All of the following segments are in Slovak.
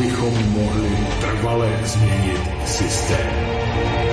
abychom mohli trvale změnit systém.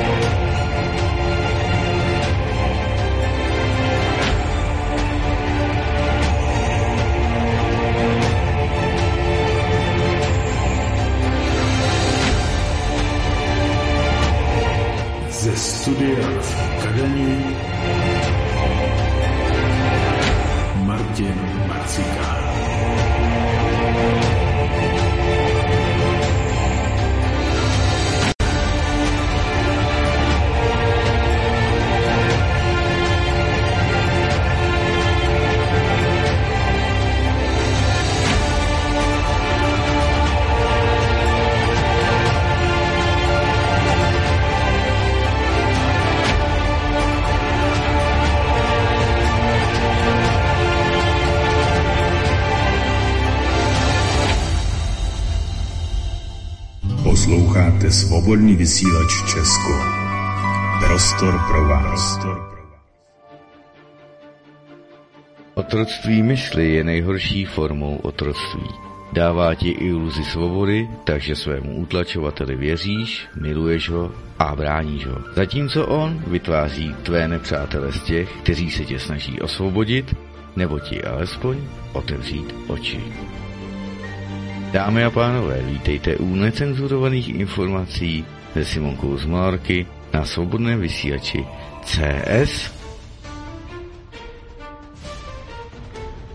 Posloucháte svobodný vysílač Česko. Prostor pro vás. Otroctví mysli je nejhorší formou otroctví. Dává ti iluzi svobody, takže svému utlačovateli věříš, miluješ ho a bráníš ho. Zatímco on vytváří tvé nepřátele z těch, kteří se tě snaží osvobodit, nebo ti alespoň otevřít oči. Dámy a pánové, vítejte u necenzurovaných informací se Simonkou z Malarky na svobodném vysílači CS.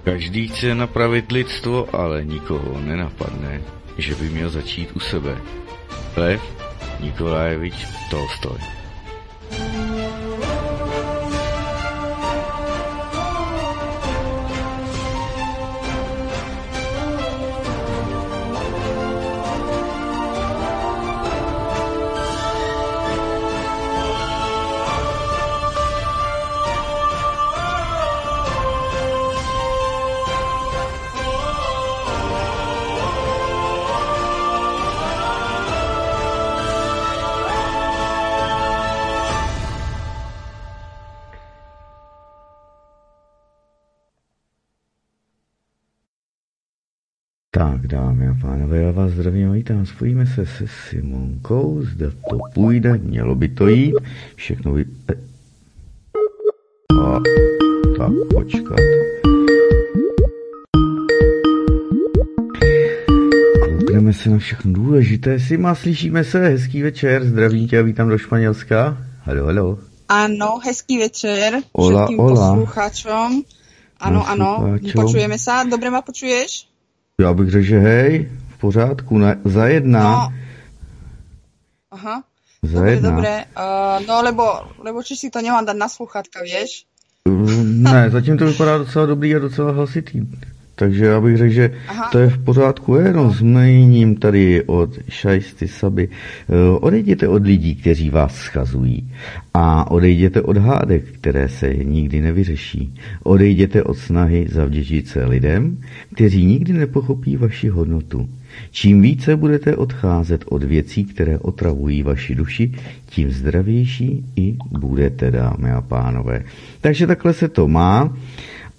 Každý chce napravit lidstvo, ale nikoho nenapadne, že by měl začít u sebe. Lev Nikolajevič Tolstoj. Tak, dámy a pánové, já vás zdravím a vítám. Spojíme se se Simonkou, zda to půjde, mělo by to jít. Všechno vy... E- A, tak, počkat. Koukneme se na všechno důležité. Sima, slyšíme se, hezký večer, zdravím tě a vítám do Španělska. Halo, halo. Áno, hezký večer Ola, všetkým ola. poslucháčom. Áno, áno, počujeme sa. Dobre ma počuješ? Já bych řekl, že hej, v pořádku, na, za jedna. No. Aha, za dobre, jedna. dobre. Uh, no, lebo, lebo či si to nemám dať na sluchátka, vieš? Mm, Ne, zatím to vypadá docela dobrý a docela hlasitý. Takže já bych řekl, že Aha. to je v pořádku. Jenom zmíním tady od šajsty saby. Eh, Odejděte od lidí, kteří vás schazují. A odejděte od hádek, které se nikdy nevyřeší. Odejděte od snahy zavděčit se lidem, kteří nikdy nepochopí vaši hodnotu. Čím více budete odcházet od věcí, které otravují vaši duši, tím zdravější i budete, dámy a pánové. Takže takhle se to má.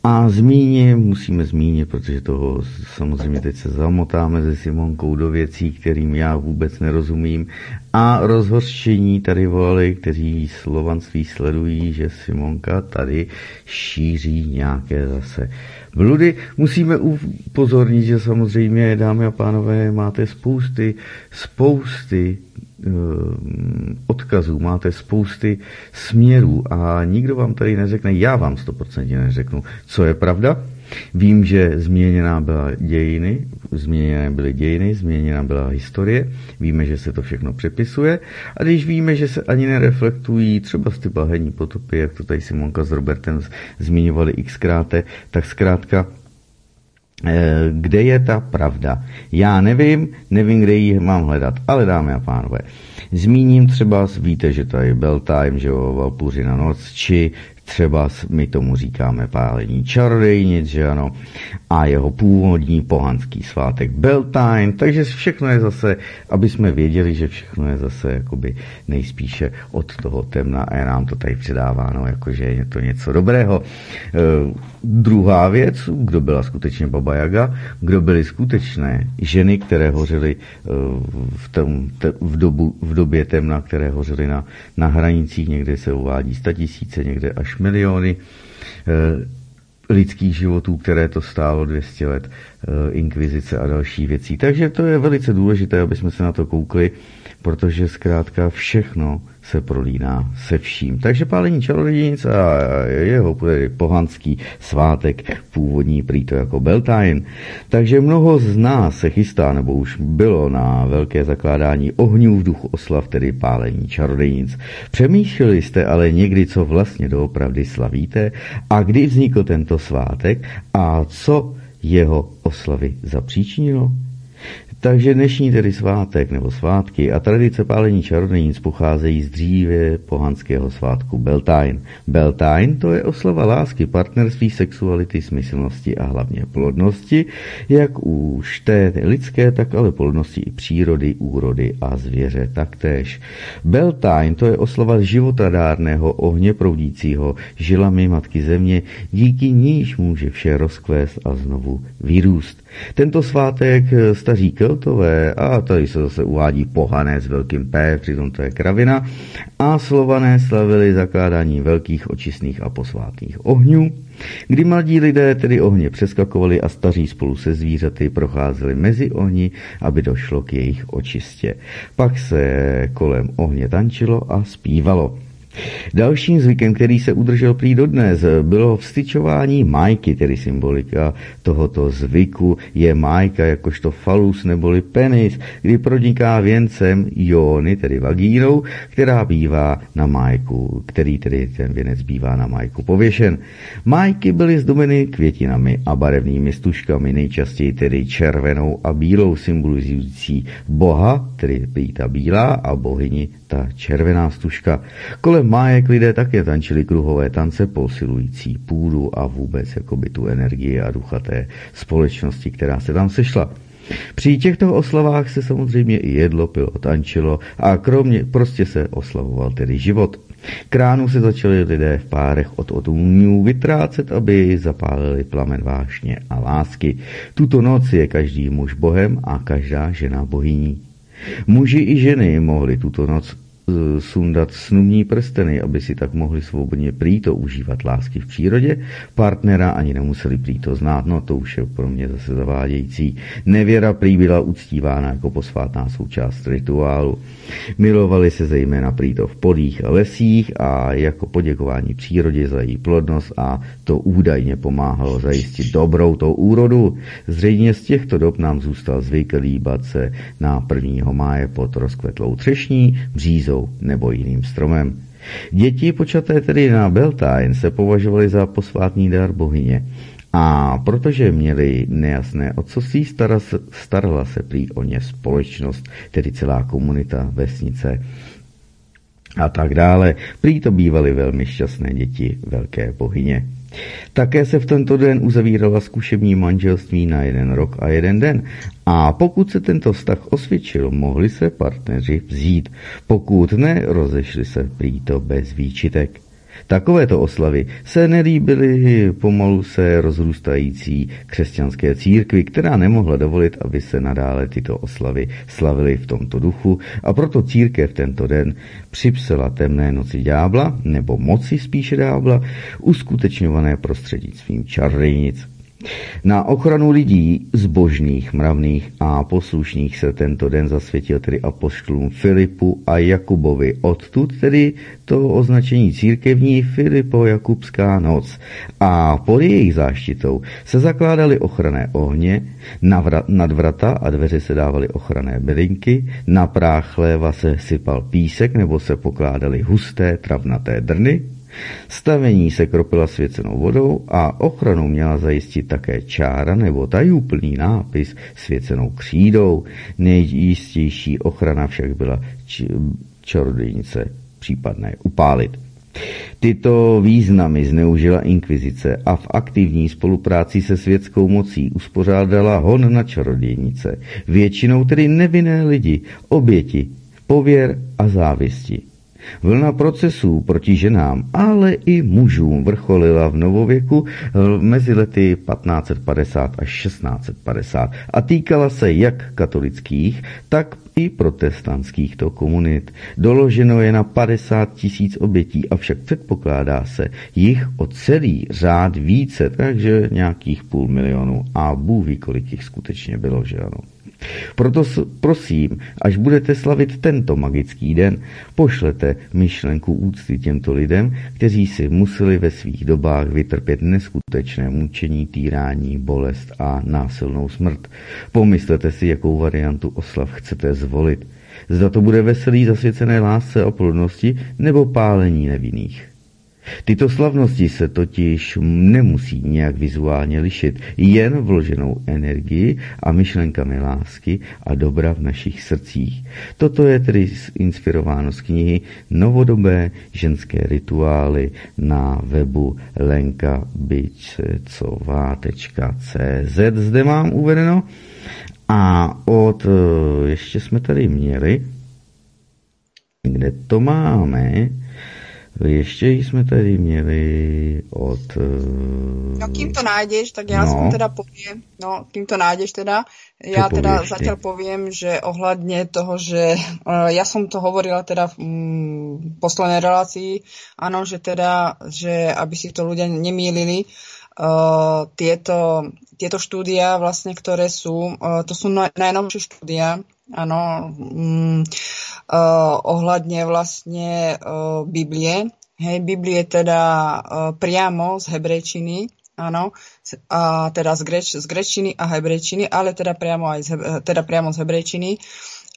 A zmíně, musíme zmínit, protože toho samozřejmě teď se zamotáme se Simonkou do věcí, kterým já vůbec nerozumím. A rozhořčení tady volali, kteří slovanství sledují, že Simonka tady šíří nějaké zase bludy. Musíme upozornit, že samozřejmě, dámy a pánové, máte spousty, spousty eh, odkazů, máte spousty směrů a nikdo vám tady neřekne, já vám 100% neřeknu, co je pravda. Vím, že změněná byla dějiny, změněné byly dějiny, změněná byla historie, víme, že se to všechno přepisuje a když víme, že se ani nereflektují třeba z ty bahenní potopy, jak to tady Simonka s Robertem zmiňovali xkrát, tak zkrátka Eh, kde je ta pravda. Já nevím, nevím, kde ji mám hledat, ale dámy a pánové, zmíním třeba, víte, že tady byl time, že jo, Valpůřina noc, či Třeba my tomu říkáme pálení čarodejnic, že ano, a jeho původní pohanský svátek Beltane, takže všechno je zase, aby jsme věděli, že všechno je zase jakoby nejspíše od toho temna. A je nám to tady předáváno, jakože je to něco dobrého. Druhá věc, kdo byla skutečně Baba Jaga, kdo byly skutečné ženy, které hořely e, v, tom, v, dobu, v době temna, které hořely na, na hranicích, někde se uvádí tisíce, někde až miliony eh, lidských životů, které to stálo 200 let, eh, inkvizice a další věcí. Takže to je velice důležité, aby jsme se na to koukli, protože zkrátka všechno se prolíná se vším. Takže pálení čarodějnic a jeho pohanský svátek, původní prý to jako Beltane. Takže mnoho z nás se chystá, nebo už bylo na velké zakládání ohňů v duchu oslav, tedy pálení čarodějnic. Přemýšleli jste ale někdy, co vlastně doopravdy slavíte a kdy vznikl tento svátek a co jeho oslavy zapříčinilo? Takže dnešní tedy svátek nebo svátky a tradice pálení čarodějnic pocházejí z dříve pohanského svátku Beltane. Beltane to je oslava lásky, partnerství, sexuality, smyslnosti a hlavně plodnosti, jak už té lidské, tak ale plodnosti i přírody, úrody a zvěře taktéž. Beltane to je oslava životadárného ohně proudícího žilami matky země, díky níž může vše rozkvést a znovu vyrůst. Tento svátek eh, staří keltové, a tady se zase uvádí pohané s velkým P, přitom to je kravina, a slované slavili zakládání velkých očistných a posvátných ohňů, kdy mladí lidé tedy ohně přeskakovali a staří spolu se zvířaty procházeli mezi ohni, aby došlo k jejich očistě. Pak se kolem ohně tančilo a zpívalo. Dalším zvykem, který se udržel prý dodnes, bylo vstyčování majky, tedy symbolika tohoto zvyku je majka jakožto falus neboli penis, kdy proniká věncem jóny, tedy vagínou, která bývá na majku, který tedy ten věnec bývá na majku pověšen. Majky byly zdobeny květinami a barevnými stužkami, nejčastěji tedy červenou a bílou symbolizující boha, tedy prý bílá a bohyni ta červená stužka. Kolem májek lidé také tančili kruhové tance posilující půdu a vůbec jakoby tu energii a ducha té společnosti, která se tam sešla. Při těchto oslavách se samozřejmě i jedlo, pilo, tančilo a kromě prostě se oslavoval tedy život. Kránu se začali lidé v párech od odumňů vytrácet, aby zapálili plamen vášně a lásky. Tuto noc je každý muž bohem a každá žena bohyní. Muži i ženy mohli tuto noc sundat snubní prsteny, aby si tak mohli svobodně prýto užívat lásky v přírodě. Partnera ani nemuseli prýto znát, no to už je pro mě zase zavádějící. Nevěra prý byla uctívána jako posvátná součást rituálu. Milovali se zejména prýto v polích a lesích a jako poděkování přírodě za její plodnost a to údajně pomáhalo zajistit dobrou to úrodu. Zřejmě z těchto dob nám zůstal zvyk líbat se na 1. máje pod rozkvetlou třešní, břízou březou nebo jiným stromem. Děti počaté tedy na Beltane se považovaly za posvátný dar bohyně. A protože měli nejasné otcovství, starala se prý o ně společnost, tedy celá komunita, vesnice a tak dále. Prý to bývaly velmi šťastné děti velké bohyně. Také se v tento den uzavírala zkušební manželství na jeden rok a jeden den. A pokud se tento vztah osvědčil, mohli se partneři vzít. Pokud ne, rozešli se prý to bez výčitek. Takovéto oslavy se nelíbily pomalu se rozrůstající křesťanské církvi, která nemohla dovolit, aby se nadále tyto oslavy slavily v tomto duchu a proto církev tento den připsala temné noci ďábla, nebo moci spíše ďábla, uskutečňované prostřednictvím čarodějnic. Na ochranu lidí zbožných, mravných a poslušných se tento den zasvětil tedy apoštolům Filipu a Jakubovi. Odtud tedy to označení církevní Filipo-Jakubská noc. A pod jejich záštitou se zakládaly ochranné ohně, nad vrata a dveře se dávaly ochranné bylinky, na práh chléva se sypal písek nebo se pokládaly husté travnaté drny, Stavení se kropila svěcenou vodou a ochranu měla zajistit také čára nebo tajúplný nápis svěcenou křídou. Nejistější ochrana však byla čarodějnice případné upálit. Tyto významy zneužila inkvizice a v aktivní spolupráci se světskou mocí uspořádala hon na čarodějnice, většinou tedy nevinné lidi, oběti, pověr a závisti. Vlna procesů proti ženám, ale i mužům vrcholila v novověku eh, mezi lety 1550 až 1650 a týkala se jak katolických, tak i protestantských to komunit. Doloženo je na 50 tisíc obětí, avšak předpokládá se jich o celý řád více, takže nějakých půl milionu a Bůh ví, kolik jich skutečně bylo, že ano. Proto prosím, až budete slavit tento magický den, pošlete myšlenku úcty těmto lidem, kteří si museli ve svých dobách vytrpět neskutečné mučení, týrání, bolest a násilnou smrt. Pomyslete si, jakou variantu oslav chcete zvolit. Zda to bude veselý zasvěcené lásce a plodnosti nebo pálení nevinných. Tyto slavnosti se totiž nemusí nějak vizuálně lišit, jen vloženou energii a myšlenkami lásky a dobra v našich srdcích. Toto je tedy inspirováno z knihy Novodobé ženské rituály na webu lenkabicová.cz. Zde mám uvedeno. A od, ještě jsme tady měli, kde to máme, ještě jsme tady měli od... Uh... No kým to nájdeš, tak já no. teda poviem, no kým to nájdeš teda, ja teda ty? zatiaľ poviem, že ohľadne toho, že uh, ja som to hovorila teda v um, poslednej relácii, áno, že teda, že aby si to ľudia nemýlili, uh, tieto, tieto štúdia vlastne, ktoré sú, uh, to sú najnovšie štúdia, áno, um, uh, ohľadne vlastne uh, Biblie. Hej, Biblie teda uh, priamo z hebrejčiny, áno, a teda z, greč, z grečiny a hebrejčiny, ale teda priamo aj z, teda priamo z hebrejčiny.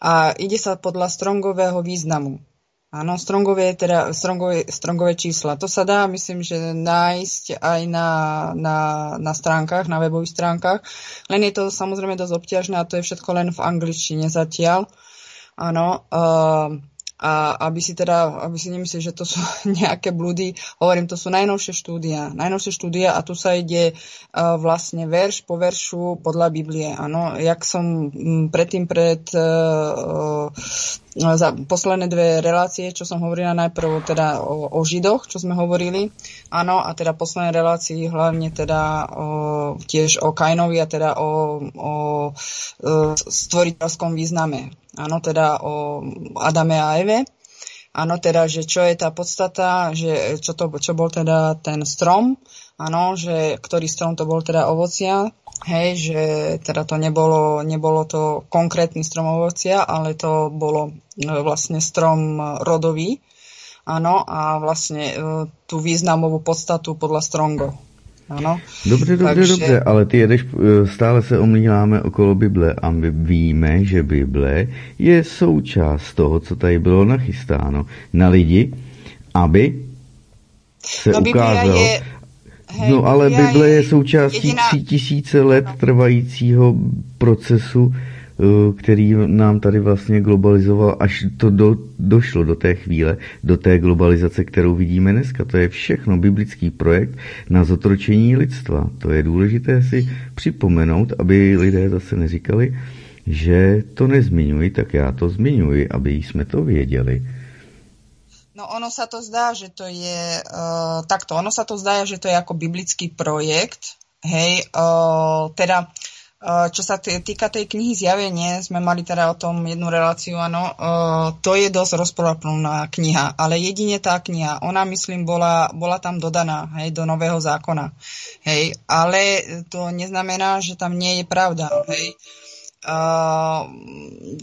A ide sa podľa strongového významu. Áno, strongové, teda strongové, strongové čísla. To sa dá, myslím, že nájsť aj na, na, na stránkach, na webových stránkach. Len je to samozrejme dosť obťažné a to je všetko len v angličtine zatiaľ. Áno. Uh, a aby si teda, aby si nemysleli, že to sú nejaké blúdy, hovorím, to sú najnovšie štúdia. Najnovšie štúdia a tu sa ide uh, vlastne verš po veršu podľa Biblie. Áno, jak som m, predtým pred uh, za posledné dve relácie, čo som hovorila najprv teda o, o Židoch, čo sme hovorili, áno, a teda posledné relácii hlavne teda o, tiež o Kainovi a teda o, o, o stvoriteľskom význame. Áno, teda o Adame a Eve. Áno, teda, že čo je tá podstata, že čo, to, čo bol teda ten strom, áno, že ktorý strom to bol teda ovocia, hej, že teda to nebolo, nebolo to konkrétny strom ovocia, ale to bolo e, vlastne strom rodový, áno, a vlastne e, tú významovú podstatu podľa Strongo. Ano. Dobře, dobře, Takže... dobře, ale ty jedeš, e, stále se omlíváme okolo Bible a my víme, že Bible je součást toho, co tady bylo nachystáno na lidi, aby se no, ukázalo, je, Hej, no ale Bible je součástí jediná... tří tisíce let trvajícího procesu, eh, který nám tady vlastně globalizoval, až to do, došlo do té chvíle, do té globalizace, kterou vidíme dneska. To je všechno biblický projekt na zotročení lidstva. To je důležité si připomenout, aby lidé zase neříkali, že to nezmiňuji, tak já to zmiňuji, aby jsme to věděli. No ono sa to zdá, že to je uh, takto, ono sa to zdá, že to je ako biblický projekt, hej, uh, teda uh, čo sa týka tej knihy Zjavenie, sme mali teda o tom jednu reláciu, áno, uh, to je dosť rozporúplná kniha, ale jedine tá kniha, ona myslím bola, bola tam dodaná, hej, do Nového zákona, hej, ale to neznamená, že tam nie je pravda, hej. Uh, Uh,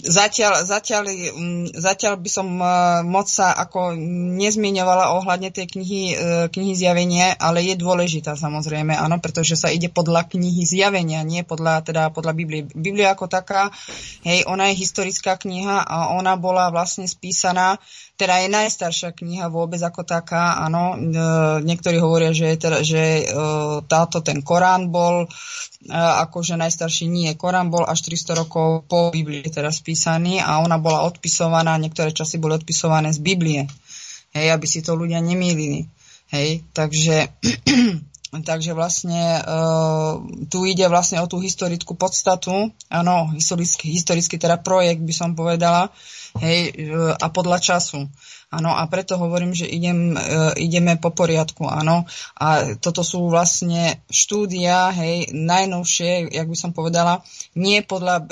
zatiaľ, zatiaľ, um, zatiaľ by som uh, moc sa ako nezmieňovala ohľadne tej knihy, uh, knihy zjavenia, ale je dôležitá samozrejme, áno, pretože sa ide podľa knihy zjavenia, nie podľa, teda podľa Biblie. Biblia ako taká, hej, ona je historická kniha a ona bola vlastne spísaná teda je najstaršia kniha vôbec ako taká, áno. E, niektorí hovoria, že, teda, že e, táto ten Korán bol akože najstarší nie. Korán bol až 300 rokov po Biblii teda spísaný a ona bola odpisovaná, niektoré časy boli odpisované z Biblie. Hej, aby si to ľudia nemýlili. Hej, takže Takže vlastne uh, tu ide vlastne o tú historickú podstatu, áno, historický, historický teda projekt by som povedala, hej, uh, a podľa času. Áno, a preto hovorím, že idem, e, ideme po poriadku, áno. A toto sú vlastne štúdia, hej, najnovšie, jak by som povedala, nie podľa, e,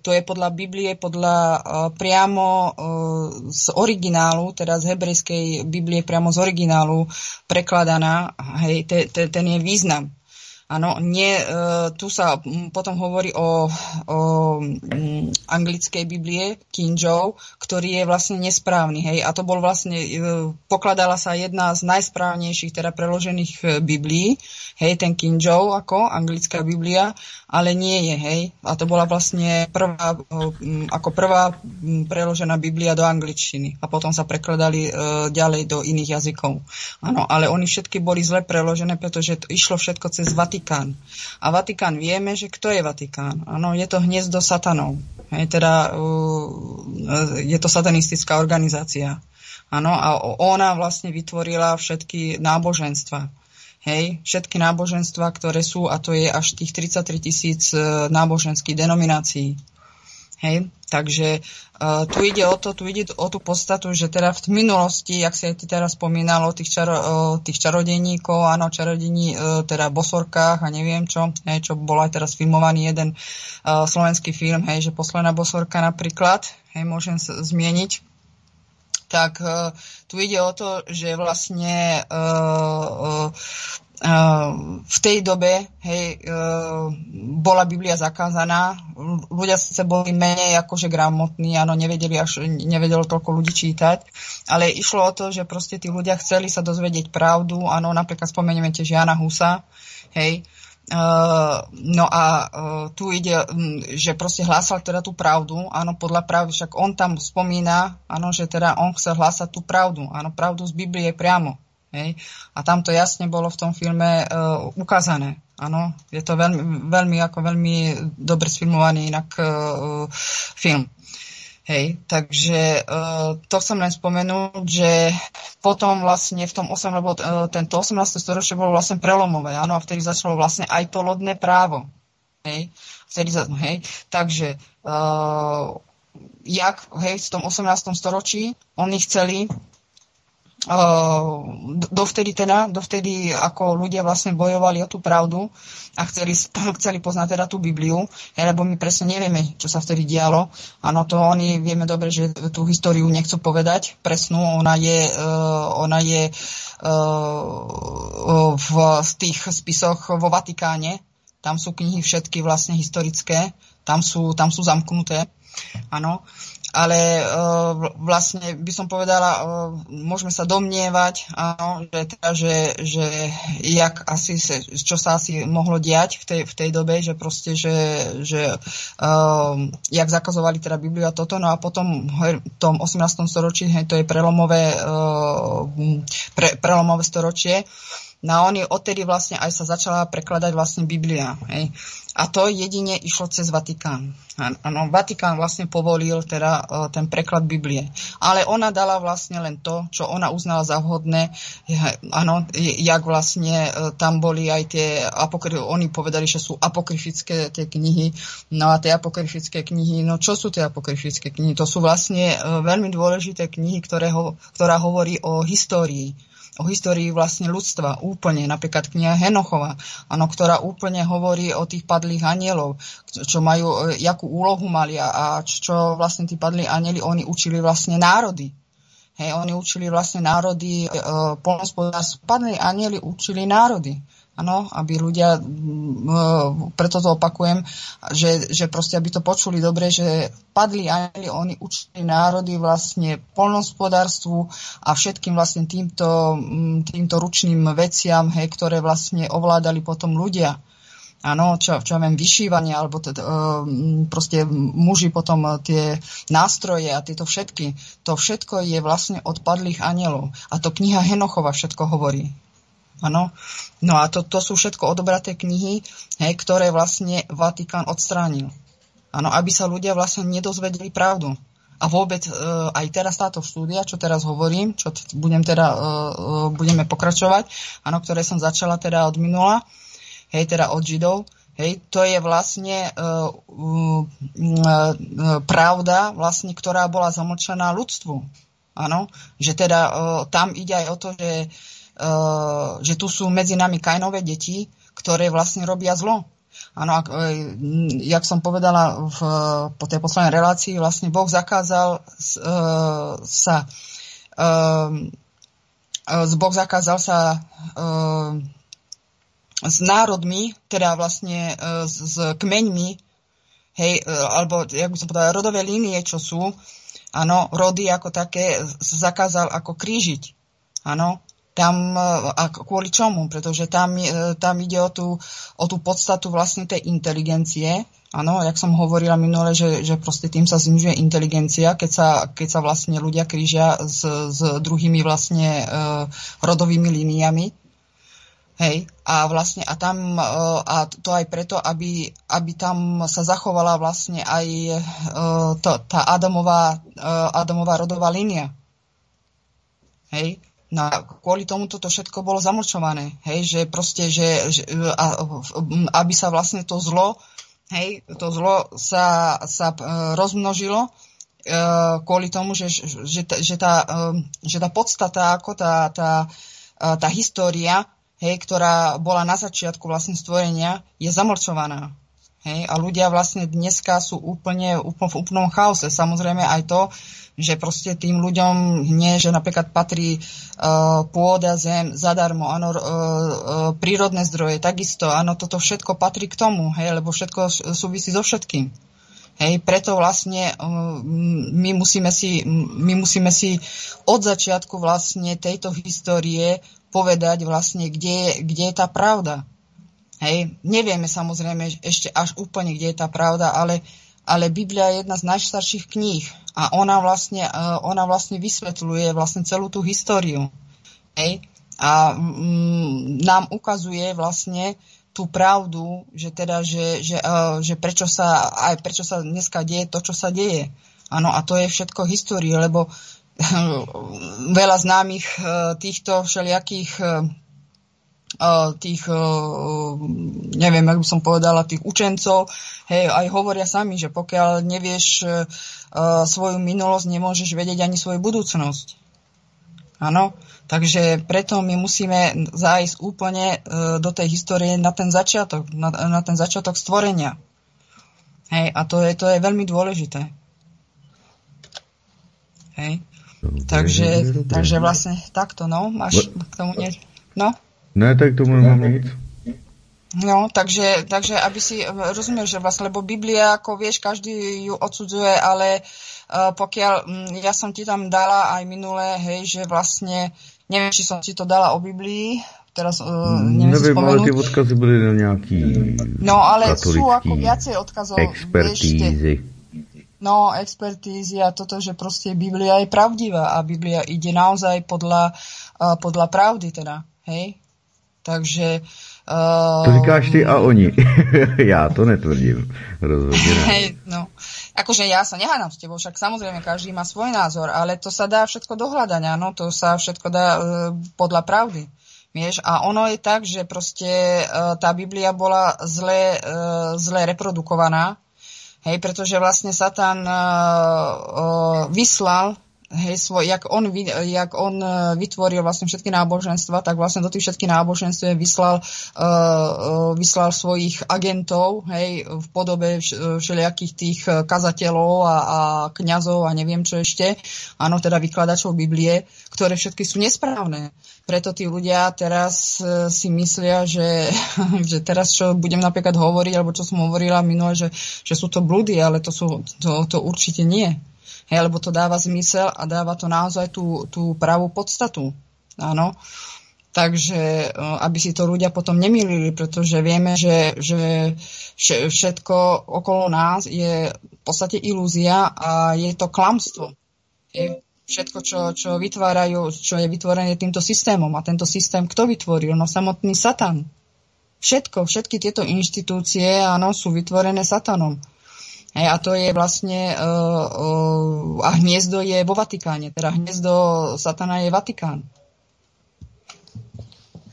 to je podľa Biblie, podľa e, priamo e, z originálu, teda z hebrejskej Biblie priamo z originálu prekladaná, hej, te, te, ten je význam. Áno, nie, e, tu sa potom hovorí o, o m, anglickej Biblie, King Joe, ktorý je vlastne nesprávny, hej, a to bol vlastne, e, pokladala sa jedna z najsprávnejších, teda preložených e, Biblií, hej, ten King Joe ako anglická Biblia, ale nie je, hej, a to bola vlastne prvá, ako prvá preložená Biblia do angličtiny a potom sa prekladali ďalej do iných jazykov. Áno, ale oni všetky boli zle preložené, pretože to išlo všetko cez Vatikán. A Vatikán vieme, že kto je Vatikán? Áno, je to hniezdo satanov. Hej, teda uh, je to satanistická organizácia. Áno, a ona vlastne vytvorila všetky náboženstva. Hej, všetky náboženstva, ktoré sú, a to je až tých 33 tisíc uh, náboženských denominácií. Hej, takže uh, tu ide o to, tu ide o tú podstatu, že teda v minulosti, jak si aj ty teraz spomínal o tých, čaro, o tých čarodejníkov, áno, čarodení, uh, teda bosorkách a neviem čo, hej, čo bol aj teraz filmovaný jeden uh, slovenský film, hej, že posledná bosorka napríklad, hej, môžem sa zmieniť, tak uh, tu ide o to, že vlastne uh, uh, v tej dobe hej, bola Biblia zakázaná. Ľudia sa boli menej akože gramotní, áno, nevedeli až, nevedelo toľko ľudí čítať, ale išlo o to, že proste tí ľudia chceli sa dozvedieť pravdu, áno, napríklad spomenieme tiež Jana Husa, hej, Uh, no a tu ide, že proste hlásal teda tú pravdu, áno, podľa pravdy, však on tam spomína, áno, že teda on chce hlásať tú pravdu, áno, pravdu z Biblie priamo, Hej? A tam to jasne bolo v tom filme uh, ukázané. Áno, je to veľmi, veľmi, ako veľmi dobre sfilmovaný inak uh, film. Hej, takže uh, to chcem len spomenúť, že potom vlastne v tom 8, lebo uh, tento 18. storočie bolo vlastne prelomové, áno, a vtedy začalo vlastne aj to lodné právo. Hej, vtedy, hej, takže uh, jak, hej, v tom 18. storočí oni chceli dovtedy teda, dovtedy ako ľudia vlastne bojovali o tú pravdu a chceli, chceli poznať teda tú Bibliu, lebo my presne nevieme, čo sa vtedy dialo. Áno, to oni vieme dobre, že tú históriu nechcú povedať presnú, ona je, uh, ona je uh, v tých spisoch vo Vatikáne, tam sú knihy všetky vlastne historické, tam sú, tam sú zamknuté. Áno ale uh, vlastne by som povedala, uh, môžeme sa domnievať, áno, že, teda, že, že jak asi, čo sa asi mohlo diať v tej, v tej dobe, že proste, že, že uh, jak zakazovali teda Bibliu a toto, no a potom v tom 18. storočí, hej, to je prelomové, uh, pre, prelomové storočie, No a oni odtedy vlastne aj sa začala prekladať vlastne Biblia. Hej. A to jedine išlo cez Vatikán. Ano, Vatikán vlastne povolil teda uh, ten preklad Biblie. Ale ona dala vlastne len to, čo ona uznala za vhodné. Áno, jak vlastne tam boli aj tie apokry... Oni povedali, že sú apokryfické tie knihy. No a tie apokryfické knihy, no čo sú tie apokryfické knihy? To sú vlastne uh, veľmi dôležité knihy, ktoré ho, ktorá hovorí o histórii o histórii vlastne ľudstva úplne, napríklad kniha Henochova, ano, ktorá úplne hovorí o tých padlých anielov, čo majú, e, jakú úlohu mali a čo vlastne tí padlí anieli, oni učili vlastne národy. Hej, oni učili vlastne národy, e, polnospodárstvo, padlí anieli učili národy. Áno, aby ľudia, preto to opakujem, že, že proste, aby to počuli dobre, že padli anieli, oni učili národy vlastne polnospodárstvu a všetkým vlastne týmto, týmto ručným veciam, hej, ktoré vlastne ovládali potom ľudia. Áno, čo, čo ja viem, vyšívanie, alebo teda, proste muži potom tie nástroje a tieto všetky, to všetko je vlastne od padlých anielov. A to kniha Henochova všetko hovorí. Áno. No a to, to sú všetko odobraté knihy, hej, ktoré vlastne Vatikán odstránil. Áno, aby sa ľudia vlastne nedozvedeli pravdu. a vôbec uh, aj teraz táto štúdia, čo teraz hovorím, čo t- budem teda, uh, uh, budeme pokračovať, áno, ktoré som začala teda od minula, hej, teda od Židov, hej, to je vlastne uh, uh, uh, pravda, vlastne, ktorá bola zamlčaná ľudstvu. Áno, že teda uh, tam ide aj o to, že, uh, že tu sú medzi nami kajnové deti, ktoré vlastne robia zlo. Áno, ak, e, jak som povedala v, po tej poslednej relácii, vlastne Boh zakázal uh, sa uh, Boh zakázal sa uh, s národmi, teda vlastne uh, s, s kmeňmi, hej, uh, alebo, jak by som povedala, rodové línie, čo sú, áno, rody ako také zakázal ako krížiť, áno, tam, e, a kvôli čomu? Pretože tam, e, tam ide o tú, o tú podstatu vlastne tej inteligencie. Áno, jak som hovorila minule, že, že proste tým sa znižuje inteligencia, keď sa, keď sa vlastne ľudia krížia s, s druhými vlastne uh, rodovými líniami. Hej, a vlastne a tam, uh, a to aj preto, aby, aby tam sa zachovala vlastne aj to, tá Adamová, Adamová rodová línia. Hej, No a kvôli tomu toto všetko bolo zamlčované, hej, že proste, že, že a, aby sa vlastne to zlo, hej, to zlo sa, sa e, rozmnožilo, e, kvôli tomu, že, že, že, tá, e, že tá podstata, ako tá, tá, tá história, hej, ktorá bola na začiatku vlastne stvorenia, je zamlčovaná. Hej, a ľudia vlastne dneska sú úplne, úplne v úplnom chaose. Samozrejme aj to, že proste tým ľuďom nie, že napríklad patrí uh, pôda, zem zadarmo, áno, uh, uh, prírodné zdroje, takisto, áno, toto všetko patrí k tomu, hej, lebo všetko súvisí so všetkým. Hej, preto vlastne uh, my, musíme si, my musíme si od začiatku vlastne tejto histórie povedať vlastne, kde, kde je tá pravda. Hej, nevieme samozrejme ešte až úplne, kde je tá pravda, ale ale Biblia je jedna z najstarších kníh a ona vlastne, e, ona vlastne vysvetľuje vlastne celú tú históriu. Hej? A mm, nám ukazuje vlastne tú pravdu, že teda, že, že, uh, že prečo sa, aj prečo sa dneska deje to, čo sa deje. Áno, a to je všetko histórie, lebo veľa známych uh, týchto všelijakých tých, neviem, ako by som povedala, tých učencov, hej, aj hovoria sami, že pokiaľ nevieš svoju minulosť, nemôžeš vedieť ani svoju budúcnosť. Áno, takže preto my musíme zájsť úplne do tej histórie na ten začiatok, na, na ten začiatok stvorenia. Hej, a to je, to je veľmi dôležité. Hej. Takže, takže vlastne takto, no, máš k tomu niečo? No? Ne, tak tomu nemám nic. No, takže, takže aby si rozumiel, že vlastne, lebo Biblia, ako vieš, každý ju odsudzuje, ale uh, pokiaľ, um, ja som ti tam dala aj minulé, hej, že vlastne, neviem, či som ti to dala o Biblii, teraz uh, neviem, neviem ale tie odkazy boli nejaký No, ale sú ako viacej odkazov. Expertízy. Vieš, No, expertízy a toto, že proste Biblia je pravdivá a Biblia ide naozaj podľa, uh, podľa pravdy teda, hej? Takže... Uh, to říkáš ty a oni. ja to netvrdím. Rozhodne ne. Hej, no. Akože ja sa nehádam s tebou, však samozrejme každý má svoj názor, ale to sa dá všetko dohľadať, áno, to sa všetko dá uh, podľa pravdy. Vieš, a ono je tak, že proste uh, tá Biblia bola zle, uh, zle reprodukovaná, hej, pretože vlastne Satan uh, uh, vyslal hej, svoj, jak, on, jak on e, vytvoril vlastne všetky náboženstva, tak vlastne do tých všetkých náboženstv vyslal, uh, vyslal svojich agentov hej, v podobe všelijakých tých kazateľov a, a kňazov a neviem čo ešte, áno, teda vykladačov Biblie, ktoré všetky sú nesprávne. Preto tí ľudia teraz si myslia, že, že teraz, čo budem napríklad hovoriť, alebo čo som hovorila minule, že, že sú to blúdy, ale to, sú, to, to určite nie. Hej, lebo to dáva zmysel a dáva to naozaj tú, tú pravú podstatu. Áno. Takže e, aby si to ľudia potom nemýlili, pretože vieme, že, že všetko okolo nás je v podstate ilúzia a je to klamstvo. Všetko, čo, čo vytvárajú, čo je vytvorené týmto systémom. A tento systém kto vytvoril? No samotný Satan. Všetko, všetky tieto inštitúcie, áno, sú vytvorené Satanom. Hej, a to je vlastne, uh, uh, a hniezdo je vo Vatikáne, teda hniezdo Satana je Vatikán.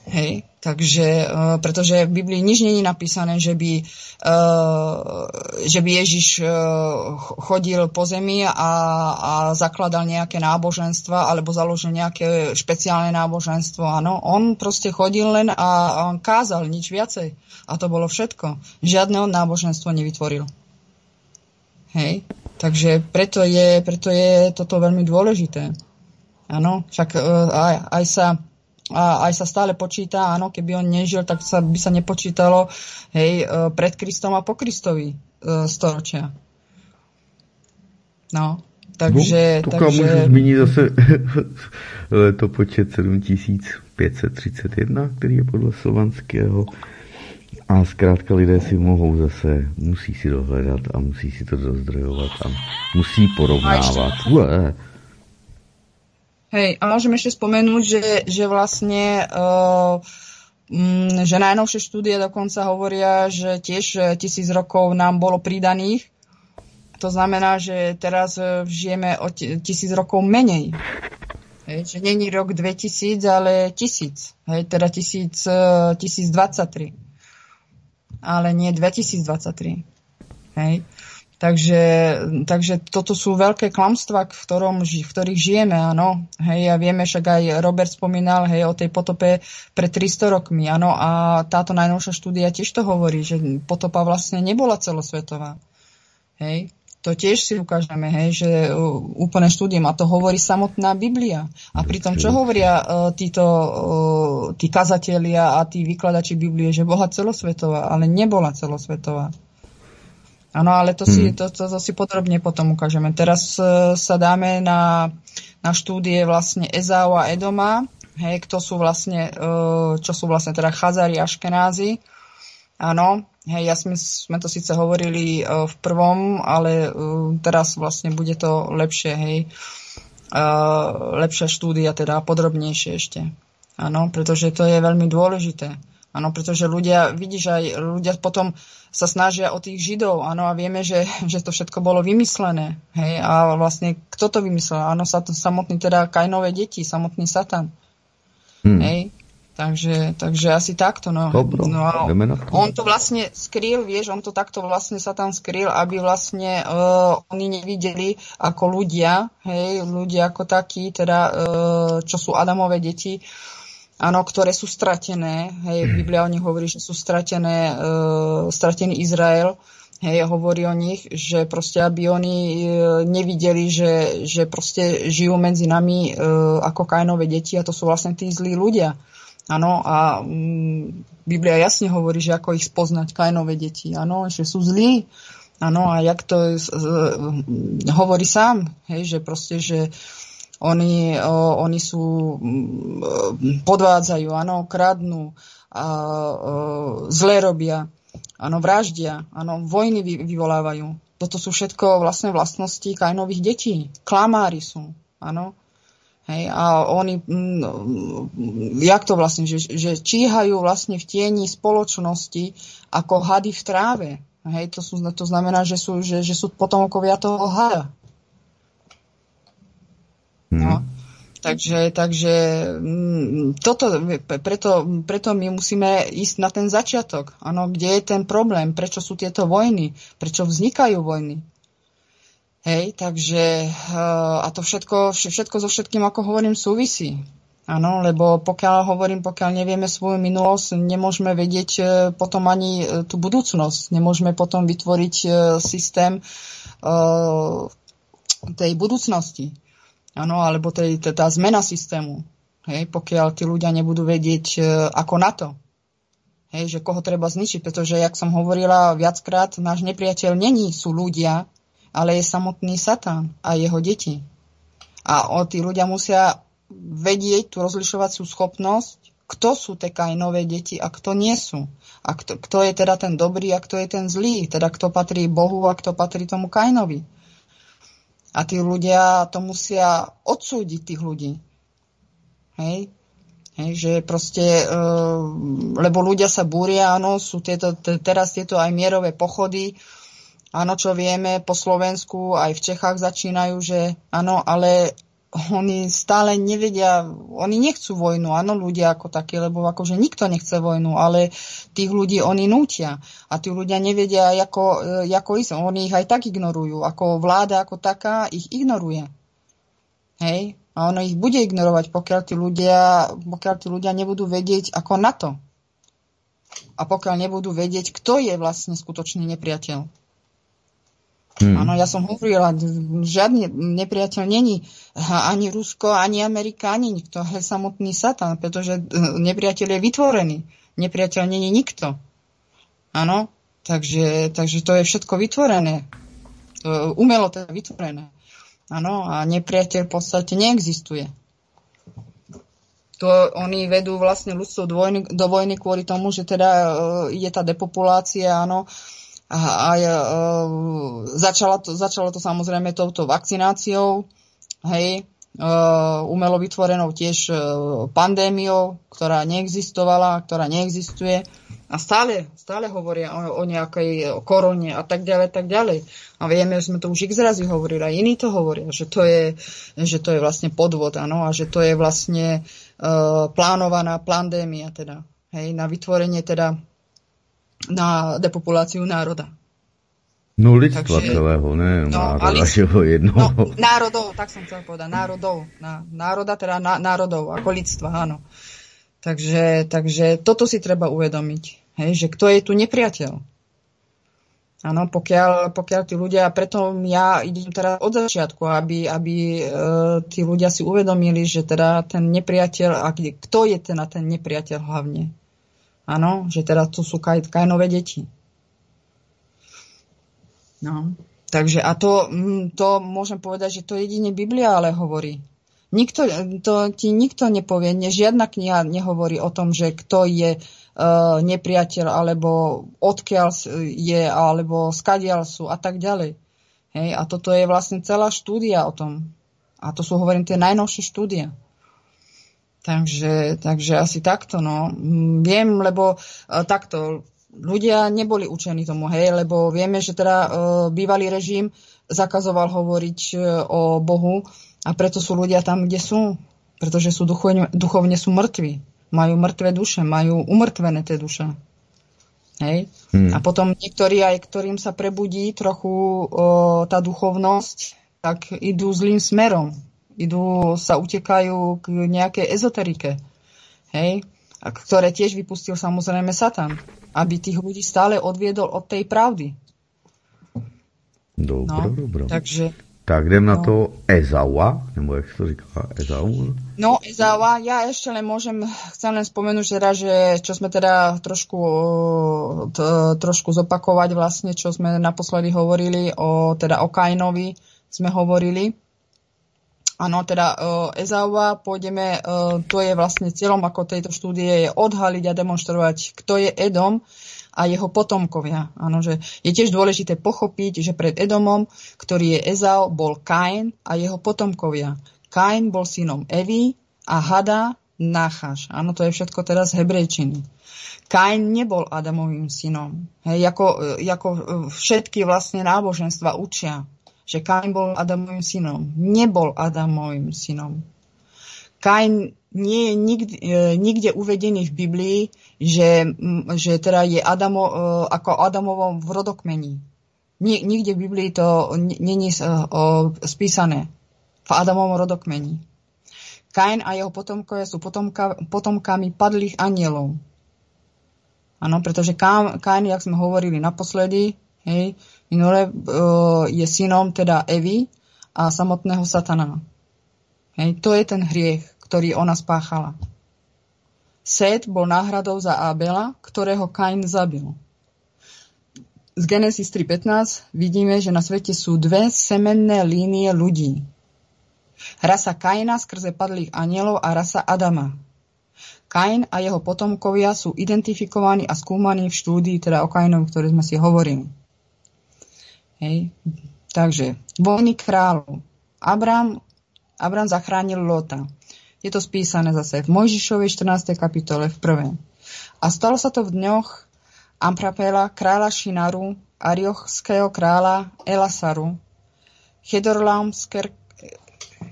Hej, takže, uh, pretože v Biblii nič není napísané, že by, uh, že by Ježiš uh, chodil po zemi a, a zakladal nejaké náboženstva alebo založil nejaké špeciálne náboženstvo. Áno, on proste chodil len a, a kázal nič viacej. A to bolo všetko. Žiadne on náboženstvo nevytvoril. Hej? Takže preto je, preto je toto veľmi dôležité. Áno, však uh, aj, aj sa a aj sa stále počíta, áno, keby on nežil, tak sa, by sa nepočítalo hej, uh, pred Kristom a po Kristovi uh, storočia. No, takže... No, takže... můžu zmínit zase letopočet 7531, který je podle slovanského a zkrátka lidé si mohou zase, musí si dohledat a musí si to dozdrojovat a musí porovnávat. Ue. Hej, a môžem ešte spomenúť, že, že vlastne uh, že najnovšie štúdie dokonca hovoria, že tiež tisíc rokov nám bolo pridaných. To znamená, že teraz e, žijeme o tisíc rokov menej. Hej, že není rok 2000, ale tisíc. Hej, teda tisíc, 1023 ale nie 2023. Hej. Takže, takže toto sú veľké klamstvá, v, ktorom, v ktorých žijeme, áno. Hej, a vieme, však aj Robert spomínal, hej, o tej potope pred 300 rokmi, áno. A táto najnovšia štúdia tiež to hovorí, že potopa vlastne nebola celosvetová. Hej to tiež si ukážeme, hej, že uh, úplne štúdium a to hovorí samotná Biblia. A pritom čo hovoria uh, títo uh, tí kazatelia a tí vykladači Biblie, že bola celosvetová, ale nebola celosvetová. Áno, ale to, si, hmm. to, to, to si podrobne potom ukážeme. Teraz uh, sa dáme na, na štúdie vlastne Ezau a Edoma, hej, kto sú vlastne, uh, čo sú vlastne teda Chazari a Škenázi. Áno, Hej, ja sme, sme to síce hovorili uh, v prvom, ale uh, teraz vlastne bude to lepšie, hej. Uh, lepšia štúdia, teda podrobnejšie ešte. Áno, pretože to je veľmi dôležité. Áno, pretože ľudia, vidíš, aj ľudia potom sa snažia o tých Židov, áno, a vieme, že, že to všetko bolo vymyslené, hej, a vlastne kto to vymyslel? Áno, samotný teda Kainové deti, samotný Satan. Hmm. Hej, Takže, takže asi takto. No. Dobro, no on to vlastne skrýl, vieš, on to takto vlastne sa tam skrýl, aby vlastne uh, oni nevideli ako ľudia, hej, ľudia ako takí, teda uh, čo sú Adamové deti, áno, ktoré sú stratené, hej, Biblia o nich hovorí, že sú stratené, uh, stratený Izrael, hej, hovorí o nich, že proste, aby oni nevideli, že, že proste žijú medzi nami uh, ako Kainové deti a to sú vlastne tí zlí ľudia. Áno, a mm, Biblia jasne hovorí, že ako ich spoznať Kainové deti. Áno, že sú zlí. Áno, a jak to z, hovorí sám, hej, že proste, že oni, o, oni sú, mm, podvádzajú, áno, kradnú, a, o, zle robia, áno, vraždia, áno, vojny vy, vyvolávajú. Toto sú všetko vlastne vlastnosti Kainových detí. Klamári sú, áno. Hej, a oni, mm, jak to vlastne, že, že číhajú vlastne v tieni spoločnosti ako hady v tráve. Hej, to, sú, to znamená, že sú, že, že sú potomkovia toho hada. Hmm. No. Takže, takže mm, toto, preto, preto my musíme ísť na ten začiatok. Ano, kde je ten problém? Prečo sú tieto vojny? Prečo vznikajú vojny? Hej, takže eh, a to všetko, všetko so všetkým, ako hovorím, súvisí. Áno, lebo pokiaľ hovorím, pokiaľ nevieme svoju minulosť, nemôžeme vedieť eh, potom ani eh, tú budúcnosť. Nemôžeme potom vytvoriť systém tej budúcnosti. Áno, alebo tej, tá zmena systému. Hej, pokiaľ tí ľudia nebudú vedieť ako na to. Hej, že koho treba zničiť, pretože, jak som hovorila viackrát, náš nepriateľ není sú ľudia, ale je samotný Satan a jeho deti. A o, tí ľudia musia vedieť tú rozlišovaciu schopnosť, kto sú tie Kainové deti a kto nie sú. A kto, kto je teda ten dobrý a kto je ten zlý. Teda kto patrí Bohu a kto patrí tomu Kainovi. A tí ľudia to musia odsúdiť tých ľudí. Hej? Hej, že proste, e, lebo ľudia sa búria, áno, sú tieto, teraz tieto aj mierové pochody, Áno, čo vieme, po Slovensku aj v Čechách začínajú, že áno, ale oni stále nevedia, oni nechcú vojnu, áno, ľudia ako také, lebo akože nikto nechce vojnu, ale tých ľudí oni nútia a tí ľudia nevedia, ako, e, ako ísť, oni ich aj tak ignorujú, ako vláda ako taká ich ignoruje. Hej, a ono ich bude ignorovať, pokiaľ tí ľudia, pokiaľ tí ľudia nebudú vedieť ako na to. A pokiaľ nebudú vedieť, kto je vlastne skutočný nepriateľ. Hmm. Áno, ja som hovorila, žiadny nepriateľ není ani Rusko, ani Amerika, ani nikto, ale samotný Satan, pretože e, nepriateľ je vytvorený. Nepriateľ není nikto. Áno, takže, takže to je všetko vytvorené. Umelo je vytvorené. Áno, a nepriateľ v podstate neexistuje. To oni vedú vlastne ľudstvo do vojny, kvôli tomu, že teda uh, je tá depopulácia, áno, a, a uh, začalo, to, začalo to samozrejme touto vakcináciou, hej, uh, umelo vytvorenou tiež uh, pandémiou, ktorá neexistovala, ktorá neexistuje. A stále, stále hovoria o, o nejakej korone a tak ďalej, tak ďalej. A vieme, že sme to už x razy hovorili, a iní to hovoria, že to je, že to je vlastne podvod, ano, a že to je vlastne uh, plánovaná pandémia, teda, hej, na vytvorenie teda na depopuláciu národa. No lidstva Takže, celého, ne no, národa, jedno. No, národov, tak som chcel povedať, národov. Na, národa, teda na, národov, ako lidstva, áno. Takže, takže toto si treba uvedomiť. Hej, že kto je tu nepriateľ. Áno, pokiaľ, pokiaľ tí ľudia, preto ja idem teraz od začiatku, aby, aby e, tí ľudia si uvedomili, že teda ten nepriateľ, a kto je teda ten nepriateľ hlavne. Áno, že teda to sú kaj, kajnové deti. No, takže a to, mm, to môžem povedať, že to jedine Biblia ale hovorí. Nikto, to ti nikto nepovie, ne, žiadna kniha nehovorí o tom, že kto je uh, nepriateľ, alebo odkiaľ je, alebo skadiaľ sú a tak ďalej. Hej, a toto je vlastne celá štúdia o tom. A to sú, hovorím, tie najnovšie štúdia. Takže, takže asi takto, no. Viem, lebo uh, takto, ľudia neboli učení tomu, hej, lebo vieme, že teda uh, bývalý režim zakazoval hovoriť uh, o Bohu a preto sú ľudia tam, kde sú. Pretože sú duchovne, duchovne sú mŕtvi majú mŕtve duše, majú umrtvené tie duše. Hej? Hmm. A potom niektorí aj, ktorým sa prebudí trochu o, tá duchovnosť, tak idú zlým smerom. Idú, sa utekajú k nejakej ezoterike. Hej? A ktoré tiež vypustil samozrejme Satan. Aby tých ľudí stále odviedol od tej pravdy. Dobro, no, dobro. Takže tak jdem na no. to Ezawa, nebo jak to říká, Ezau? No, Ezawa, ja ešte len môžem, chcem len spomenúť teda, že čo sme teda trošku, t, trošku zopakovať vlastne, čo sme naposledy hovorili o, teda o Kainovi sme hovorili. Áno, teda uh, Ezawa, pôjdeme, uh, to je vlastne cieľom ako tejto štúdie je odhaliť a demonstrovať, kto je Edom, a jeho potomkovia. Áno, že je tiež dôležité pochopiť, že pred Edomom, ktorý je Ezau, bol Kain a jeho potomkovia. Kain bol synom Evy a Hada Náchaš. Áno, to je všetko teraz z hebrejčiny. Kain nebol Adamovým synom. Hej, ako, ako všetky vlastne náboženstva učia, že Kain bol Adamovým synom. Nebol Adamovým synom. Kain nie je nikde, nikde uvedený v Biblii, že, že teda je Adamo, e, ako Adamovom v rodokmení. Nikde v Biblii to není e, spísané. V Adamovom rodokmení. Kain a jeho potomkovia sú potomka, potomkami padlých anielov. Áno, pretože Kain, jak sme hovorili naposledy, hej, minule, uh, je synom teda Evy a samotného satana. Hej, to je ten hriech ktorý ona spáchala. Sét bol náhradou za Abela, ktorého Kain zabil. Z Genesis 3.15 vidíme, že na svete sú dve semenné línie ľudí. Rasa Kaina skrze padlých anielov a rasa Adama. Kain a jeho potomkovia sú identifikovaní a skúmaní v štúdii, teda o Kainovi, ktoré sme si hovorili. Hej. Takže, vojny kráľov. Abram, Abram zachránil Lota. Je to spísané zase v Mojžišovej 14. kapitole v prvé. A stalo sa to v dňoch Amprapela, kráľa Šinaru, Ariochského kráľa Elasaru,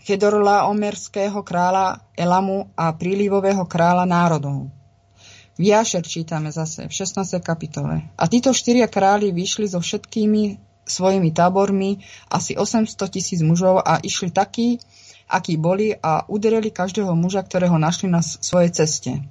Chedorlaomerského kráľa Elamu a prílivového kráľa národov. V Jašer čítame zase v 16. kapitole. A títo štyria králi vyšli so všetkými svojimi tábormi, asi 800 tisíc mužov a išli takí, akí boli a uderili každého muža, ktorého našli na svojej ceste.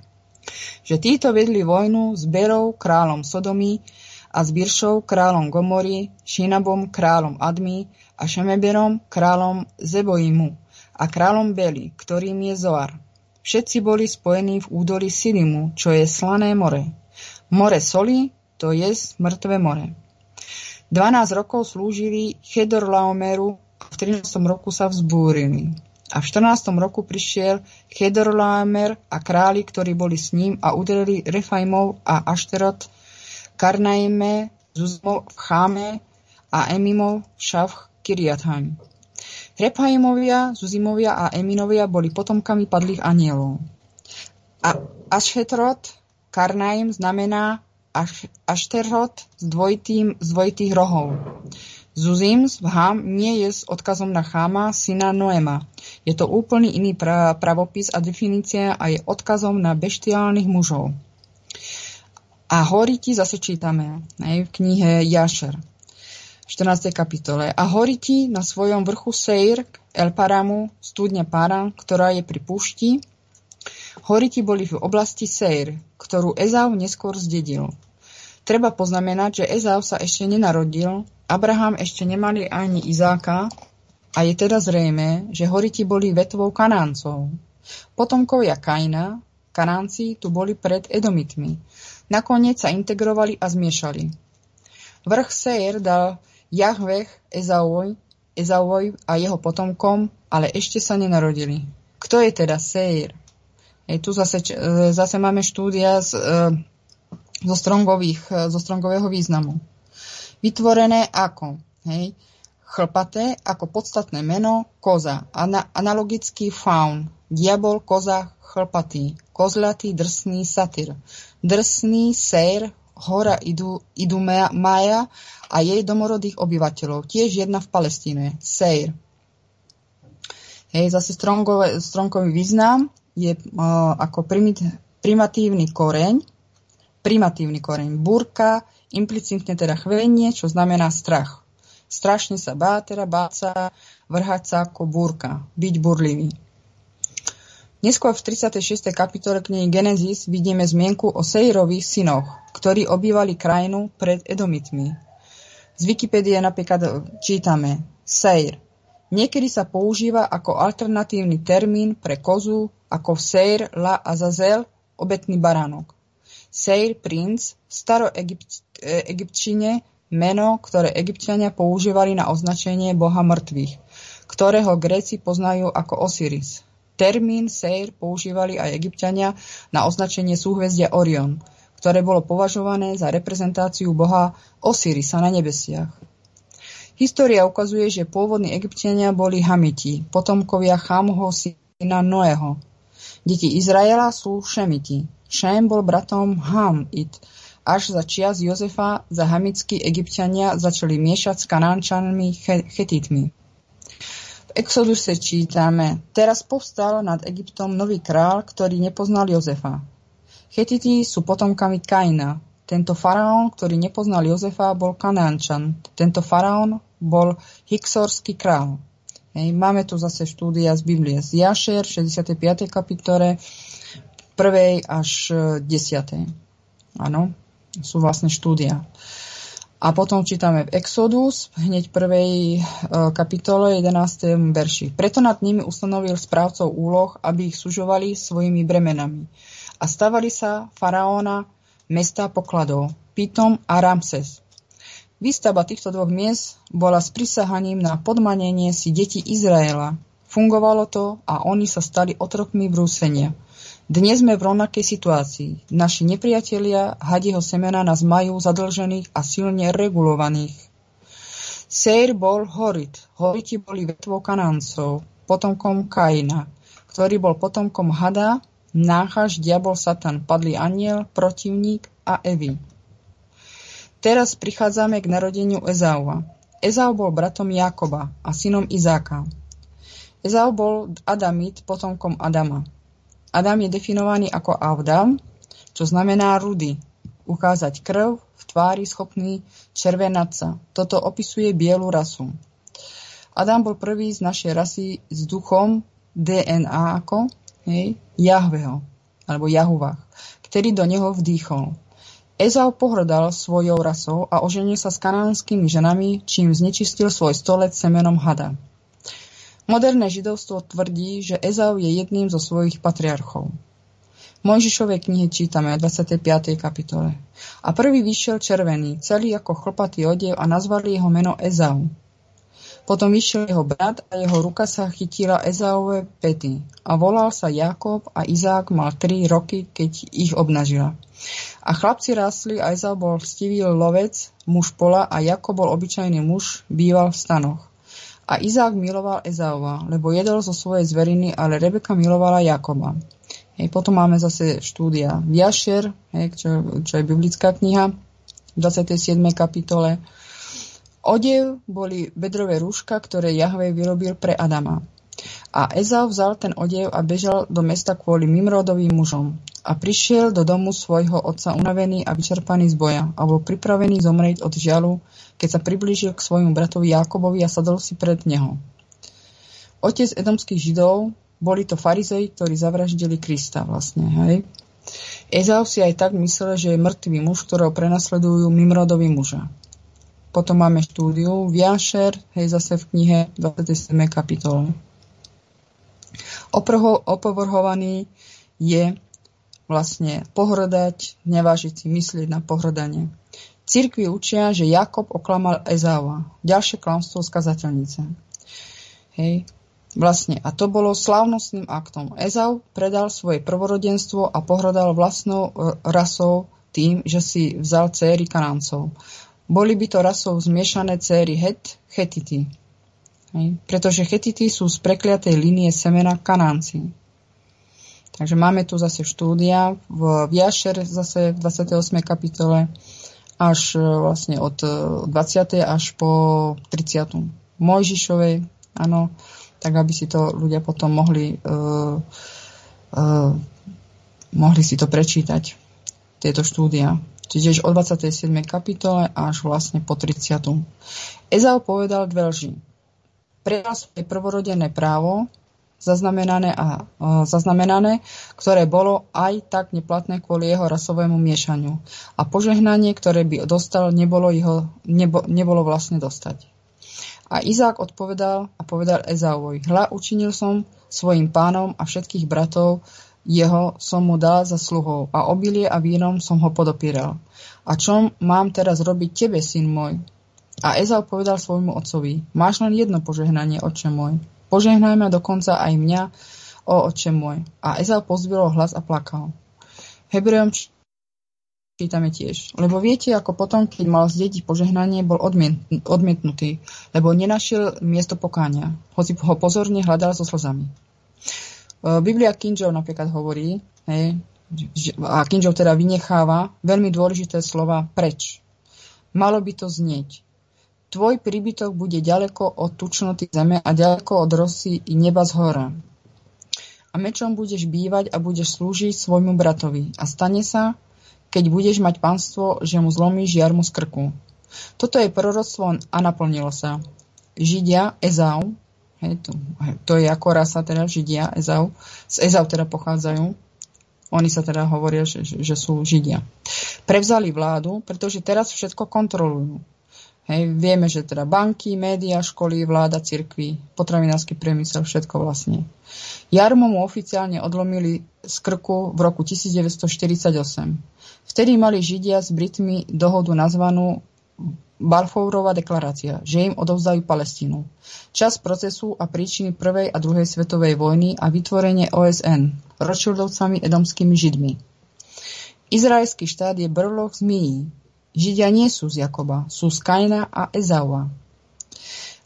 Že títo vedli vojnu s Berou, kráľom Sodomy, a s Biršou, kráľom Gomory, Šinabom, kráľom Admy a Šemeberom, kráľom Zeboimu a kráľom Beli, ktorým je Zoar. Všetci boli spojení v údolí Silimu, čo je slané more. More soli, to je mŕtve more. 12 rokov slúžili Chedorlaomeru v 13. roku sa vzbúrili. A v 14. roku prišiel Chedorlaomer a králi, ktorí boli s ním a udelili Refaimov a Ašterot Karnaime, Zuzmo v Cháme a Emimov Šavch Kiriathaim. Rephaimovia, Zuzimovia a Eminovia boli potomkami padlých anielov. A Ašhetrot, Karnaim znamená Ašterhot s, dvojitým, z dvojitých rohov. Zuzim z Vham nie je s odkazom na Cháma, syna Noema. Je to úplný iný pra, pravopis a definícia a je odkazom na beštiálnych mužov. A Horiti zase čítame aj v knihe Jašer v 14. kapitole. A Horiti na svojom vrchu Seir El Paramu, studne Paran, ktorá je pri púšti. Horiti boli v oblasti Seir, ktorú Ezau neskôr zdedil. Treba poznamenať, že Ezau sa ešte nenarodil, Abraham ešte nemali ani Izáka a je teda zrejme, že Horiti boli vetvou Kanáncov. Potomkovia Kaina, Kanánci tu boli pred Edomitmi, Nakoniec sa integrovali a zmiešali. Vrch Seir dal Jahveh Ezauoj, Ezauoj a jeho potomkom, ale ešte sa nenarodili. Kto je teda Seir? Hej, tu zase, e, zase máme štúdia z, e, zo, strongových, e, zo strongového významu. Vytvorené ako hej, chlpaté ako podstatné meno koza, ana, analogický faun, diabol, koza, chlpatý, kozlatý, drsný satyr, drsný sér, hora idú, idú Maja a jej domorodých obyvateľov. Tiež jedna v Palestíne, Seir. Hej, zase strongové, strongový význam je uh, ako primit, primatívny koreň, primatívny koreň, burka, implicitne teda chvenie, čo znamená strach. Strašne sa bá, teda báť sa, vrhať sa ako búrka, byť burlivý. Neskôr v 36. kapitole knihy Genesis vidíme zmienku o Seirových synoch, ktorí obývali krajinu pred Edomitmi. Z Wikipédie napríklad čítame Seir. Niekedy sa používa ako alternatívny termín pre kozu, ako Seir la Azazel, obetný baránok. Seir princ v staroegyptčine meno, ktoré egyptiania používali na označenie boha mŕtvych, ktorého Gréci poznajú ako Osiris. Termín Seir používali aj egyptiania na označenie súhvezdia Orion, ktoré bolo považované za reprezentáciu boha Osirisa na nebesiach. História ukazuje, že pôvodní egyptiania boli Hamiti, potomkovia Chámovho syna Noého. Deti Izraela sú Šemiti. Šem bol bratom Hamit. Až za čias Jozefa za hamickí egyptiania začali miešať s kanánčanmi Chetitmi. V Exoduse čítame, teraz povstal nad Egyptom nový král, ktorý nepoznal Jozefa. Chetiti sú potomkami Kaina. Tento faraón, ktorý nepoznal Jozefa, bol Kanánčan. Tento faraón bol Hyksorský král. Hej, máme tu zase štúdia z Biblie z Jašer, 65. kapitore, 1. až 10. Áno, sú vlastne štúdia. A potom čítame v Exodus, hneď prvej e, kapitole 11. verši. Preto nad nimi ustanovil správcov úloh, aby ich sužovali svojimi bremenami. A stavali sa faraóna mesta pokladov, Pitom a Ramses. Výstava týchto dvoch miest bola s prisahaním na podmanenie si detí Izraela. Fungovalo to a oni sa stali otrokmi brúsenia. Dnes sme v rovnakej situácii. Naši nepriatelia hadieho semena nás majú zadlžených a silne regulovaných. Seir bol Horit. Horiti boli vetvou Kanáncov, potomkom Kaina, ktorý bol potomkom Hada, Náchaš, diabol, Satan, padlý aniel, protivník a Evy. Teraz prichádzame k narodeniu Ezaua. Ezau bol bratom Jakoba a synom Izáka. Ezau bol Adamit, potomkom Adama. Adam je definovaný ako Avdam, čo znamená rudy, ukázať krv v tvári schopný červenať sa. Toto opisuje bielu rasu. Adam bol prvý z našej rasy s duchom DNA ako hej, Jahveho, alebo Jahuvach, ktorý do neho vdýchol. Ezau pohrdal svojou rasou a oženil sa s kanánskými ženami, čím znečistil svoj stolec semenom hada. Moderné židovstvo tvrdí, že Ezau je jedným zo svojich patriarchov. V Mojžišovej knihe čítame v 25. kapitole. A prvý vyšiel červený, celý ako chlpatý odev a nazvali jeho meno Ezau. Potom vyšiel jeho brat a jeho ruka sa chytila Ezaove pety. A volal sa Jakob a Izák mal tri roky, keď ich obnažila. A chlapci rástli a Ezau bol stivý lovec, muž pola a Jakob bol obyčajný muž, býval v stanoch. A Izák miloval Ezaova, lebo jedol zo svojej zveriny, ale Rebeka milovala Jakoba. Hej, potom máme zase štúdia Viašer, hej, čo, čo je biblická kniha, v 27. kapitole. Odev boli bedrové rúška, ktoré Jahve vyrobil pre Adama. A Ezau vzal ten odev a bežal do mesta kvôli mimrodovým mužom. A prišiel do domu svojho otca unavený a vyčerpaný z boja a bol pripravený zomrieť od žialu, keď sa priblížil k svojmu bratovi Jakobovi a sadol si pred neho. Otec edomských židov, boli to farizei, ktorí zavraždili Krista vlastne, hej. Ezau si aj tak myslel, že je mŕtvý muž, ktorého prenasledujú mimrodoví muža. Potom máme štúdiu Viašer, hej, zase v knihe 27. kapitole. Opovrhovaný je vlastne pohrdať, nevážiť si myslieť na pohrdanie. Cirkvi učia, že Jakob oklamal Ezáva. Ďalšie klamstvo z kazateľnice. Hej. Vlastne, a to bolo slávnostným aktom. Ezau predal svoje prvorodenstvo a pohrdal vlastnou rasou tým, že si vzal céry kanáncov. Boli by to rasou zmiešané céry Het, Chetity. Hej. Pretože Chetity sú z prekliatej línie semena Kanánci. Takže máme tu zase štúdia v Viašer zase v 28. kapitole až e, vlastne od 20. E, až po 30. Mojžišovej, áno, tak aby si to ľudia potom mohli, uh, uh, mohli si to prečítať, tieto štúdia čiže od 27. kapitole až vlastne po 30. Ezau povedal dve lži. Prijal svoje prvorodené právo, zaznamenané, a, zaznamenané, ktoré bolo aj tak neplatné kvôli jeho rasovému miešaniu. A požehnanie, ktoré by dostal, nebolo, jeho, nebo, nebolo vlastne dostať. A Izák odpovedal a povedal Ezauvovi, hľa učinil som svojim pánom a všetkých bratov jeho som mu dal za sluhov a obilie a vínom som ho podopíral. A čo mám teraz robiť tebe, syn môj? A Ezau povedal svojmu otcovi, máš len jedno požehnanie, oče môj. Požehnaj ma dokonca aj mňa, o oče môj. A Ezau pozbilo hlas a plakal. Hebrejom čítame tiež. Lebo viete, ako potom, keď mal zdediť požehnanie, bol odmietnutý, lebo nenašiel miesto pokáňa, hoci ho pozorne hľadal so slzami. E, Biblia Kinžov napríklad hovorí, hej, a Kinžov teda vynecháva veľmi dôležité slova preč. Malo by to znieť. Tvoj príbytok bude ďaleko od tučnoty zeme a ďaleko od rosy neba z hora. A mečom budeš bývať a budeš slúžiť svojmu bratovi. A stane sa, keď budeš mať panstvo, že mu zlomíš jarmu z krku. Toto je proroctvo a naplnilo sa. Židia, Ezau, Hej, to, to je ako rasa teda Židia, Ezau. Z Ezau teda pochádzajú. Oni sa teda hovoria, že, že sú Židia. Prevzali vládu, pretože teraz všetko kontrolujú. Hej, vieme, že teda banky, médiá, školy, vláda, cirkvi, potravinársky priemysel, všetko vlastne. Jarmo mu oficiálne odlomili z krku v roku 1948. Vtedy mali Židia s Britmi dohodu nazvanú Balfourová deklarácia, že im odovzdajú Palestínu. Čas procesu a príčiny prvej a druhej svetovej vojny a vytvorenie OSN Rothschildovcami edomskými Židmi. Izraelský štát je brloch zmií. Židia nie sú z Jakoba, sú z Kaina a Ezaua.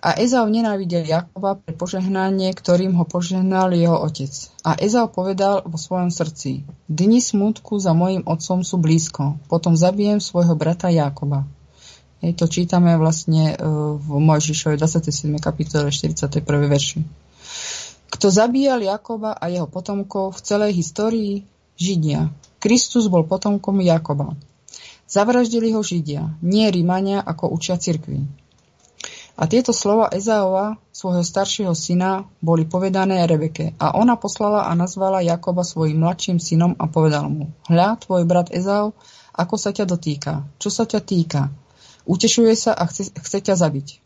A Ezau nenávidel Jakoba pre požehnanie, ktorým ho požehnal jeho otec. A Ezau povedal vo svojom srdci, dni smutku za mojim otcom sú blízko, potom zabijem svojho brata Jakoba. Hej, to čítame vlastne v Mojžišovej 27. kapitole 41. verši. Kto zabíjal Jakoba a jeho potomkov v celej histórii? Židia. Kristus bol potomkom Jakoba. Zavraždili ho Židia, nie Rímania, ako učia cirkvi. A tieto slova Ezaova, svojho staršieho syna, boli povedané Rebeke. A ona poslala a nazvala Jakoba svojim mladším synom a povedal mu, hľa, tvoj brat Ezau, ako sa ťa dotýka, čo sa ťa týka. Utešuje sa a chce, chce ťa zabiť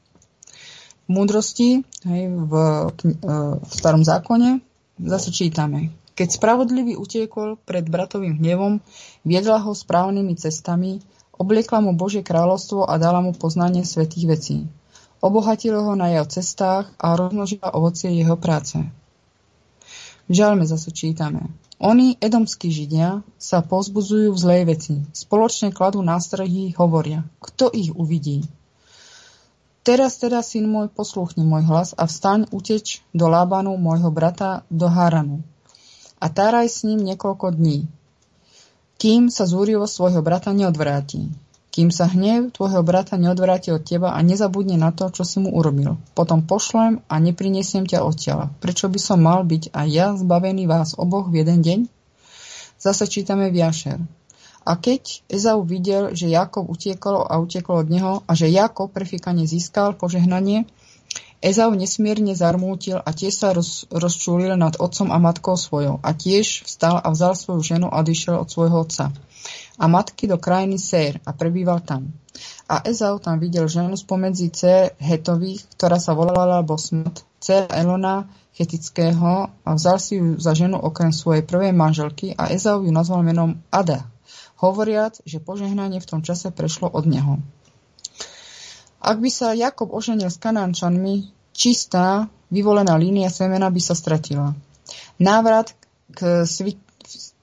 múdrosti hej, v, e, v starom zákone zase čítame. Keď spravodlivý utiekol pred bratovým hnevom, viedla ho správnymi cestami, obliekla mu Božie kráľovstvo a dala mu poznanie svetých vecí. Obohatilo ho na jeho cestách a rozmnožila ovocie jeho práce. V žalme zase čítame. Oni, edomskí židia, sa pozbudzujú v zlej veci. Spoločne kladú nástrahy, hovoria. Kto ich uvidí? Teraz teda, syn môj, poslúchni môj hlas a vstaň, uteč do Lábanu, môjho brata, do Haranu. A táraj s ním niekoľko dní, kým sa zúrivo svojho brata neodvráti. Kým sa hnev tvojho brata neodvráti od teba a nezabudne na to, čo si mu urobil. Potom pošlem a neprinesiem ťa odtiaľ. Prečo by som mal byť aj ja zbavený vás oboch v jeden deň? Zase čítame v Jašer. A keď Ezau videl, že Jakob utiekol a utiekol od neho a že Jakob prefíkanie získal požehnanie, Ezau nesmierne zarmútil a tiež sa roz, rozčúlil nad otcom a matkou svojou a tiež vstal a vzal svoju ženu a odišiel od svojho otca a matky do krajiny Sér a prebýval tam. A Ezau tam videl ženu spomedzi C Hetových, ktorá sa volala Bosmat, C Elona Chetického a vzal si ju za ženu okrem svojej prvej manželky a Ezau ju nazval menom Ada, hovoriac, že požehnanie v tom čase prešlo od neho. Ak by sa Jakob oženil s Kanánčanmi, čistá, vyvolená línia semena by sa stratila. Návrat k, svit,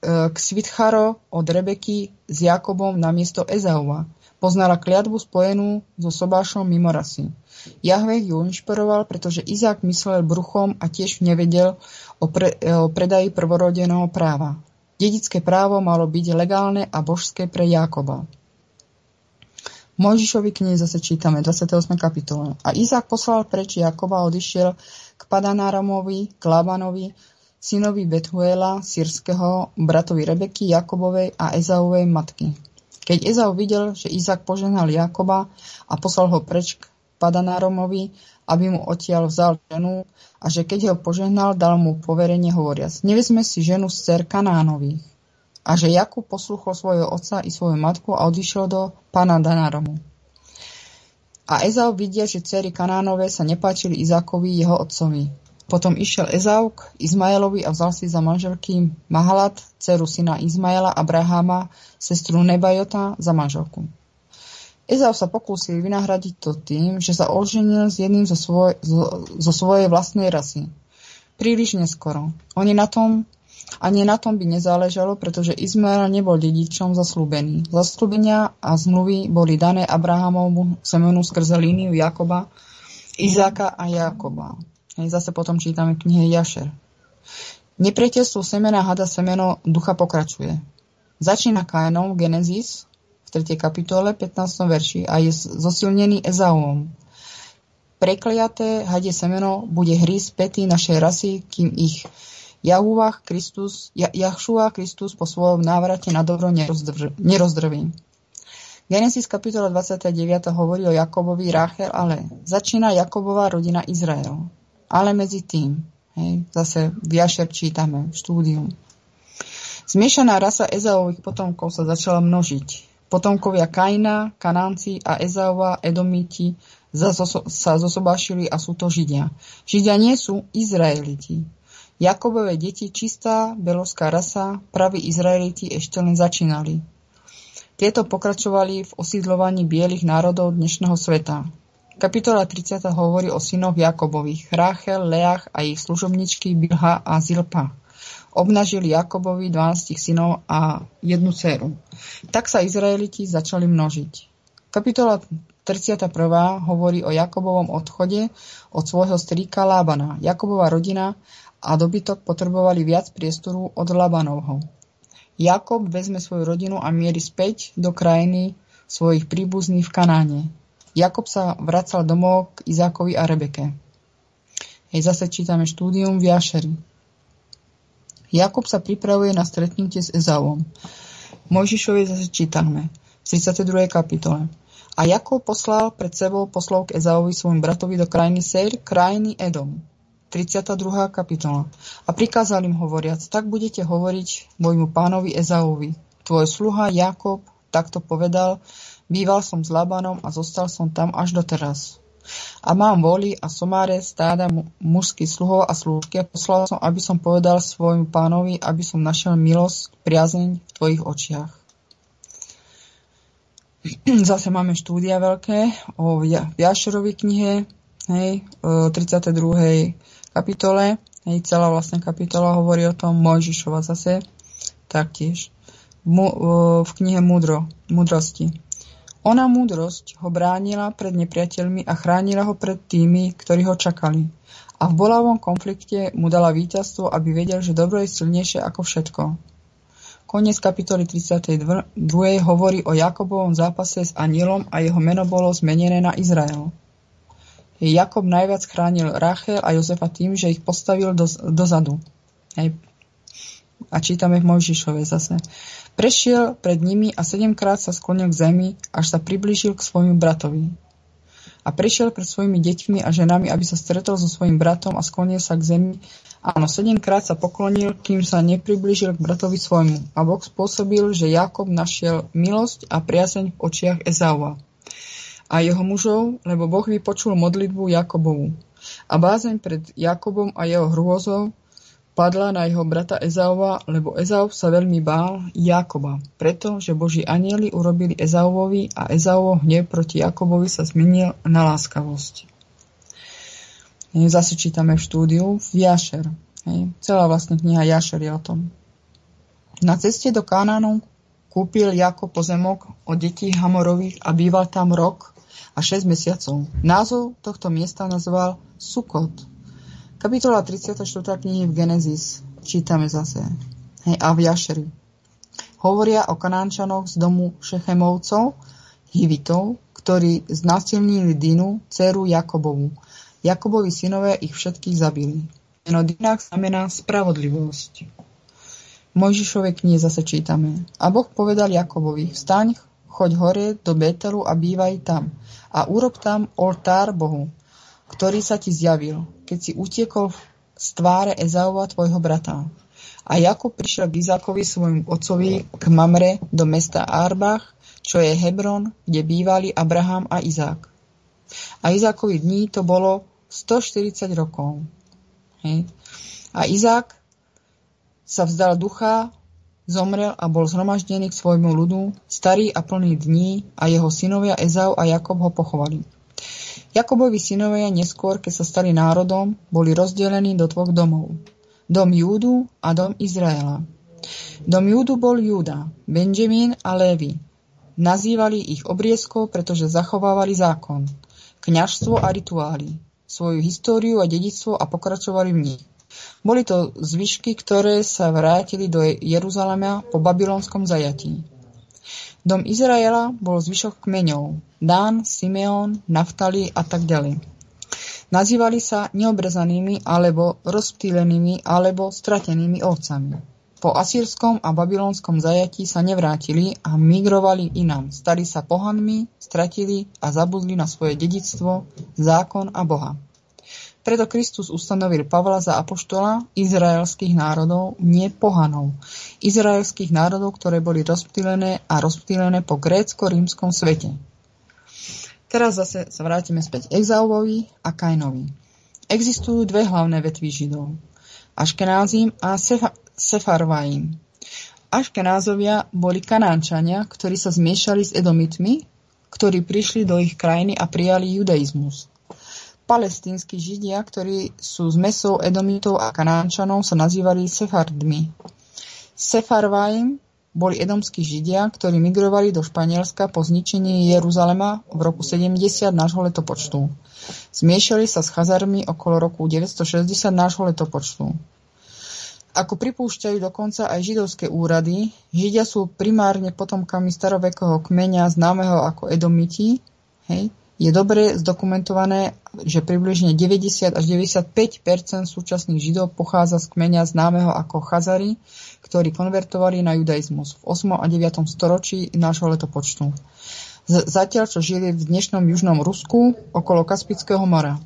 k Svitcharo od Rebeky s Jakobom na miesto Ezaova poznala kliatbu spojenú so sobášom mimo rasy. Jahve ju inšpiroval, pretože Izák myslel bruchom a tiež nevedel o, pre, o predaji prvorodeného práva. Dedické právo malo byť legálne a božské pre Jákoba. Mojžišovi knihe zase čítame 28. kapitole. A Izák poslal preč Jakoba a odišiel k Padanáramovi, k Labanovi, synovi Bethuela, sírskeho, bratovi Rebeky, Jakobovej a Ezauvej matky. Keď Ezau videl, že Izák poženal Jakoba a poslal ho preč k Padanáromovi, aby mu odtiaľ vzal ženu a že keď ho požehnal, dal mu poverenie hovoriac. Nevezme si ženu z cer Kanánových. A že Jakub posluchol svojho otca i svoju matku a odišiel do pána Danáromu. A Ezau vidia, že cery Kanánové sa nepáčili Izákovi, jeho otcovi. Potom išiel Ezau k Izmaelovi a vzal si za manželky Mahalat, dceru syna Izmaela, Abrahama, sestru Nebajota za manželku. Ezau sa pokúsil vynahradiť to tým, že sa oženil s jedným zo, svoj, zo, zo svojej vlastnej rasy. Príliš neskoro. Oni na tom, ani na tom by nezáležalo, pretože Izmael nebol dedičom zaslúbený. Zaslúbenia a zmluvy boli dané Abrahamovmu semenu skrze líniu Jakoba, Izáka a Jakoba. Hej, zase potom čítame v knihe Jašer. Nepriateľstvo semena hada semeno ducha pokračuje. Začína Kainom Genesis 3. kapitole 15. verši a je zosilnený Ezauom. Prekliaté hadie semeno bude hry spätý našej rasy, kým ich Jahúvach Kristus, Jahšua Kristus po svojom návrate na dobro nerozdrví. Genesis kapitola 29 hovorí o Jakobovi Ráchel, ale začína Jakobová rodina Izrael. Ale medzi tým, hej, zase v Jašer čítame v štúdiu. Zmiešaná rasa Ezaových potomkov sa začala množiť. Potomkovia Kaina, Kanánci a Ezaova, Edomiti sa zosobášili a sú to Židia. Židia nie sú Izraeliti. Jakobové deti, čistá beloská rasa, praví Izraeliti ešte len začínali. Tieto pokračovali v osídlovaní bielých národov dnešného sveta. Kapitola 30 hovorí o synoch Jakobových, Ráchel, Leach a ich služobničky Bilha a Zilpa obnažili Jakobovi 12 synov a jednu dceru. Tak sa Izraeliti začali množiť. Kapitola 31. hovorí o Jakobovom odchode od svojho strýka Lábana. Jakobova rodina a dobytok potrebovali viac priestoru od Labanovho. Jakob vezme svoju rodinu a mierí späť do krajiny svojich príbuzných v Kanáne. Jakob sa vracal domov k Izákovi a Rebeke. Hej, zase čítame štúdium v Jašeri. Jakob sa pripravuje na stretnutie s Ezavom. Mojžišovi zase čítame v 32. kapitole. A Jakob poslal pred sebou poslov k Ezaovi svojmu bratovi do krajiny Seir, krajiny Edom. 32. kapitola. A prikázal im hovoriac, tak budete hovoriť môjmu pánovi Ezaovi. Tvoj sluha Jakob takto povedal, býval som s Labanom a zostal som tam až doteraz. A mám voli a somáre stáda mužských sluhov a služky a poslal som, aby som povedal svojmu pánovi, aby som našiel milosť, priazeň v tvojich očiach. Zase máme štúdia veľké o Jašerovi knihe, hej, 32. kapitole, hej, celá vlastne kapitola hovorí o tom, Mojžišova zase, taktiež, v knihe Múdro, Múdrosti. Ona múdrosť ho bránila pred nepriateľmi a chránila ho pred tými, ktorí ho čakali. A v bolavom konflikte mu dala víťazstvo, aby vedel, že dobro je silnejšie ako všetko. Koniec kapitoly 32. hovorí o Jakobovom zápase s anielom a jeho meno bolo zmenené na Izrael. Jakob najviac chránil Rachel a Jozefa tým, že ich postavil do, dozadu. Hej. A čítame v Mojžišove zase. Prešiel pred nimi a sedemkrát sa sklonil k zemi, až sa priblížil k svojmu bratovi. A prešiel pred svojimi deťmi a ženami, aby sa stretol so svojim bratom a sklonil sa k zemi Áno, sedemkrát sa poklonil, kým sa nepriblížil k bratovi svojmu. A Boh spôsobil, že Jakob našiel milosť a priazeň v očiach Ezaua a jeho mužov, lebo Boh vypočul modlitbu Jakobovu. A bázeň pred Jakobom a jeho hrôzou padla na jeho brata Ezaova, lebo Ezau sa veľmi bál Jakoba, preto, že Boží anieli urobili Ezauvovi a Ezauvo hnev proti Jakobovi sa zmenil na láskavosť. Zase čítame v štúdiu v Jašer. Celá vlastne kniha Jašer je o tom. Na ceste do Kanánu kúpil Jako pozemok od detí Hamorových a býval tam rok a 6 mesiacov. Názov tohto miesta nazval Sukot. Kapitola 34. knihy v Genesis čítame zase. Hej, a v Jašeri. Hovoria o Kanánčanoch z domu Šechemovcov, Hivitov, ktorí znasilnili Dinu, dceru Jakobovu Jakobovi synové ich všetkých zabili. Meno Dinák znamená spravodlivosť. Mojžišovej knihe zase čítame. A Boh povedal Jakobovi, vstaň, choď hore do Betelu a bývaj tam. A urob tam oltár Bohu, ktorý sa ti zjavil, keď si utiekol z tváre Ezaova tvojho brata. A Jakob prišiel k Izákovi svojmu otcovi k Mamre do mesta Arbach, čo je Hebron, kde bývali Abraham a Izák. A Izákovi dní to bolo 140 rokov. Hej. A Izák sa vzdal ducha, zomrel a bol zhromaždený k svojmu ľudu, starý a plný dní a jeho synovia Ezau a Jakob ho pochovali. Jakobovi synovia neskôr, keď sa stali národom, boli rozdelení do dvoch domov. Dom Júdu a dom Izraela. Dom Júdu bol Júda, Benjamín a Lévy. Nazývali ich obriezkou, pretože zachovávali zákon, kňažstvo a rituály svoju históriu a dedictvo a pokračovali v nich. Boli to zvyšky, ktoré sa vrátili do Jeruzalema po babylonskom zajatí. Dom Izraela bol zvyšok kmeňov Dán, Simeon, Naftali a tak ďalej. Nazývali sa neobrezanými alebo rozptýlenými alebo stratenými ovcami. Po asýrskom a babylonskom zajatí sa nevrátili a migrovali inám. Stali sa pohanmi, stratili a zabudli na svoje dedictvo, zákon a Boha. Preto Kristus ustanovil Pavla za apoštola izraelských národov, nie pohanov. Izraelských národov, ktoré boli rozptýlené a rozptýlené po grécko-rímskom svete. Teraz zase sa vrátime späť Exauvovi a Kainovi. Existujú dve hlavné vetvy Židov. Aškenázim a Sefa-. Aškenázovia boli Kanánčania, ktorí sa zmiešali s Edomitmi, ktorí prišli do ich krajiny a prijali judaizmus. Palestínsky Židia, ktorí sú zmesou Edomitov a Kanánčanov, sa nazývali Sefardmi. Sefarvaim boli edomskí Židia, ktorí migrovali do Španielska po zničení Jeruzalema v roku 70 nášho letopočtu. Zmiešali sa s Chazarmi okolo roku 960 nášho letopočtu. Ako pripúšťajú dokonca aj židovské úrady, Židia sú primárne potomkami starovekého kmeňa známeho ako Edomiti, hej, Je dobre zdokumentované, že približne 90 až 95% súčasných židov pochádza z kmeňa známeho ako Chazari, ktorí konvertovali na judaizmus v 8. a 9. storočí nášho letopočtu. Zatiaľ, čo žili v dnešnom južnom Rusku okolo Kaspického mora.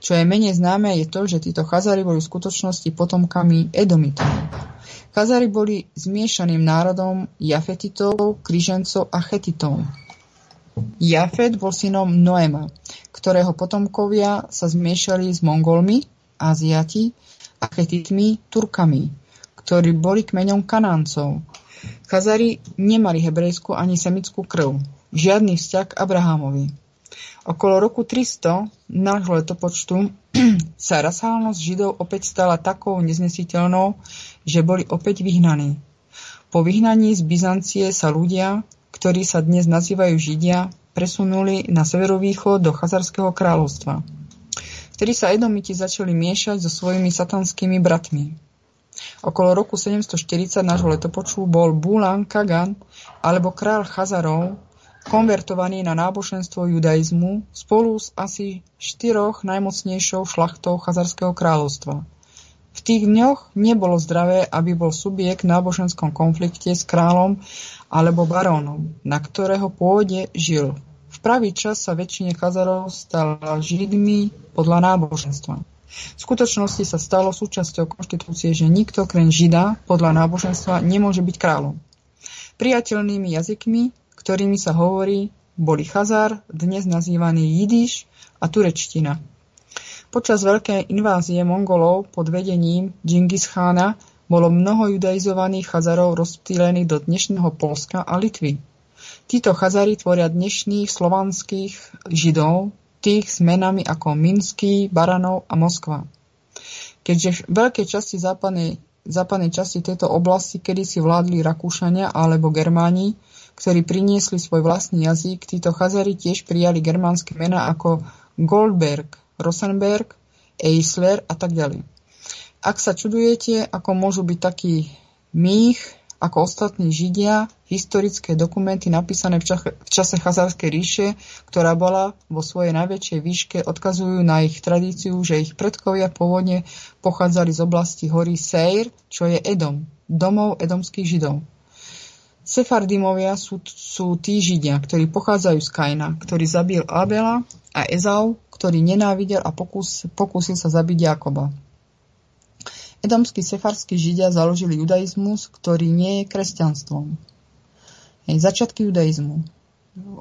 Čo je menej známe, je to, že títo Chazari boli v skutočnosti potomkami Edomitov. Chazari boli zmiešaným národom Jafetitov, Kryžencov a Chetitov. Jafet bol synom Noema, ktorého potomkovia sa zmiešali s Mongolmi, Aziati a Chetitmi, Turkami, ktorí boli kmeňom Kanáncov. Chazari nemali hebrejskú ani semickú krv, žiadny vzťah k Abrahamovi. Okolo roku 300 nášho letopočtu sa rasálnosť Židov opäť stala takou neznesiteľnou, že boli opäť vyhnaní. Po vyhnaní z Byzancie sa ľudia, ktorí sa dnes nazývajú Židia, presunuli na severovýchod do Chazarského kráľovstva. Vtedy sa Edomiti začali miešať so svojimi satanskými bratmi. Okolo roku 740 nášho letopoču bol Bulan Kagan alebo král Chazarov konvertovaný na náboženstvo judaizmu spolu s asi štyroch najmocnejšou šlachtou Chazarského kráľovstva. Tých dňoch nebolo zdravé, aby bol subjekt v náboženskom konflikte s kráľom alebo barónom, na ktorého pôde žil. V pravý čas sa väčšine Chazarov stala židmi podľa náboženstva. V skutočnosti sa stalo súčasťou konštitúcie, že nikto krem žida podľa náboženstva nemôže byť kráľom. Priateľnými jazykmi, ktorými sa hovorí, boli Chazar, dnes nazývaný Jidiš a turečtina. Počas veľkej invázie Mongolov pod vedením Džingis Chána bolo mnoho judaizovaných Chazarov rozptýlených do dnešného Polska a Litvy. Títo Chazari tvoria dnešných slovanských židov, tých s menami ako Minský, Baranov a Moskva. Keďže v veľkej časti západnej, západnej časti tejto oblasti kedysi vládli Rakúšania alebo Germáni, ktorí priniesli svoj vlastný jazyk, títo Chazari tiež prijali germánske mená ako Goldberg, Rosenberg, Eisler a tak ďalej. Ak sa čudujete, ako môžu byť takí mých, ako ostatní Židia, historické dokumenty napísané v, čase, Chazárskej ríše, ktorá bola vo svojej najväčšej výške, odkazujú na ich tradíciu, že ich predkovia pôvodne pochádzali z oblasti hory Seir, čo je Edom, domov edomských Židov. Sefardimovia sú, sú tí Židia, ktorí pochádzajú z Kaina, ktorý zabil Abela a Ezau, ktorý nenávidel a pokus, pokusil sa zabiť Jakoba. Edomskí sefarskí židia založili judaizmus, ktorý nie je kresťanstvom. Hej, začiatky judaizmu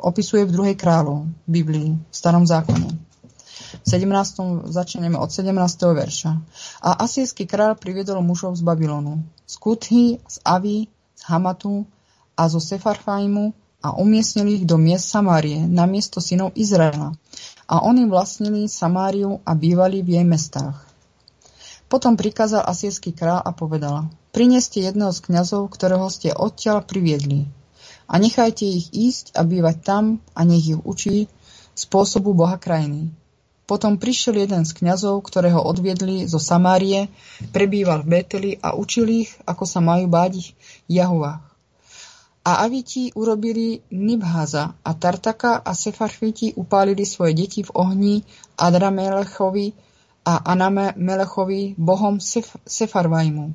opisuje v druhej kráľov, Biblii, v starom zákone. V 17. začneme od 17. verša. A asijský kráľ priviedol mužov z Babylonu, z Kuthy, z Avy, z Hamatu a zo Sefarfajmu a umiestnili ich do miest Samárie, na miesto synov Izraela a oni vlastnili Samáriu a bývali v jej mestách. Potom prikázal asýrsky král a povedal, prineste jedného z kňazov, ktorého ste odtiaľ priviedli a nechajte ich ísť a bývať tam a nech ich učí spôsobu Boha krajiny. Potom prišiel jeden z kňazov, ktorého odviedli zo Samárie, prebýval v Beteli a učil ich, ako sa majú báť Jahuvách. A Aviti urobili Nibhaza a Tartaka a Sefarfiti upálili svoje deti v ohni Adramelechovi a Anamelechovi bohom Sef- Sefarvajmu.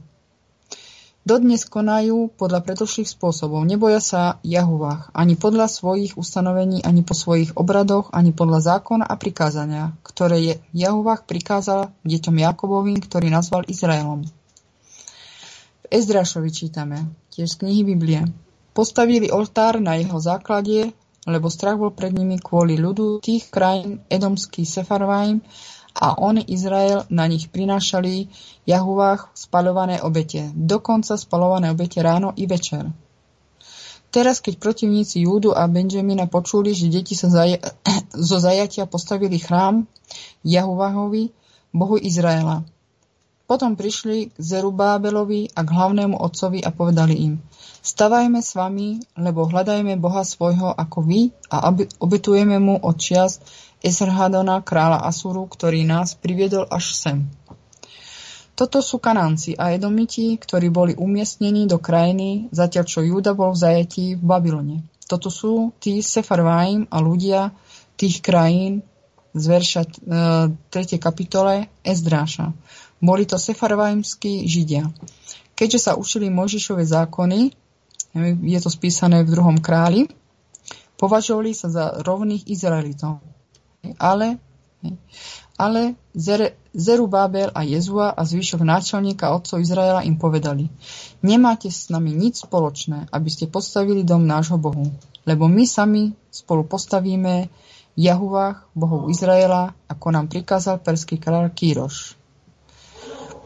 Dodnes konajú podľa predošlých spôsobov. Neboja sa Jahuvách ani podľa svojich ustanovení, ani po svojich obradoch, ani podľa zákona a prikázania, ktoré je Jahuvách prikázal deťom Jakobovým, ktorý nazval Izraelom. V Ezdrašovi čítame, tiež z knihy Biblie. Postavili oltár na jeho základe, lebo strach bol pred nimi kvôli ľudu tých krajín Edomský Sefarvaim a oni Izrael na nich prinášali Jahuvách spaľované obete, dokonca spalované obete ráno i večer. Teraz, keď protivníci Júdu a Benjamina počuli, že deti sa zaja- zo zajatia postavili chrám Jahuvahovi, Bohu Izraela. Potom prišli k Zerubábelovi a k hlavnému otcovi a povedali im – Stavajme s vami, lebo hľadajme Boha svojho ako vy a obetujeme mu od čias Esarhadona, kráľa Asuru, ktorý nás priviedol až sem. Toto sú Kanánci a Edomiti, ktorí boli umiestnení do krajiny, zatiaľ čo Júda bol v zajetí v Babylone. Toto sú tí Sefarvaim a ľudia, tých krajín z verša 3. E, kapitole Ezdráša. Boli to sefarvajmskí židia. Keďže sa učili Možišové zákony, je to spísané v druhom králi, považovali sa za rovných Izraelitov. Ale, ale Zerubábel a Jezua a zvyšok náčelníka otcov Izraela im povedali Nemáte s nami nič spoločné, aby ste postavili dom nášho Bohu, lebo my sami spolu postavíme Jahuvách, bohov Izraela, ako nám prikázal perský kráľ Kýroš.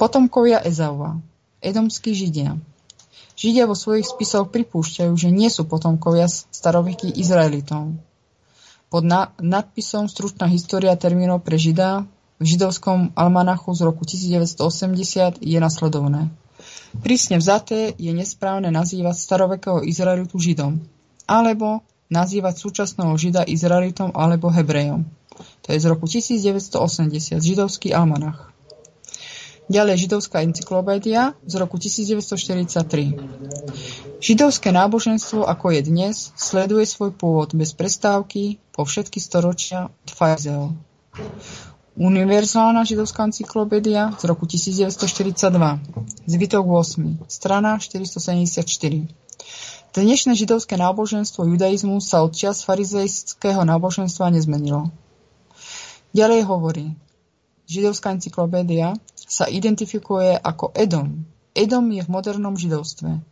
Potomkovia Ezaua, edomskí Židia, Židia vo svojich spisoch pripúšťajú, že nie sú potomkovia starovekých Izraelitov. Pod na- nadpisom Stručná história termínov pre Žida v židovskom almanachu z roku 1980 je nasledovné. Prísne vzaté je nesprávne nazývať starovekého Izraelitu Židom, alebo nazývať súčasného Žida Izraelitom alebo Hebrejom. To je z roku 1980, židovský almanach. Ďalej židovská encyklopédia z roku 1943. Židovské náboženstvo, ako je dnes, sleduje svoj pôvod bez prestávky po všetky storočia od Fajzel. Univerzálna židovská encyklopédia z roku 1942. Zbytok 8. Strana 474. Dnešné židovské náboženstvo judaizmu sa od čias farizejského náboženstva nezmenilo. Ďalej hovorí, židovská encyklopédia sa identifikuje ako Edom. Edom je v modernom židovstve.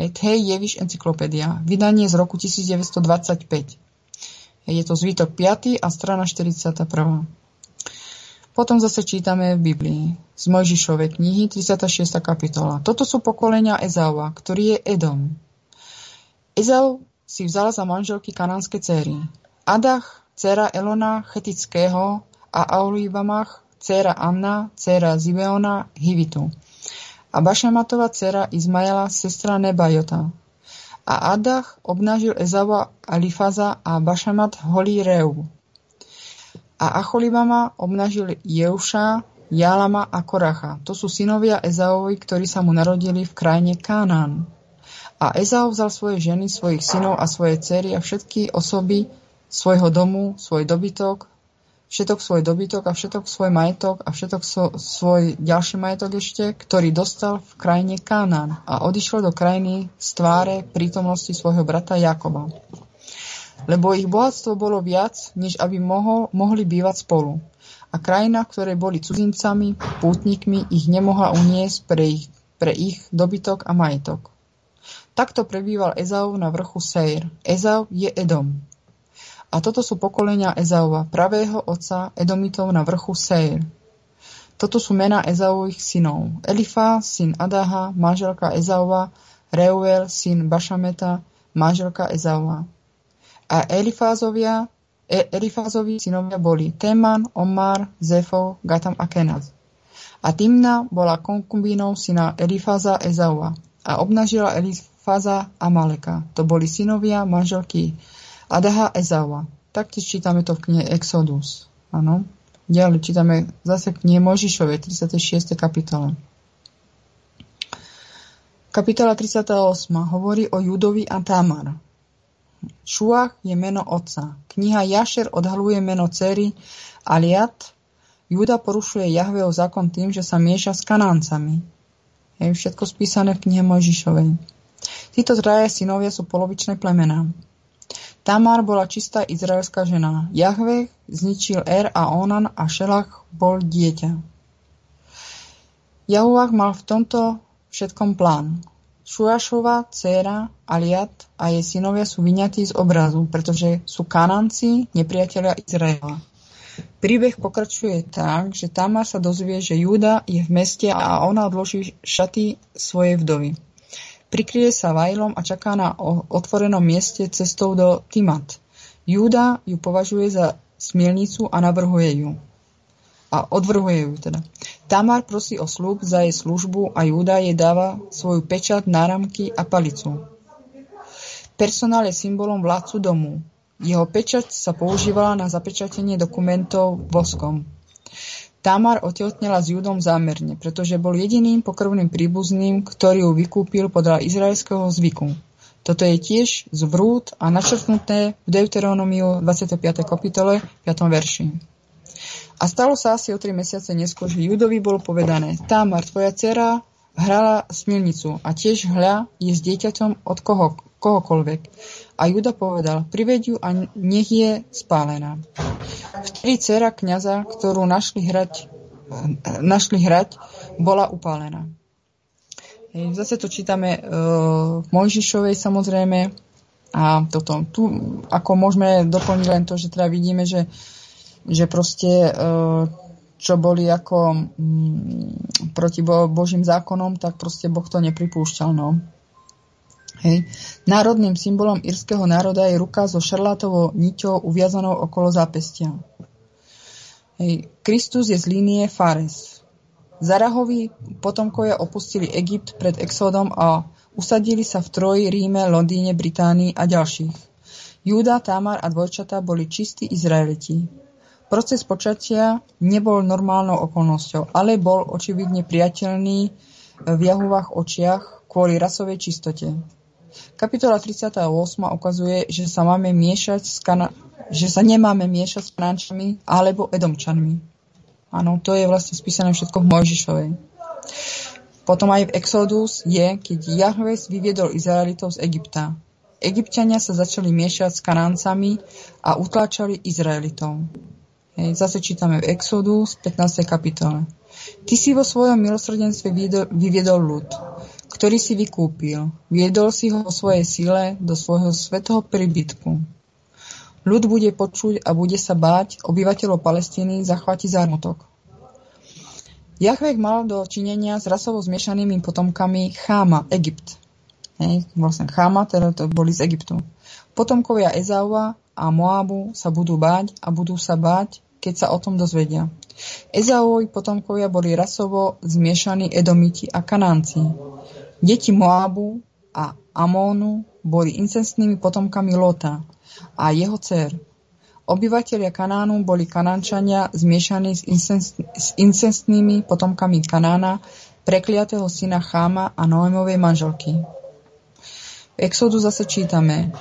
Hej, Tej Jeviš encyklopédia, vydanie z roku 1925. Hej, je to zvítok 5. a strana 41. Potom zase čítame v Biblii z Mojžišovej knihy 36. kapitola. Toto sú pokolenia Ezaua, ktorý je Edom. Ezau si vzal za manželky kanánske céry. Adach, dcera Elona Chetického a Aulibamach, dcéra Anna, dcéra Zibeona, Hivitu. A Bašematova dcéra Izmaela, sestra Nebajota. A Adach obnažil Ezava Alifaza a Bašamat holí Reu. A Acholibama obnažil Jeuša, Jalama a Koracha. To sú synovia Ezaovi, ktorí sa mu narodili v krajine Kánán. A Ezau vzal svoje ženy, svojich synov a svoje cery a všetky osoby svojho domu, svoj dobytok, všetok svoj dobytok a všetok svoj majetok a všetok so, svoj ďalší majetok ešte, ktorý dostal v krajine Kánán a odišiel do krajiny z tváre prítomnosti svojho brata Jakoba. Lebo ich bohatstvo bolo viac, než aby mohol, mohli bývať spolu. A krajina, ktoré boli cudzincami, pútnikmi, ich nemohla uniesť pre ich, pre ich dobytok a majetok. Takto prebýval Ezau na vrchu Seir. Ezau je Edom. A toto sú pokolenia Ezaova, pravého otca Edomitov na vrchu Seir. Toto sú mená Ezaových synov. Elifa, syn Adaha, manželka Ezaova, Reuel, syn Bašameta, manželka Ezaova. A Elifázovia, e, Elifázovi synovia boli Teman, Omar, Zefo, Gatam a Kenaz. A Timna bola konkubínou syna Elifáza Ezaua a obnažila Elifáza Amaleka. To boli synovia manželky Adaha Ezawa. Taktiež čítame to v knihe Exodus. Áno. Ďalej čítame zase knihe Možišovej, 36. kapitole. Kapitola 38. hovorí o Judovi a Tamar. Šuach je meno otca. Kniha Jašer odhaluje meno cery Aliat. Juda porušuje Jahveho zákon tým, že sa mieša s kanáncami. Je všetko spísané v knihe Mojžišovej. Títo traje synovia sú polovičné plemená. Tamar bola čistá izraelská žena. Jahve zničil Er a Onan a Šelach bol dieťa. Jahuvach mal v tomto všetkom plán. Šuašova dcéra Aliat a jej synovia sú vyňatí z obrazu, pretože sú kananci, nepriatelia Izraela. Príbeh pokračuje tak, že Tamar sa dozvie, že Júda je v meste a ona odloží šaty svojej vdovy. Prikryje sa vajlom a čaká na otvorenom mieste cestou do Timat. Júda ju považuje za smielnicu a navrhuje ju. A odvrhuje ju teda. Tamar prosí o slúb za jej službu a Júda jej dáva svoju pečat, náramky a palicu. Personál je symbolom vládcu domu. Jeho pečať sa používala na zapečatenie dokumentov voskom. Tamar otehotnela s Judom zámerne, pretože bol jediným pokrvným príbuzným, ktorý ju vykúpil podľa izraelského zvyku. Toto je tiež zvrút a načrtnuté v Deuteronomiu 25. kapitole 5. verši. A stalo sa asi o tri mesiace neskôr, že Judovi bolo povedané, Tamar, tvoja dcera hrala smilnicu a tiež hľa je s dieťaťom od koho, kohokoľvek. A Juda povedal, priveď ju a nech je spálená. Vtedy dcera kniaza, ktorú našli hrať, našli hrať bola upálená. Zase to čítame uh, v Mojžišovej samozrejme a toto. Tu ako môžeme doplniť len to, že teda vidíme, že, že proste uh, čo boli ako um, proti Bo- Božím zákonom, tak proste Boh to nepripúšťal. No. Hej. Národným symbolom írskeho národa je ruka so šarlátovou niťou uviazanou okolo zápestia. Hej. Kristus je z línie Fares. Zarahovi potomkovia opustili Egypt pred exodom a usadili sa v Troji, Ríme, Londýne, Británii a ďalších. Júda, Tamar a dvojčata boli čistí Izraeliti. Proces počatia nebol normálnou okolnosťou, ale bol očividne priateľný v Jahuvách očiach kvôli rasovej čistote. Kapitola 38 ukazuje, že sa, máme miešať s kana- že sa nemáme miešať s Kanánčami alebo Edomčanmi. Áno, to je vlastne spísané všetko v Mojžišovej. Potom aj v Exodus je, keď Jahves vyviedol Izraelitov z Egypta. Egyptiania sa začali miešať s Kanáncami a utláčali Izraelitov. Hej, zase čítame v Exodus 15. kapitole. Ty si vo svojom milosrdenstve vyviedol ľud, ktorý si vykúpil. Viedol si ho vo svojej sile do svojho svetého príbytku Ľud bude počuť a bude sa báť obyvateľov Palestíny zachvátiť zármutok. Jahvek mal do činenia s rasovo zmiešanými potomkami Cháma, Egypt. Hej, vlastne Cháma, teda to boli z Egyptu. Potomkovia Ezaua a Moabu sa budú báť a budú sa báť, keď sa o tom dozvedia. Ezauovi potomkovia boli rasovo zmiešaní Edomiti a Kanánci. Deti Moabu a Amónu boli incestnými potomkami Lota a jeho dcer. Obyvatelia Kanánu boli Kanánčania zmiešaní s, incest, incestnými potomkami Kanána, prekliatého syna Cháma a Noémovej manželky. V Exodu zase čítame.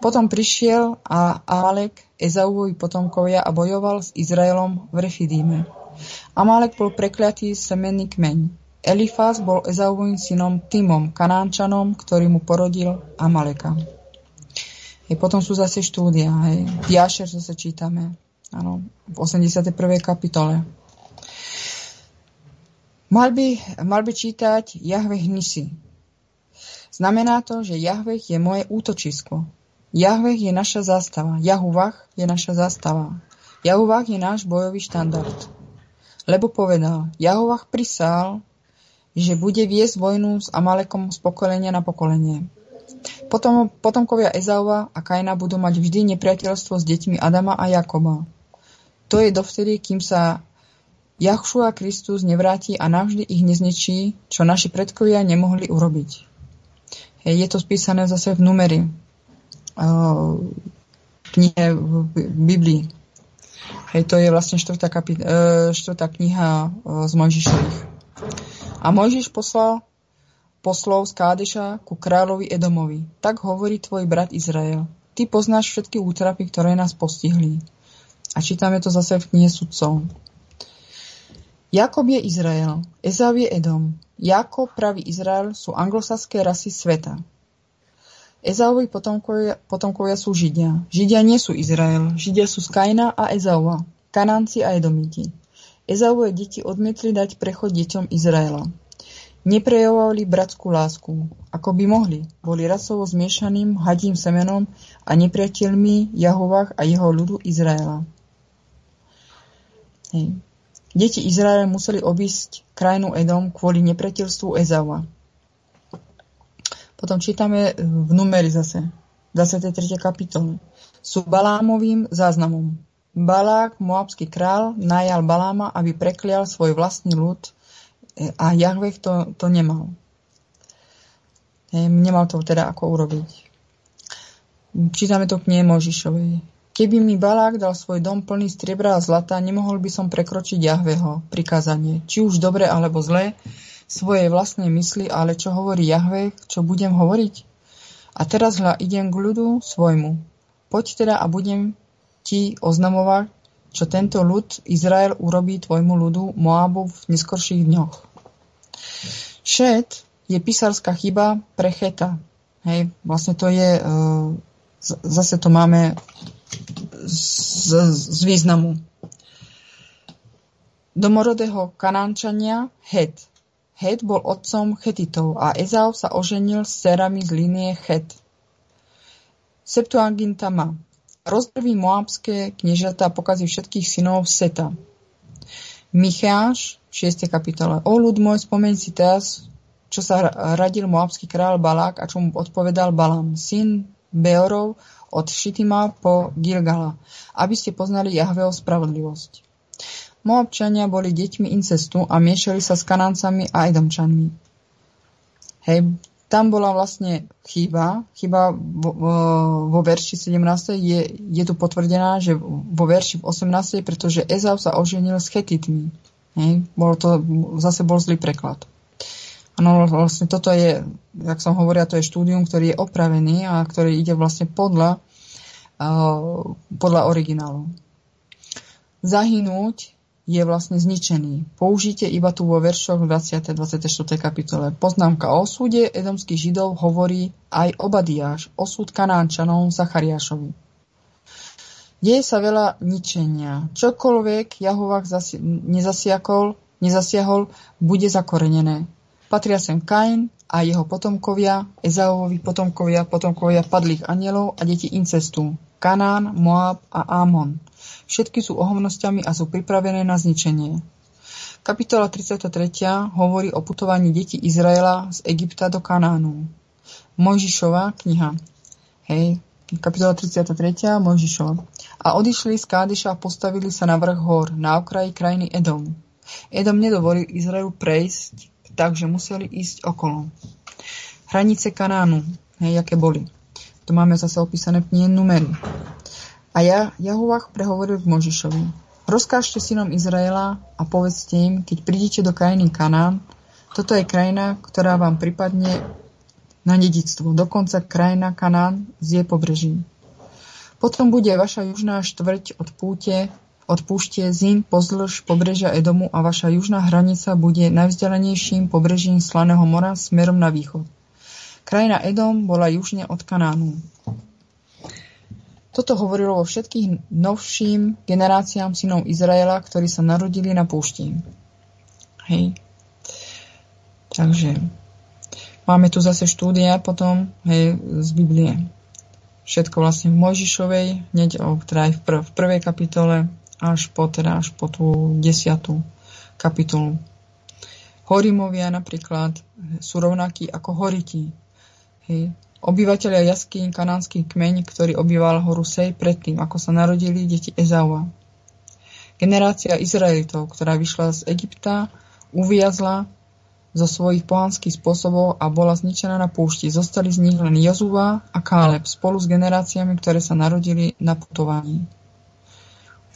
Potom prišiel a Amalek, Ezauovi potomkovia a bojoval s Izraelom v Refidíme. Amalek bol prekliatý semenný kmeň. Elifaz bol Ezauvovým synom Timom, Kanánčanom, ktorý mu porodil Amaleka. Hej, potom sú zase štúdia. Hej. Jašer zase čítame. Áno, v 81. kapitole. Mal by, mal by čítať Jahveh Nisi. Znamená to, že Jahveh je moje útočisko. Jahveh je naša zástava. Jahuvach je naša zástava. Jahuvach je náš bojový štandard. Lebo povedal, Jahuvach prisál, že bude viesť vojnu s Amalekom z pokolenia na pokolenie. Potom, potomkovia Ezaua a Kaina budú mať vždy nepriateľstvo s deťmi Adama a Jakoba. To je dovtedy, kým sa Jachšua Kristus nevráti a navždy ich neznečí, čo naši predkovia nemohli urobiť. Je to spísané zase v numeri uh, knihe v Biblii. Hej, to je vlastne štvrtá, kapit- uh, štvrtá kniha uh, z Mojžišových. A Mojžiš poslal poslov z Kádeša ku kráľovi Edomovi. Tak hovorí tvoj brat Izrael. Ty poznáš všetky útrapy, ktoré nás postihli. A čítame to zase v knihe sudcov. Jakob je Izrael, Ezav je Edom. Jakob, pravý Izrael, sú anglosaské rasy sveta. Ezauovi potomkovia, potomkovia sú Židia. Židia nie sú Izrael. Židia sú z Kaina a Ezaua, Kanánci a Edomiti. Ezauje deti odmietli dať prechod deťom Izraela. Neprejavovali bratskú lásku, ako by mohli, boli rasovo zmiešaným hadím semenom a nepriateľmi Jahovách a jeho ľudu Izraela. Hej. Deti Izraela museli obísť krajinu Edom kvôli nepriateľstvu Ezaua. Potom čítame v numeri zase, 23. kapitole. Sú Balámovým záznamom. Balák, moabský král, najal Baláma, aby preklial svoj vlastný ľud a Jahveh to, to nemal. Nemal to teda ako urobiť. Čítame to knihe Možišovej. Keby mi Balák dal svoj dom plný striebra a zlata, nemohol by som prekročiť Jahveho prikázanie, či už dobre alebo zlé, svojej vlastnej mysli, ale čo hovorí Jahve, čo budem hovoriť? A teraz hľa idem k ľudu svojmu. Poď teda a budem ti oznamovať, čo tento ľud Izrael urobí tvojmu ľudu Moabu v neskorších dňoch. Šet je písarská chyba pre cheta. Hej, vlastne to je, e, zase to máme z, z významu. Domorodého kanánčania Het. Het bol otcom Chetitov a Ezau sa oženil s cerami z línie Chet. Septuaginta má. Rozdrví moabské kniežatá pokazí všetkých synov Seta. Micháš, 6. kapitole. O ľud môj, spomeň si teraz, čo sa radil moabský král Balák a čo mu odpovedal Balam, syn Beorov od Šitima po Gilgala, aby ste poznali Jahveho spravodlivosť. Moabčania boli deťmi incestu a miešali sa s Kanáncami a Edomčanmi. Hej, tam bola vlastne chyba. Chyba vo, vo verši 17. Je, je tu potvrdená, že vo verši 18. pretože Ezau sa oženil s Chetitmi. Hej, to, zase bol zlý preklad. Áno, vlastne toto je, jak som hovorila, to je štúdium, ktorý je opravený a ktorý ide vlastne podľa, uh, podľa originálu. Zahynúť je vlastne zničený. Použite iba tu vo veršoch 20. 24. kapitole. Poznámka o súde edomských židov hovorí aj Obadiáš, osud Kanánčanov Zachariášovi. Deje sa veľa ničenia. Čokoľvek Jahovách zasi- nezasiakol, nezasiahol, bude zakorenené. Patria sem Kain a jeho potomkovia, Ezauovi potomkovia, potomkovia padlých anielov a deti incestu. Kanán, Moab a Amon. Všetky sú ohovnosťami a sú pripravené na zničenie. Kapitola 33. hovorí o putovaní detí Izraela z Egypta do Kanánu. Mojžišová kniha. Hej, kapitola 33. Mojžišova. A odišli z Kádeša a postavili sa na vrch hor, na okraji krajiny Edom. Edom nedovolil Izraelu prejsť, takže museli ísť okolo. Hranice Kanánu, hej, aké boli. To máme zase opísané v Numery. A ja, Jahovách prehovoril k Možišovi. Rozkážte synom Izraela a povedzte im, keď prídete do krajiny Kanán, toto je krajina, ktorá vám pripadne na dedictvo, dokonca krajina Kanán z jej pobreží. Potom bude vaša južná štvrť od púte, od púšte Zin pozdĺž pobrežia Edomu a vaša južná hranica bude najvzdialenejším pobrežím Slaného mora smerom na východ. Krajina Edom bola južne od Kanánu. Toto hovorilo vo všetkých novším generáciám synov Izraela, ktorí sa narodili na púšti. Hej. Takže máme tu zase štúdia potom hej, z Biblie. Všetko vlastne v Mojžišovej, hneď o, teda aj v, prv, v prvej kapitole, až po, teda, až po tú desiatú kapitolu. Horimovia napríklad sú rovnakí ako horiti. Hej. Obyvateľia jaskýň kanánsky kmeň, ktorý obýval horu Sej predtým, ako sa narodili deti Ezaua. Generácia Izraelitov, ktorá vyšla z Egypta, uviazla zo svojich pohanských spôsobov a bola zničená na púšti. Zostali z nich len Jozua a Káleb spolu s generáciami, ktoré sa narodili na putovaní.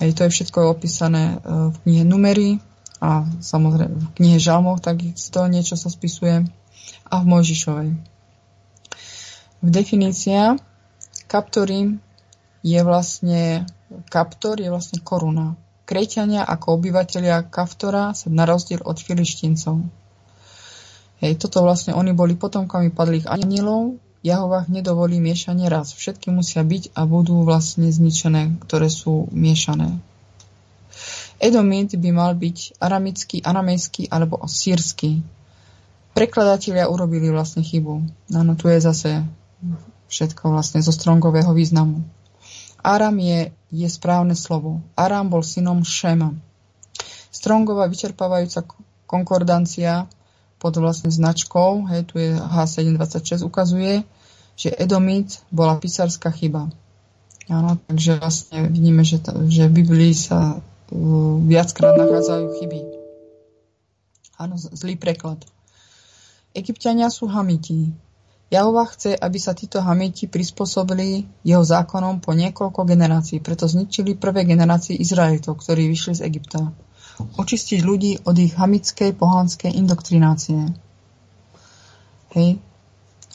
Hej, to je všetko opísané e, v knihe Numery a samozrejme v knihe Žalmov takisto niečo sa spisuje a v Mojžišovej. Definícia kaptorim je vlastne, kaptor je vlastne koruna. Kreťania ako obyvateľia Kaftora sa na rozdiel od filištíncov. Hej, toto vlastne oni boli potomkami padlých anielov, Jahovách nedovolí miešanie raz. Všetky musia byť a budú vlastne zničené, ktoré sú miešané. Edomit by mal byť aramický, aramejský alebo sírsky. Prekladatelia urobili vlastne chybu. Áno, tu je zase všetko vlastne zo strongového významu. Aram je, je správne slovo. Aram bol synom Šema. Strongová vyčerpávajúca konkordancia pod vlastne značkou, hej, tu je H726, ukazuje, že Edomit bola písarská chyba. Áno, takže vlastne vidíme, že, to, že v Biblii sa uh, viackrát nachádzajú chyby. Áno, zlý preklad. Egyptiania sú Hamiti. Jahova chce, aby sa títo Hamiti prispôsobili jeho zákonom po niekoľko generácií, preto zničili prvé generácie Izraelitov, ktorí vyšli z Egypta. Očistiť ľudí od ich hamickej pohanskej indoktrinácie. Hej.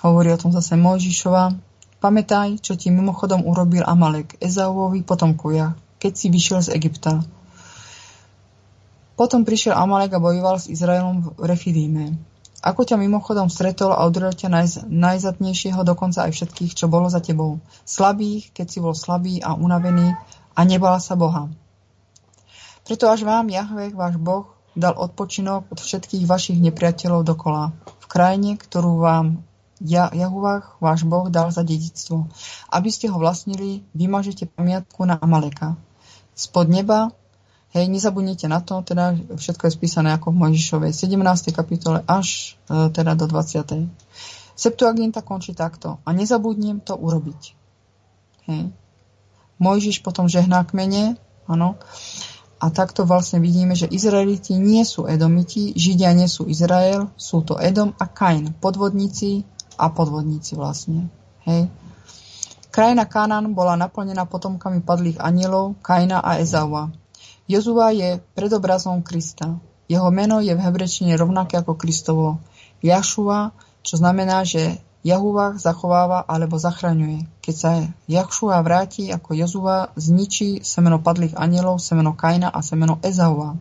Hovorí o tom zase Mojžišova. Pamätaj, čo ti mimochodom urobil Amalek, Ezauovi potomkovia, keď si vyšiel z Egypta. Potom prišiel Amalek a bojoval s Izraelom v Refidíme. Ako ťa mimochodom stretol a udrel ťa naj, najzatnejšieho, dokonca aj všetkých, čo bolo za tebou. Slabých, keď si bol slabý a unavený a nebala sa Boha. Preto až vám, Jahve, váš Boh, dal odpočinok od všetkých vašich nepriateľov dokola, v krajine, ktorú vám ja, Jahuvách, váš Boh, dal za dedictvo. Aby ste ho vlastnili, vymažete pamiatku na Amaleka. Spod neba Hej, nezabudnite na to, teda všetko je spísané ako v Mojžišovej 17. kapitole až e, teda do 20. Septuaginta končí takto. A nezabudnem to urobiť. Hej. Mojžiš potom žehná kmene, áno. A takto vlastne vidíme, že Izraeliti nie sú Edomiti, Židia nie sú Izrael, sú to Edom a Kain, podvodníci a podvodníci vlastne. Hej. Krajina Kanán bola naplnená potomkami padlých anielov, Kaina a Ezaua. Jozua je predobrazom Krista. Jeho meno je v hebrečine rovnaké ako Kristovo. Jašua, čo znamená, že Jahúva zachováva alebo zachraňuje. Keď sa Jahšua vráti ako Jozua, zničí semeno padlých anielov, semeno Kaina a semeno Ezaua.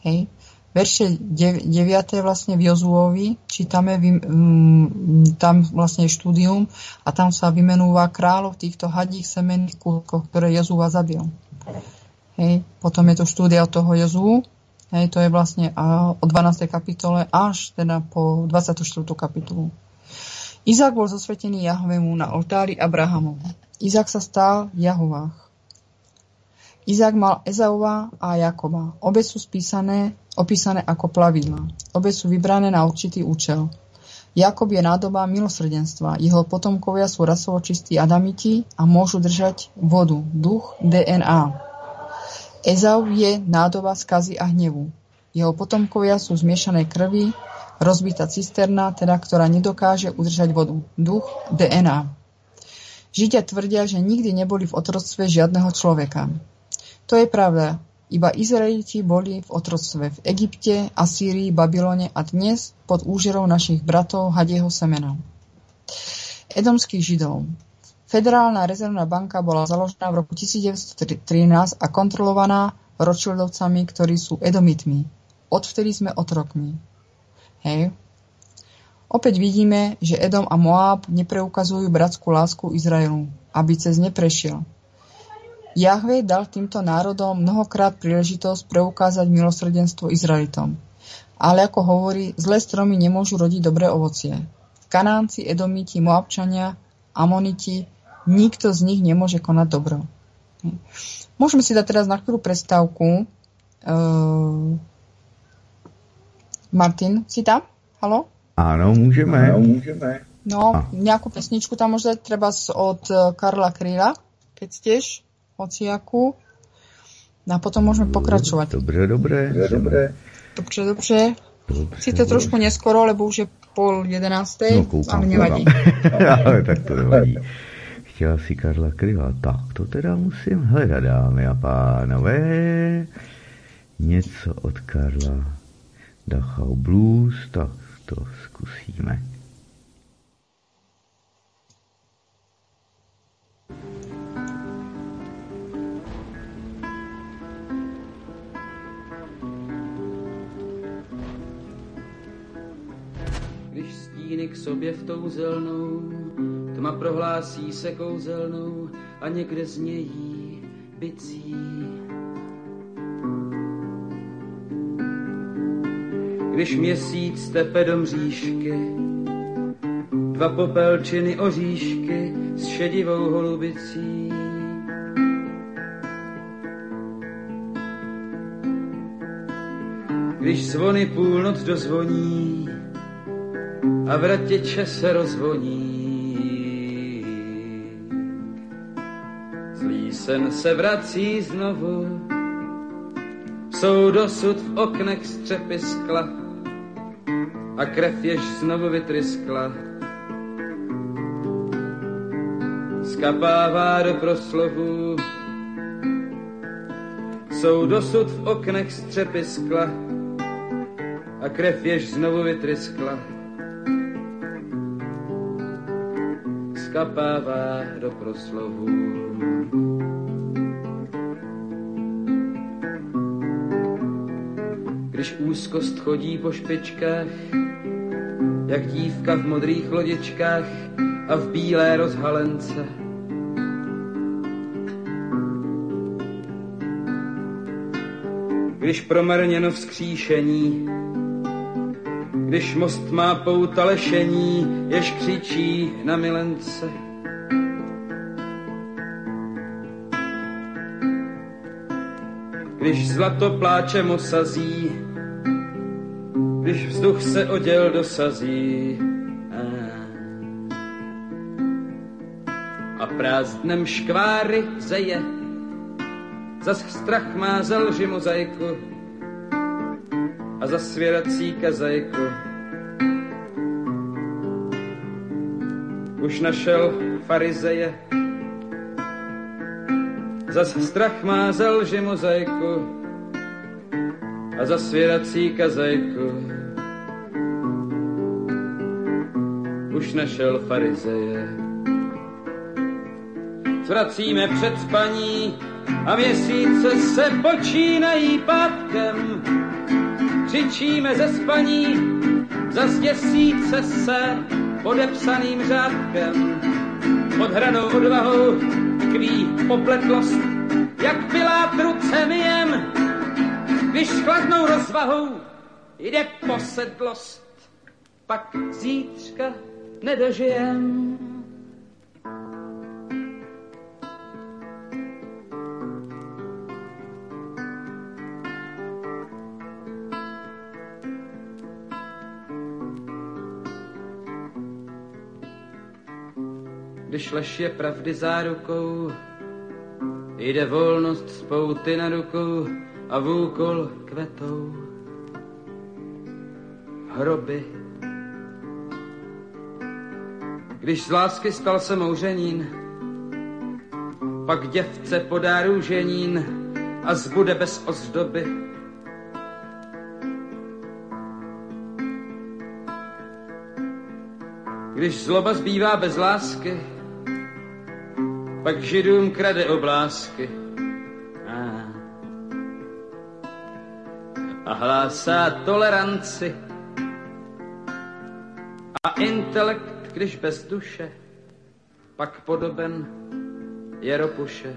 Hej. Verše 9. vlastne v Jozuovi čítame, tam vlastne štúdium a tam sa vymenúva kráľov týchto hadích semenných kúlkoch, ktoré Jozua zabil. Hej. Potom je to štúdia toho Jezú. Hej, to je vlastne od 12. kapitole až teda po 24. kapitolu. Izák bol zosvetený Jahvemu na oltári Abrahamov. Izák sa stal v Jahovách. Izák mal Ezaova a Jakoba. Obe sú spísané, opísané ako plavidla. Obe sú vybrané na určitý účel. Jakob je nádoba milosrdenstva. Jeho potomkovia sú rasovo čistí adamiti a môžu držať vodu, duch, DNA. Ezau je nádoba skazy a hnevu. Jeho potomkovia sú zmiešanej krvi, rozbitá cisterna, teda ktorá nedokáže udržať vodu. Duch DNA. Židia tvrdia, že nikdy neboli v otroctve žiadneho človeka. To je pravda. Iba Izraeliti boli v otroctve v Egypte, Asýrii, Babylone a dnes pod úžerou našich bratov Hadieho semena. Edomských židov. Federálna rezervná banka bola založená v roku 1913 a kontrolovaná Rothschildovcami, ktorí sú edomitmi. Odvtedy sme otrokmi. Hej. Opäť vidíme, že Edom a Moab nepreukazujú bratskú lásku Izraelu, aby cez ne prešiel. Jahve dal týmto národom mnohokrát príležitosť preukázať milosrdenstvo Izraelitom. Ale ako hovorí, zlé stromy nemôžu rodiť dobré ovocie. Kanánci, Edomiti, Moabčania, Amoniti Nikto z nich nemôže konať dobro. Môžeme si dať teraz na chvíľu prestávku. Uh, Martin, si tam? Halo? Áno, môžeme. Áno, môžeme. No, A. nejakú pesničku tam môže treba od e, Karla Kryla, keď stiež, hociakú. No a potom môžeme pokračovať. Dobre, dobre. Dobre, Dobře, dobře. dobře to trošku neskoro, lebo už je pol jedenástej, no, ale nevadí. ale tak to nevadí chtěla si Karla Kryla. Tak to teda musím hledat, dámy a pánové. Něco od Karla Dachau Blues, tak to zkusíme. Když stíny k sobě v tou zelnou Tma prohlásí se kouzelnou a někde znějí bicí. Když měsíc tepe do mřížky, dva popelčiny oříšky s šedivou holubicí. Když zvony půlnoc dozvoní a vratěče se rozvoní, sen se vrací znovu, jsou dosud v oknech střepy skla a krev jež znovu vytryskla. Skapává do proslovu, jsou dosud v oknech střepy skla a krev jež znovu vytryskla. Skapává do proslovu. Když úzkost chodí po špičkách, jak dívka v modrých lodičkách a v bílé rozhalence. Když promarněno vzkříšení, když most má pouta lešení, jež křičí na milence. Když zlato pláčem osazí, když vzduch se oděl dosazí a prázdnem škváry zeje, zas strach má zelži mozaiku a za svěrací kazajku. Už našel farizeje, zas strach má zelži mozaiku a za svěrací kazajku. už našel farizeje. Zvracíme před spaní a měsíce se počínají pátkem. Křičíme ze spaní, za měsíce se podepsaným řádkem. Pod hranou odvahou tkví popletlost, jak Pilát rucemiem, když chladnou rozvahou jde posedlost, pak zítřka nedožijem. Lež je pravdy zárukou, jde volnost z pouty na rukou a vůkol kvetou. Hroby když z lásky stal se mouřenín, pak děvce podá růženín a zbude bez ozdoby. Když zloba zbývá bez lásky, pak židům krade oblásky. A, hlásá toleranci a intelekt když bez duše, pak podoben je ropuše.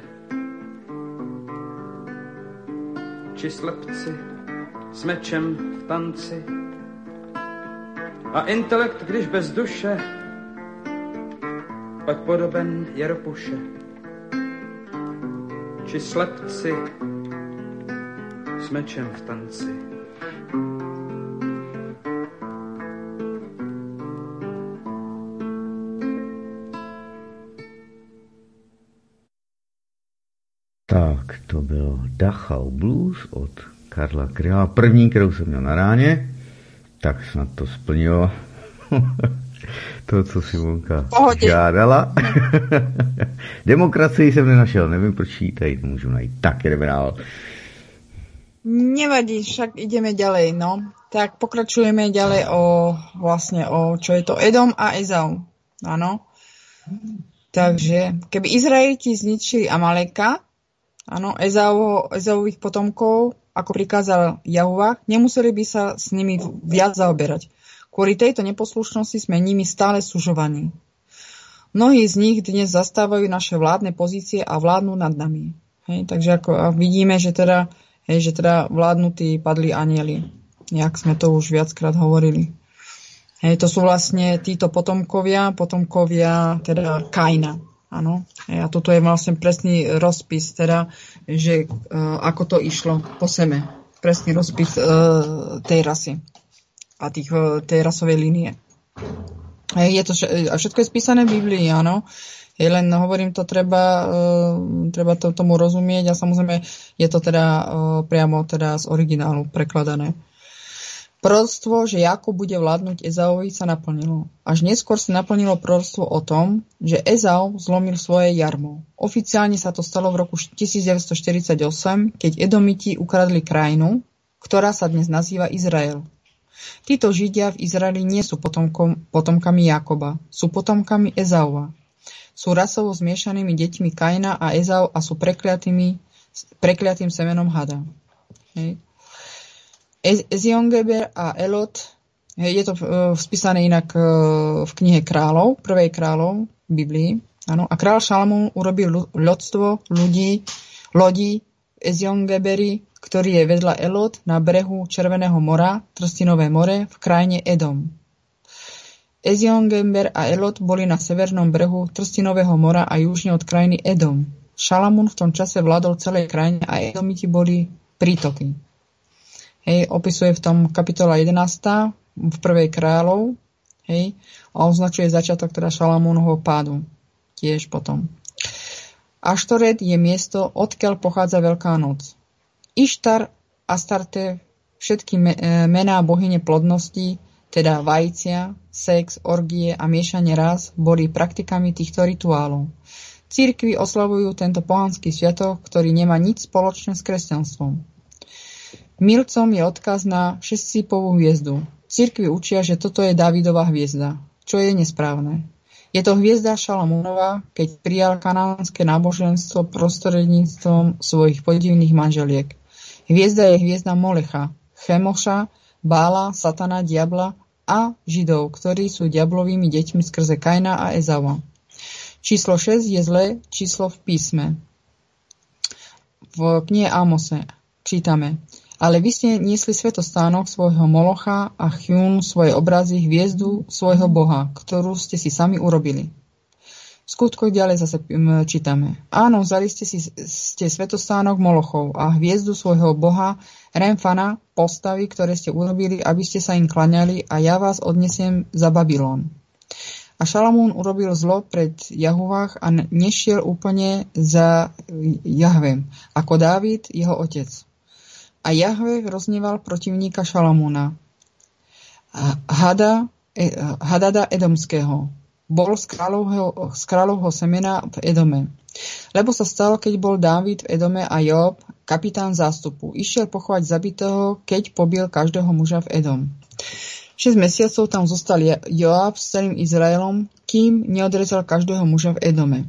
Či slepci s mečem v tanci a intelekt, když bez duše, pak podoben je ropuše. Či slepci s mečem v tanci. Tak, to byl Dachau Blues od Karla Kryla. První, kterou jsem měl na ráně, tak snad to splnilo to, co si Monka žádala. Demokracii jsem nenašel, nevím, proč ji tady můžu najít. Tak, jdeme dál. Nevadí, však ideme ďalej, no. Tak pokračujeme ďalej o vlastne o čo je to Edom a Ezau. Áno. Takže keby Izraeliti zničili Amaleka, Áno, Ezau, Ezauvých potomkov, ako prikázal Jahova, nemuseli by sa s nimi viac zaoberať. Kvôli tejto neposlušnosti sme nimi stále sužovaní. Mnohí z nich dnes zastávajú naše vládne pozície a vládnu nad nami. Hej, takže ako vidíme, že teda, hej, že teda vládnutí padli anieli. Jak sme to už viackrát hovorili. Hej, to sú vlastne títo potomkovia, potomkovia teda Kaina. Áno. A toto je vlastne presný rozpis, teda, že uh, ako to išlo po seme. Presný rozpis uh, tej rasy a tých, uh, tej rasovej línie. Je to, všetko je spísané v Biblii, áno. Je len hovorím, to treba, uh, treba to, tomu rozumieť a samozrejme je to teda uh, priamo teda z originálu prekladané. Proroctvo, že Jakub bude vládnuť Ezaovi, sa naplnilo. Až neskôr sa naplnilo proroctvo o tom, že Ezau zlomil svoje jarmo. Oficiálne sa to stalo v roku 1948, keď Edomiti ukradli krajinu, ktorá sa dnes nazýva Izrael. Títo Židia v Izraeli nie sú potomkami Jakoba, sú potomkami Ezaova. sú rasovo zmiešanými deťmi Kaina a Ezau a sú prekliatým semenom hada. Hej. Eziongeber a Elot, hej, je to uh, spísané inak uh, v knihe kráľov, prvej kráľov v Biblii. Áno. A král Šalamún urobil ľudstvo ľudí, lodí Eziongeberi, ktorý je vedľa Elot na brehu Červeného mora, Trstinové more, v krajine Edom. Eziongember a Elot boli na severnom brehu Trstinového mora a južne od krajiny Edom. Šalamún v tom čase vládol celej krajine a Edomiti boli prítoky. Hej, opisuje v tom kapitola 11. v prvej kráľov hej, a označuje začiatok teda Šalamúnho pádu. Tiež potom. Aštoret je miesto, odkiaľ pochádza Veľká noc. Ištar, Astarte, všetky mená bohyne plodnosti, teda vajcia, sex, orgie a miešanie raz, boli praktikami týchto rituálov. Církvy oslavujú tento pohanský sviatok, ktorý nemá nič spoločné s kresťanstvom. Milcom je odkaz na šestsípovú hviezdu. Církvy učia, že toto je Davidová hviezda, čo je nesprávne. Je to hviezda Šalamúnova, keď prijal kanánske náboženstvo prostredníctvom svojich podivných manželiek. Hviezda je hviezda Molecha, Chemoša, Bála, Satana, Diabla a Židov, ktorí sú diablovými deťmi skrze Kaina a Ezava. Číslo 6 je zlé číslo v písme. V knihe Amose čítame ale vy ste niesli svetostánok svojho Molocha a Chjún svoje obrazy, hviezdu svojho boha, ktorú ste si sami urobili. V skutkoch ďalej zase čítame. Áno, vzali ste si ste svetostánok Molochov a hviezdu svojho boha Remfana, postavy, ktoré ste urobili, aby ste sa im klaňali a ja vás odnesiem za Babylon. A Šalamún urobil zlo pred Jahuvách a nešiel úplne za Jahvem, ako Dávid, jeho otec. A Jahve rozneval protivníka Šalamúna. Hada, e, Hadada Edomského, bol z kráľovho, z kráľovho semena v Edome. Lebo sa stalo, keď bol Dávid v Edome a Job, kapitán zástupu, išiel pochovať zabitého, keď pobil každého muža v Edom. 6 mesiacov tam zostal Joab s celým Izraelom, kým neodrezal každého muža v Edome.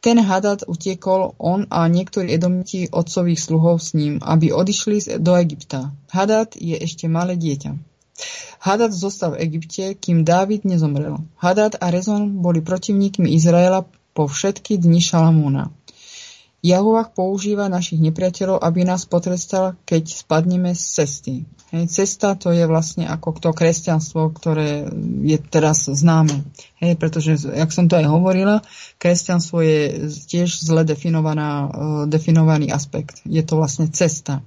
Ten Hadad utiekol, on a niektorí edomiti otcových sluhov s ním, aby odišli do Egypta. Hadad je ešte malé dieťa. Hadad zostal v Egypte, kým Dávid nezomrel. Hadad a Rezon boli protivníkmi Izraela po všetky dni Šalamúna. Jahovách používa našich nepriateľov, aby nás potrestal, keď spadneme z cesty. Hej, cesta to je vlastne ako to kresťanstvo, ktoré je teraz známe. Hej, pretože, jak som to aj hovorila, kresťanstvo je tiež zle definovaná, uh, definovaný aspekt. Je to vlastne cesta.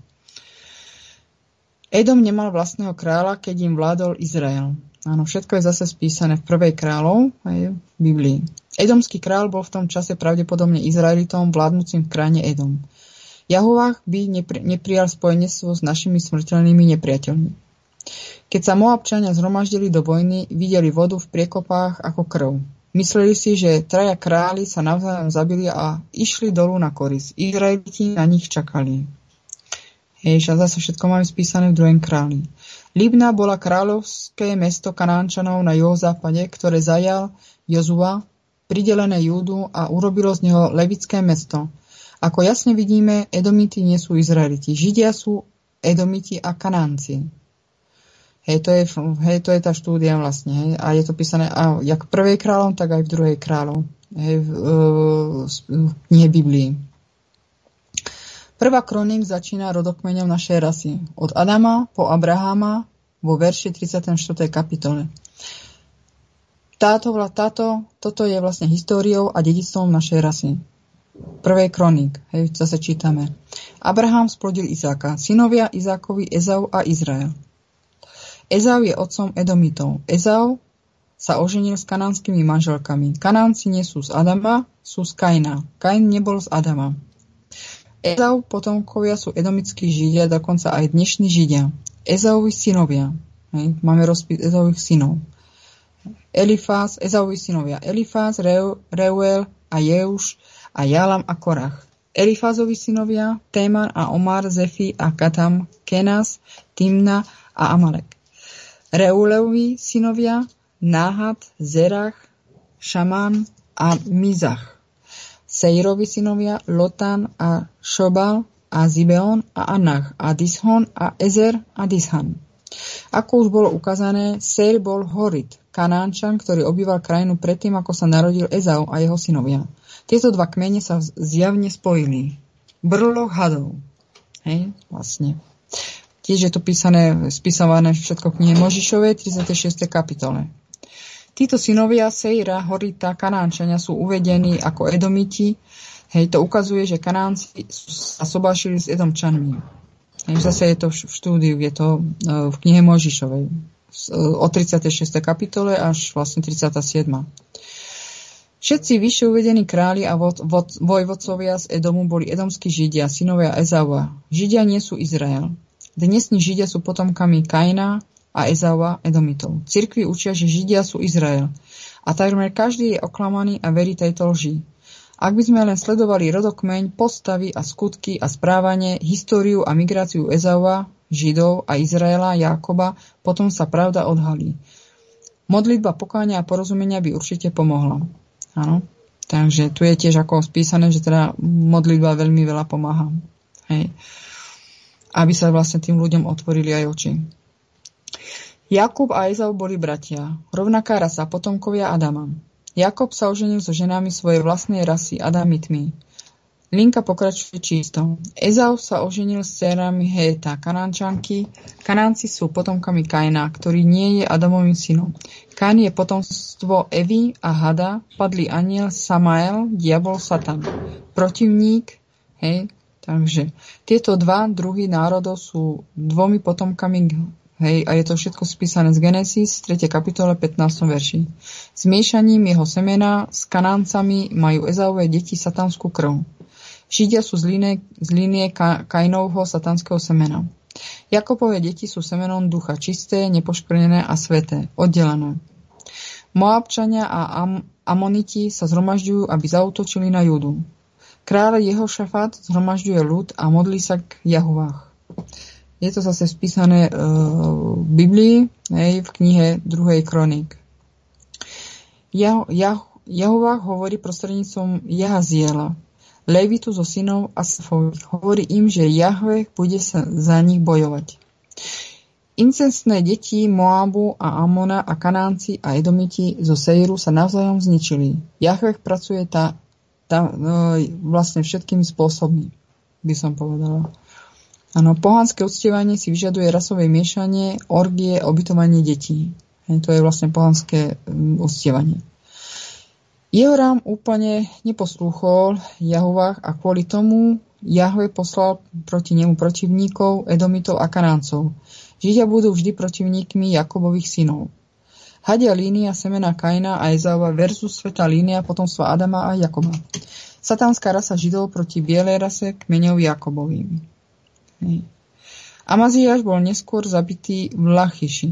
Edom nemal vlastného kráľa, keď im vládol Izrael. Áno, všetko je zase spísané v prvej kráľov, aj v Biblii. Edomský král bol v tom čase pravdepodobne Izraelitom vládnúcim v krajine Edom. Jahovách by nepri, neprijal spojenectvo s našimi smrteľnými nepriateľmi. Keď sa Moabčania zhromaždili do vojny, videli vodu v priekopách ako krv. Mysleli si, že traja králi sa navzájom zabili a išli dolu na koris. Izraeliti na nich čakali. Hej, a zase všetko máme spísané v druhém králi. Libna bola kráľovské mesto Kanánčanov na juhozápade, ktoré zajal Jozua, pridelené Júdu a urobilo z neho levické mesto. Ako jasne vidíme, Edomiti nie sú Izraeliti. Židia sú Edomiti a Kanánci. Hej, to je, hej, to je tá štúdia vlastne. Hej, a je to písané a, jak v prvej kráľom, tak aj v druhej kráľov. Hej, v, v, v knihe Biblii. Prvá kronik začína rodokmeňom našej rasy. Od Adama po Abrahama vo verši 34. kapitole. Táto, táto, toto je vlastne históriou a dedictvom našej rasy. Prvej kronik, hej, zase čítame. Abraham splodil Izáka, synovia Izákovi Ezau a Izrael. Ezau je otcom Edomitov. Ezau sa oženil s kanánskymi manželkami. Kanánci nie sú z Adama, sú z Kaina. Kain nebol z Adama. Ezau potomkovia sú edomickí židia, dokonca aj dnešní židia. Ezauvi synovia. Hej, máme rozpis Ezauvých synov. Elifás, Ezauvi synovia. Elifás, Reu, Reuel a Jeuš a Jalam a Korach. Elifázovi synovia Téman a Omar, Zefi a Katam, Kenas, Timna a Amalek. Reuleovi synovia Náhat, Zerach, Šamán, a Mizach. Sejrovi synovia Lotan a Šobal a Zibeon a Anach a Dishon a Ezer a Dishan. Ako už bolo ukázané, Seir bol Horit, Kanánčan, ktorý obýval krajinu predtým, ako sa narodil Ezau a jeho synovia. Tieto dva kmene sa zjavne spojili. Brlo hadov. Hej, vlastne. Tiež je to písané, spisované všetko knihe Možišovej, 36. kapitole. Títo synovia Seira, Horita, Kanánčania sú uvedení ako Edomiti. Hej, to ukazuje, že Kanánci sa sobášili s Edomčanmi. Hej, zase je to v štúdiu, je to e, v knihe Možišovej e, od 36. kapitole až vlastne 37. Všetci vyššie uvedení králi a vod, vod, vojvodcovia z Edomu boli edomskí Židia, synovia Ezaua. Židia nie sú Izrael. Dnesní Židia sú potomkami Kaina, a Ezaua Edomitov. Cirkvi učia, že Židia sú Izrael. A takmer každý je oklamaný a verí tejto lži. Ak by sme len sledovali rodokmeň, postavy a skutky a správanie, históriu a migráciu Ezaua, Židov a Izraela, Jákoba, potom sa pravda odhalí. Modlitba pokáňa a porozumenia by určite pomohla. Áno. Takže tu je tiež ako spísané, že teda modlitba veľmi veľa pomáha. Hej. Aby sa vlastne tým ľuďom otvorili aj oči. Jakub a Ezau boli bratia, rovnaká rasa, potomkovia Adama. Jakob sa oženil so ženami svojej vlastnej rasy, Adamitmi. Linka pokračuje čisto. Ezau sa oženil s dcerami Heta, Kanánčanky. Kanánci sú potomkami Kaina, ktorý nie je Adamovým synom. Kain je potomstvo Evy a Hada, padli aniel Samael, diabol Satan. Protivník, hej, takže tieto dva druhy národov sú dvomi potomkami Hej, a je to všetko spísané z Genesis, 3. kapitole, 15. verši. Zmiešaním jeho semena s kanáncami majú Ezaové deti satanskú krv. Židia sú z línie, z línie Ka- Kainovho satanského semena. Jakobové deti sú semenom ducha, čisté, nepoškvrnené a sveté, oddelené. Moabčania a Am- Amoniti sa zhromažďujú, aby zautočili na Judu. Kráľ jeho šafát zhromažďuje ľud a modlí sa k Jahovách. Je to zase spísané uh, v Biblii, hej, v knihe druhej kronik. Jah, Jah, Jahová hovorí prostredníctvom Jahaziela, Levitu zo synov Asafových. Hovorí im, že Jahve bude sa za nich bojovať. Incestné deti Moabu a Amona a Kanánci a Edomiti zo Seiru sa navzájom zničili. Jahve pracuje tá, tá, no, vlastne všetkými spôsobmi, by som povedala. Áno, pohanské uctievanie si vyžaduje rasové miešanie, orgie, obytovanie detí. To je vlastne pohanské mm, uctievanie. Jehoram úplne neposlúchol Jahovách a kvôli tomu Jahve poslal proti nemu protivníkov, Edomitov a Kanáncov. Židia budú vždy protivníkmi Jakobových synov. Hadia línia semena Kaina a Ezáva versus sveta línia potomstva Adama a Jakoba. Satánska rasa Židov proti bielej rase kmeňov Jakobovým. Amaziáš bol neskôr zabitý v Lachiši.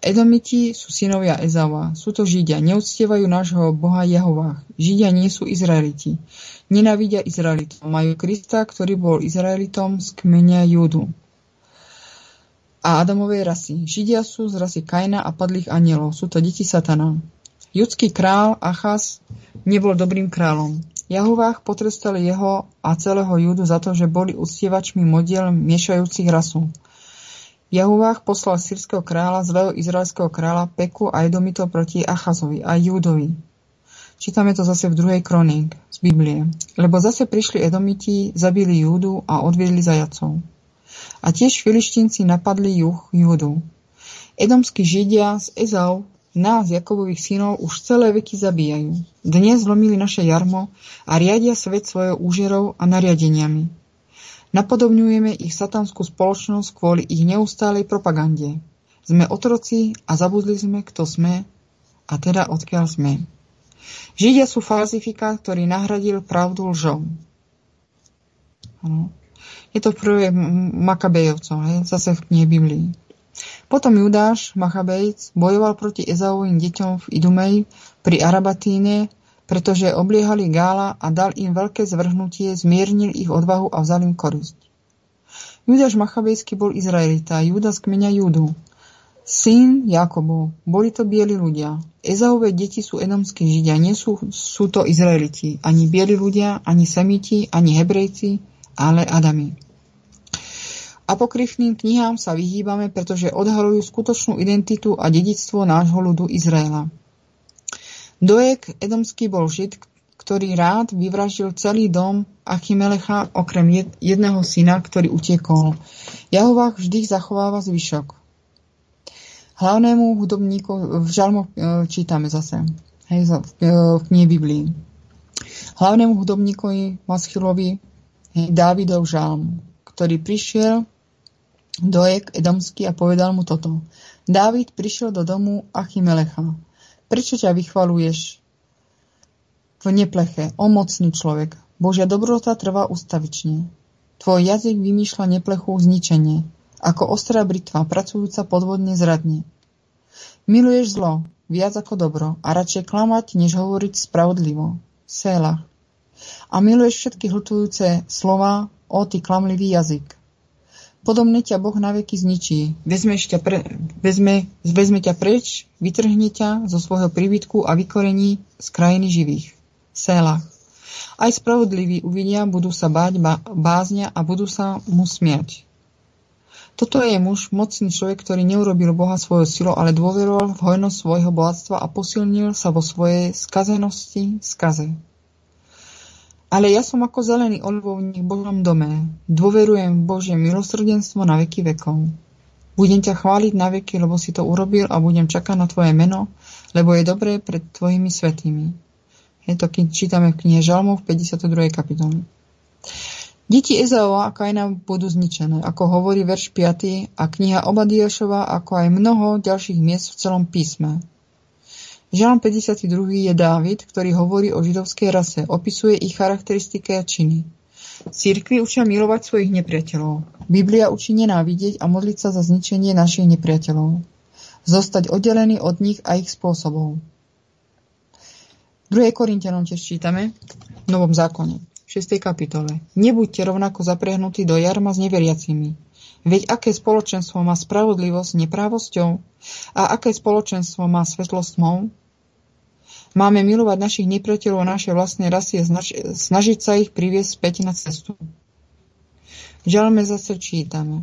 Edomiti sú synovia Ezava. Sú to Židia. Neúctievajú nášho Boha Jehovách. Židia nie sú Izraeliti. Nenavidia Izraelitov. Majú Krista, ktorý bol Izraelitom z kmeňa Júdu a Adamovej rasy. Židia sú z rasy Kaina a padlých anielov. Sú to deti satana. Judský král Achaz nebol dobrým kráľom. Jahovách potrestal jeho a celého Júdu za to, že boli uctievačmi modiel miešajúcich rasu. Jahovách poslal sírskeho kráľa, zlého izraelského kráľa Peku a Edomitov proti Achazovi a Júdovi. Čítame to zase v druhej kroník z Biblie. Lebo zase prišli Edomiti, zabili Júdu a odviedli zajacov. A tiež filištínci napadli juh Júdu. Edomskí židia z Ezau nás, Jakobových synov, už celé veky zabíjajú. Dnes zlomili naše jarmo a riadia svet svojou úžerou a nariadeniami. Napodobňujeme ich satanskú spoločnosť kvôli ich neustálej propagande. Sme otroci a zabudli sme, kto sme a teda odkiaľ sme. Židia sú falzifikát, ktorý nahradil pravdu lžou. Je to v Makabejovcov, zase v knihe Biblii. Potom Judáš, Machabejc, bojoval proti Ezaovým deťom v Idumej pri Arabatíne, pretože obliehali Gála a dal im veľké zvrhnutie, zmiernil ich odvahu a vzal im korusť. Judáš Machabejský bol Izraelita, Júda z kmeňa Júdu. Syn Jakobov, boli to bieli ľudia. Ezaové deti sú edomskí židia, nie sú, sú to Izraeliti, ani bieli ľudia, ani Semiti, ani Hebrejci, ale Adami. Apokryfným knihám sa vyhýbame, pretože odhalujú skutočnú identitu a dedictvo nášho ľudu Izraela. Dojek Edomský bol žid, ktorý rád vyvraždil celý dom Achimelecha okrem jedného syna, ktorý utiekol. Jahovách vždy zachováva zvyšok. Hlavnému hudobníku, v žalmoch e, čítame zase, hej, e, v knihe Biblii. Hlavnému hudobníkovi Maschilovi Dávidov žalm, ktorý prišiel do Ek Edomsky a povedal mu toto. Dávid prišiel do domu Achimelecha. Prečo ťa vychvaluješ v nepleche, o mocný človek? Božia dobrota trvá ustavične. Tvoj jazyk vymýšľa neplechu zničenie ako ostrá britva, pracujúca podvodne zradne. Miluješ zlo, viac ako dobro, a radšej klamať, než hovoriť spravodlivo. Séla. A miluješ všetky hltujúce slova, o ty klamlivý jazyk. Podobne ťa Boh naveky zničí. Vezme ťa, pre, vezme, vezme ťa preč, vytrhne ťa zo svojho príbytku a vykorení z krajiny živých. Séla. Aj spravodliví uvidia, budú sa báť bázňa a budú sa mu smiať. Toto je muž, mocný človek, ktorý neurobil Boha svojou silou, ale dôveroval v hojnosť svojho bohatstva a posilnil sa vo svojej skazenosti skaze. Ale ja som ako zelený olivovník v Božom dome. Dôverujem v Božie milosrdenstvo na veky vekov. Budem ťa chváliť na veky, lebo si to urobil a budem čakať na tvoje meno, lebo je dobré pred tvojimi svetými. Je to, keď čítame v knihe Žalmov v 52. kapitole. Deti Ezaova a Kaina budú zničené, ako hovorí verš 5. a kniha Obadiešova, ako aj mnoho ďalších miest v celom písme. Žalm 52. je Dávid, ktorý hovorí o židovskej rase, opisuje ich charakteristiky a činy. Církvy učia milovať svojich nepriateľov. Biblia učí nenávidieť a modliť sa za zničenie našich nepriateľov. Zostať oddelený od nich a ich spôsobov. 2. Korintianom tiež čítame v Novom zákone. 6. kapitole. Nebuďte rovnako zaprehnutí do jarma s neveriacimi. Veď aké spoločenstvo má spravodlivosť neprávosťou? A aké spoločenstvo má svetlosť tmou? Máme milovať našich nepriateľov naše vlastnej rasy a snažiť sa ich priviesť späť na cestu. Žalme zase čítame.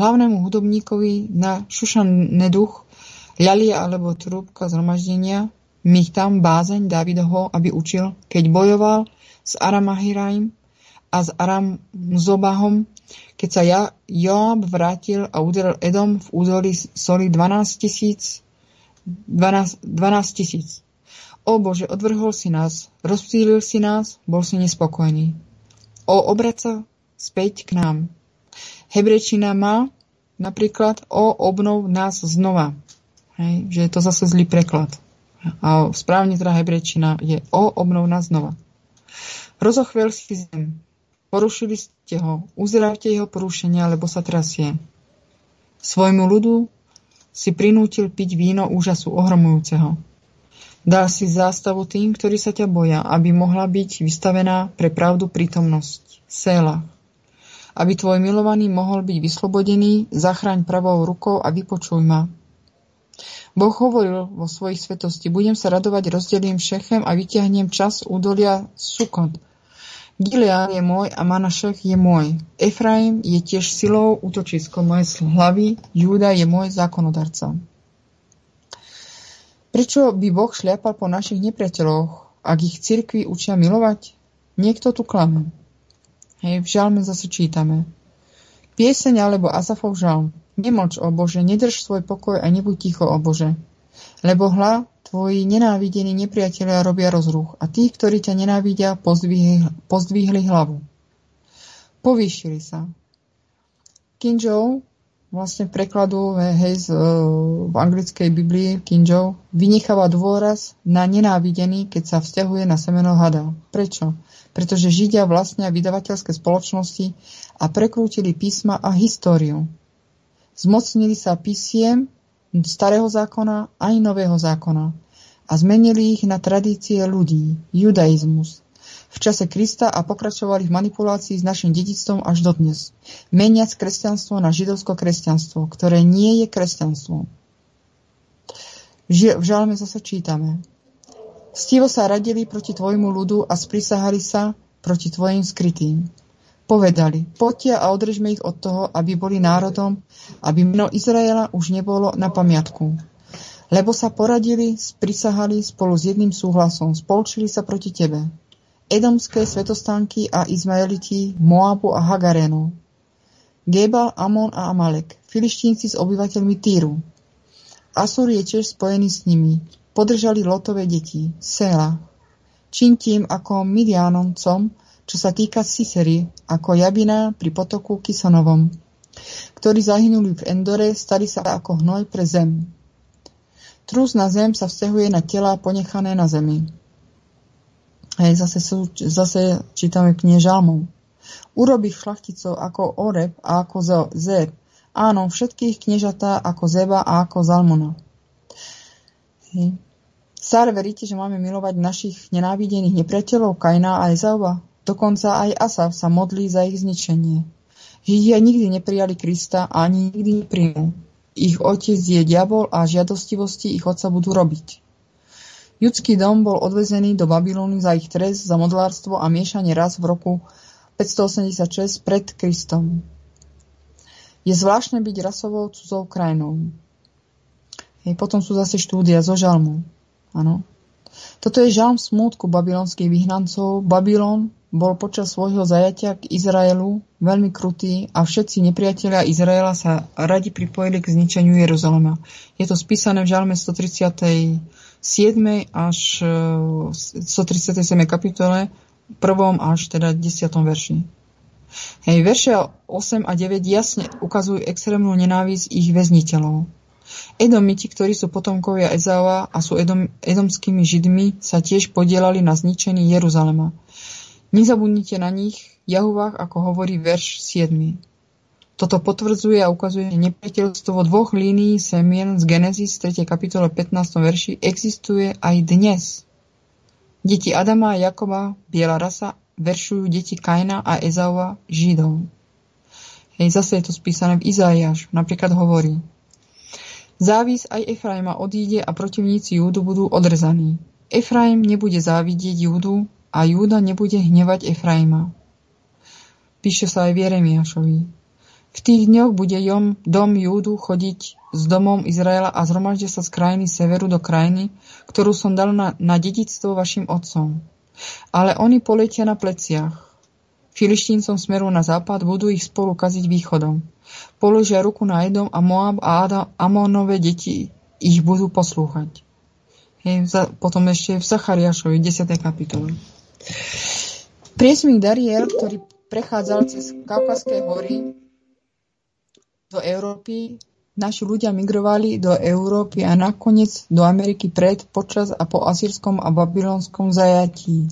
Hlavnému hudobníkovi na Šušan neduch, ľalia alebo trúbka zhromaždenia, my tam bázeň Davidoho, aby učil, keď bojoval s Aramahiraim a s Aram Zobahom, keď sa ja, Joab vrátil a udelil Edom v údolí soli 12 tisíc 12, 12 tisíc. O Bože, odvrhol si nás, rozptýlil si nás, bol si nespokojný. O obraca späť k nám. Hebrečina má napríklad o obnov nás znova. Hej, že je to zase zlý preklad. A správne teda hebrečina je o obnov nás znova. Rozochvel si zem. Porušili ste ho. Uzdravte jeho porušenia, lebo sa trasie. Svojmu ľudu si prinútil piť víno úžasu ohromujúceho. Dal si zástavu tým, ktorí sa ťa boja, aby mohla byť vystavená pre pravdu prítomnosť. Séla. Aby tvoj milovaný mohol byť vyslobodený, zachraň pravou rukou a vypočuj ma. Boh hovoril vo svojich svetosti, budem sa radovať, rozdelím Šechem a vyťahnem čas údolia Sukot. Gilead je môj a Manašech je môj. Efraim je tiež silou útočisko mojej hlavy, Júda je môj zákonodarca. Prečo by Boh šliapal po našich nepriateľoch, ak ich cirkvi učia milovať? Niekto tu klame. Hej, v žalme zase čítame. Pieseň alebo Azafov žalm. Nemlč, o Bože, nedrž svoj pokoj a nebuď ticho, o Bože. Lebo hla, Tvoji nenávidení nepriatelia robia rozruch a tí, ktorí ťa nenávidia, pozdvihli, pozdvihli hlavu. Povýšili sa. Kinjou, vlastne v prekladu hej, z, v anglickej Biblii Kinjou, vynecháva dôraz na nenávidený, keď sa vzťahuje na semeno hada. Prečo? Pretože Židia vlastnia vydavateľské spoločnosti a prekrútili písma a históriu. Zmocnili sa písiem starého zákona aj nového zákona a zmenili ich na tradície ľudí, judaizmus. V čase Krista a pokračovali v manipulácii s našim dedictvom až dodnes, meniac kresťanstvo na židovsko-kresťanstvo, ktoré nie je kresťanstvom. V žalme zase čítame. Stivo sa radili proti tvojmu ľudu a sprisahali sa proti tvojim skrytým. Povedali, poďte a održme ich od toho, aby boli národom, aby meno Izraela už nebolo na pamiatku. Lebo sa poradili, sprisahali spolu s jedným súhlasom, spolčili sa proti tebe. Edomské svetostánky a Izmaeliti, Moabu a Hagarénu. Gebal, Amon a Amalek, filištínci s obyvateľmi Týru. Asur je tiež spojený s nimi. Podržali Lotové deti, Sela. Čiň tým ako Midianoncom, čo sa týka Sisery, ako Jabina pri potoku Kisonovom, ktorí zahynuli v Endore, stali sa ako hnoj pre zem. Trus na zem sa vzťahuje na tela ponechané na zemi. Hej, zase, sú, zase čítame knie žalmov. Urobi šlachticov ako Oreb a ako Zer. Áno, všetkých kniežatá ako Zeba a ako Zalmona. Hej. Sár, veríte, že máme milovať našich nenávidených nepriateľov Kaina a Ezaua? Dokonca aj Asaf sa modlí za ich zničenie. Židia nikdy neprijali Krista a ani nikdy neprijmú. Ich otec je diabol a žiadostivosti ich otca budú robiť. Judský dom bol odvezený do Babylóny za ich trest, za modlárstvo a miešanie raz v roku 586 pred Kristom. Je zvláštne byť rasovou cudzou krajinou. Hej, potom sú zase štúdia zo žalmu. Ano. Toto je žalm smútku babylonských vyhnancov. Babylon bol počas svojho zajatia k Izraelu veľmi krutý a všetci nepriatelia Izraela sa radi pripojili k zničeniu Jeruzalema. Je to spísané v žalme 137. až 137. E, kapitole, prvom až teda 10. verši. Hej, verše 8 a 9 jasne ukazujú extrémnu nenávisť ich väzniteľov. Edomiti, ktorí sú potomkovia Ezaova a sú edom, edomskými židmi, sa tiež podielali na zničení Jeruzalema. Nezabudnite na nich, Jahuvách, ako hovorí verš 7. Toto potvrdzuje a ukazuje nepriateľstvo dvoch línií semien z Genesis 3. kapitole 15. verši existuje aj dnes. Deti Adama a Jakoba, biela rasa, veršujú deti Kaina a Ezaua, Židov. Hej, zase je to spísané v Izaiáš. Napríklad hovorí Závis aj Efraima odíde a protivníci Júdu budú odrezaní. Efraim nebude závidieť Júdu, a Júda nebude hnevať Efraima. Píše sa aj v Jeremiašovi. V tých dňoch bude jom, dom Júdu chodiť s domom Izraela a zhromaždia sa z krajiny severu do krajiny, ktorú som dal na, na dedictvo vašim otcom. Ale oni poletia na pleciach. Filištíncom smeru na západ budú ich spolu kaziť východom. Položia ruku na Edom a Moab a Adam, Amónové deti ich budú poslúchať. Hej, potom ešte v Zachariášovi 10. kapitole. Priesmik Dariel, ktorý prechádzal cez Kaukazské hory do Európy, naši ľudia migrovali do Európy a nakoniec do Ameriky pred, počas a po asýrskom a babylonskom zajatí.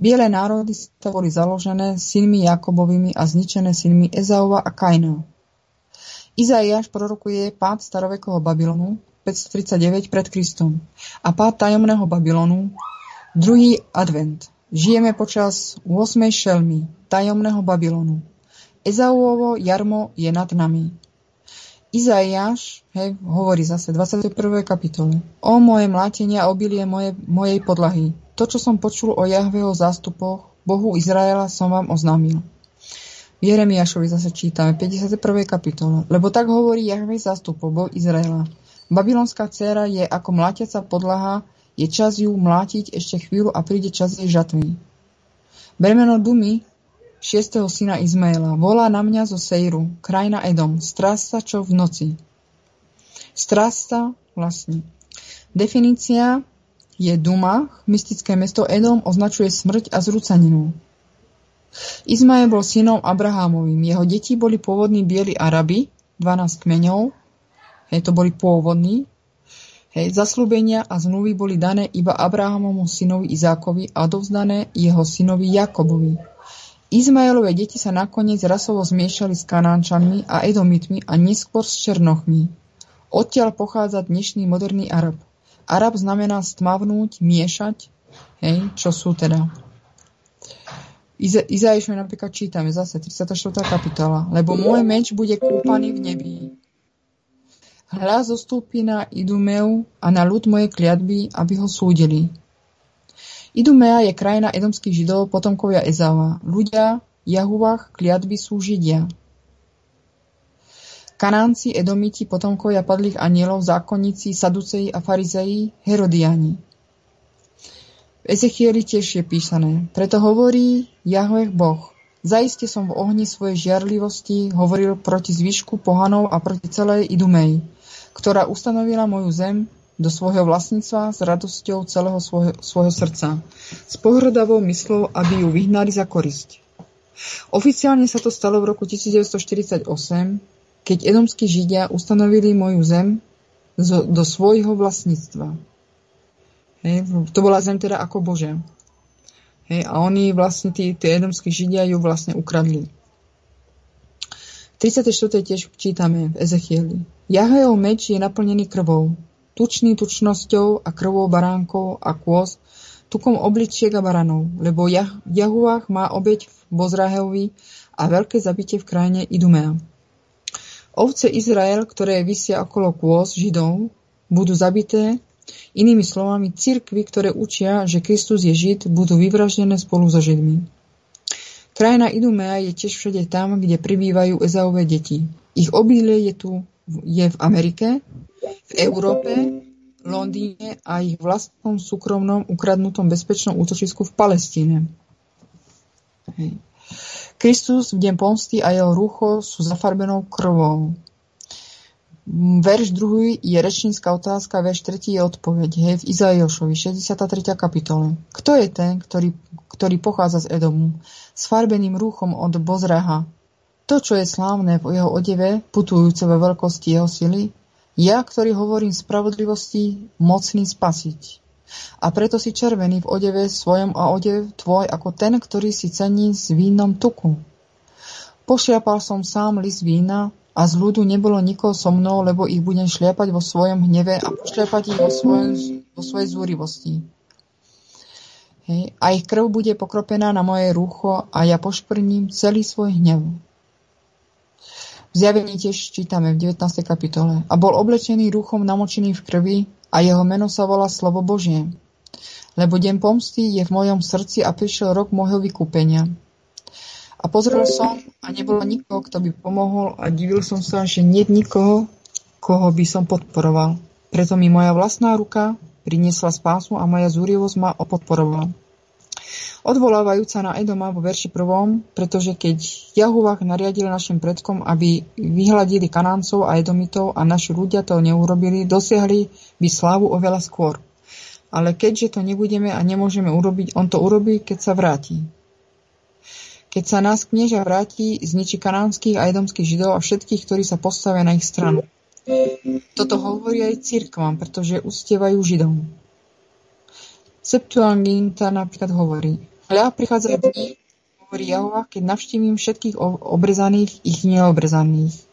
Biele národy boli založené synmi Jakobovými a zničené synmi Ezaova a Kaina. Izaiáš prorokuje pád starovekového Babylonu 539 pred Kristom a pád tajomného Babylonu, druhý advent Žijeme počas 8. šelmy, tajomného Babylonu. Ezauovo jarmo je nad nami. Izaiáš hej, hovorí zase 21. kapitole. O moje mlátenie a obilie moje, mojej podlahy. To, čo som počul o Jahveho zástupoch, Bohu Izraela som vám oznámil. V Jeremiášovi zase čítame 51. kapitole. Lebo tak hovorí Jahvej zástupov, Boh Izraela. Babylonská dcera je ako mlátiaca podlaha, je čas ju mlátiť ešte chvíľu a príde čas jej žatvy. Bremeno Dumy, šiestého syna Izmaela, volá na mňa zo Sejru, krajina Edom, strásta čo v noci. Strásta vlastne. Definícia je Duma, mystické mesto Edom označuje smrť a zrúcaninu. Izmael bol synom Abrahámovým. Jeho deti boli pôvodní bieli Arabi, 12 kmeňov, hej, to boli pôvodní, Hej, zaslúbenia a zmluvy boli dané iba Abrahamovmu synovi Izákovi a dovzdané jeho synovi Jakobovi. Izmaelové deti sa nakoniec rasovo zmiešali s Kanánčanmi a Edomitmi a neskôr s Černochmi. Odtiaľ pochádza dnešný moderný Arab. Arab znamená stmavnúť, miešať, hej, čo sú teda. Iza, Izaišovi napríklad čítame zase 34. kapitola. Lebo môj meč bude kúpaný v nebi. Hľa zostúpi na Idumeu a na ľud mojej kliatby, aby ho súdili. Idumea je krajina edomských židov, potomkovia Ezava. Ľudia Jahuvách kliatby sú Židia. Kanánci, Edomiti, potomkovia padlých anielov, zákonníci, Saduceji a Farizeji, Herodiani. V Ezechieli tiež je písané. Preto hovorí Jahveh Boh. Zaiste som v ohni svojej žiarlivosti hovoril proti zvyšku pohanov a proti celej Idumej, ktorá ustanovila moju zem do svojho vlastníctva s radosťou celého svojho, svojho srdca, s pohrdavou myslou, aby ju vyhnali za korisť. Oficiálne sa to stalo v roku 1948, keď edomskí židia ustanovili moju zem do svojho vlastníctva. Hej, to bola zem teda ako Bože. Hej, a oni vlastne, tí, tí edomskí židia ju vlastne ukradli. V 34. tiež čítame v Ezechieli. Jahajov meč je naplnený krvou, tučný tučnosťou a krvou baránkov a kôz, tukom obličiek a baranov, lebo Jah- Jahuách má obeď v Bozraheovi a veľké zabitie v krajine Idumea. Ovce Izrael, ktoré vysia okolo kôz Židov, budú zabité, inými slovami cirkvy, ktoré učia, že Kristus je Žid, budú vyvraždené spolu so Židmi. Krajina Idumea je tiež všade tam, kde pribývajú Ezaové deti. Ich obydlie je tu je v Amerike, v Európe, Londýne a ich vlastnom súkromnom ukradnutom bezpečnom útočisku v Palestíne. Hej. Kristus v deň pomsty a jeho rucho sú zafarbenou krvou. Verš druhý je rečnícka otázka, verš tretí je odpoveď. Hej, v Izaiášovi, 63. kapitole. Kto je ten, ktorý, ktorý pochádza z Edomu, s farbeným rúchom od Bozraha? To, čo je slávne v jeho odeve, putujúce ve veľkosti jeho sily, ja, ktorý hovorím spravodlivosti, mocný spasiť. A preto si červený v odeve svojom a odev tvoj ako ten, ktorý si cení s vínom tuku. Pošliapal som sám list vína a z ľudu nebolo nikoho so mnou, lebo ich budem šliapať vo svojom hneve a pošliapať ich vo, svojom, vo svojej zúrivosti. Hej. A ich krv bude pokropená na moje rúcho a ja pošprním celý svoj hnev. V zjavení tiež čítame v 19. kapitole. A bol oblečený rúchom namočený v krvi a jeho meno sa volá Slovo Božie. Lebo deň pomsty je v mojom srdci a prišiel rok môjho vykúpenia. A pozrel som a nebolo nikoho, kto by pomohol a divil som sa, že nie nikoho, koho by som podporoval. Preto mi moja vlastná ruka priniesla spásu a moja zúrivosť ma opodporovala. Odvolávajúca na Edoma vo verši prvom, pretože keď Jahuvach nariadil našim predkom, aby vyhľadili Kanáncov a Edomitov a naši ľudia to neurobili, dosiahli by slávu oveľa skôr. Ale keďže to nebudeme a nemôžeme urobiť, on to urobí, keď sa vráti. Keď sa nás knieža vráti, zničí kanánskych a edomských židov a všetkých, ktorí sa postavia na ich stranu. Toto hovorí aj církvam, pretože ustievajú židom. Septuaginta napríklad hovorí, Hľa, prichádzajú dni, hovorí Jahova, keď navštívim všetkých obrezaných, ich neobrezaných.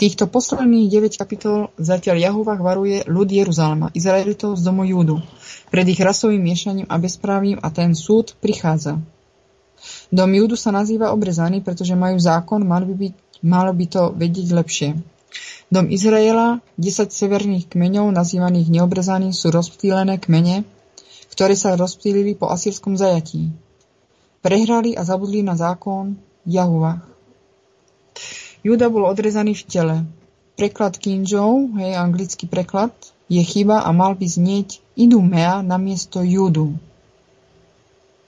Týchto posledných 9 kapitol zatiaľ Jahova varuje ľud Jeruzalema, Izraelitov z domu Júdu, pred ich rasovým miešaním a bezprávím a ten súd prichádza. Dom Júdu sa nazýva obrezaný, pretože majú zákon, mal by byť, malo by to vedieť lepšie. Dom Izraela, 10 severných kmeňov, nazývaných neobrezaných, sú rozptýlené kmene, ktoré sa rozptýlili po asýrskom zajatí. Prehrali a zabudli na zákon Jahuva. Juda bol odrezaný v tele. Preklad Kinžov, hej, anglický preklad, je chyba a mal by znieť Idumea namiesto Judu.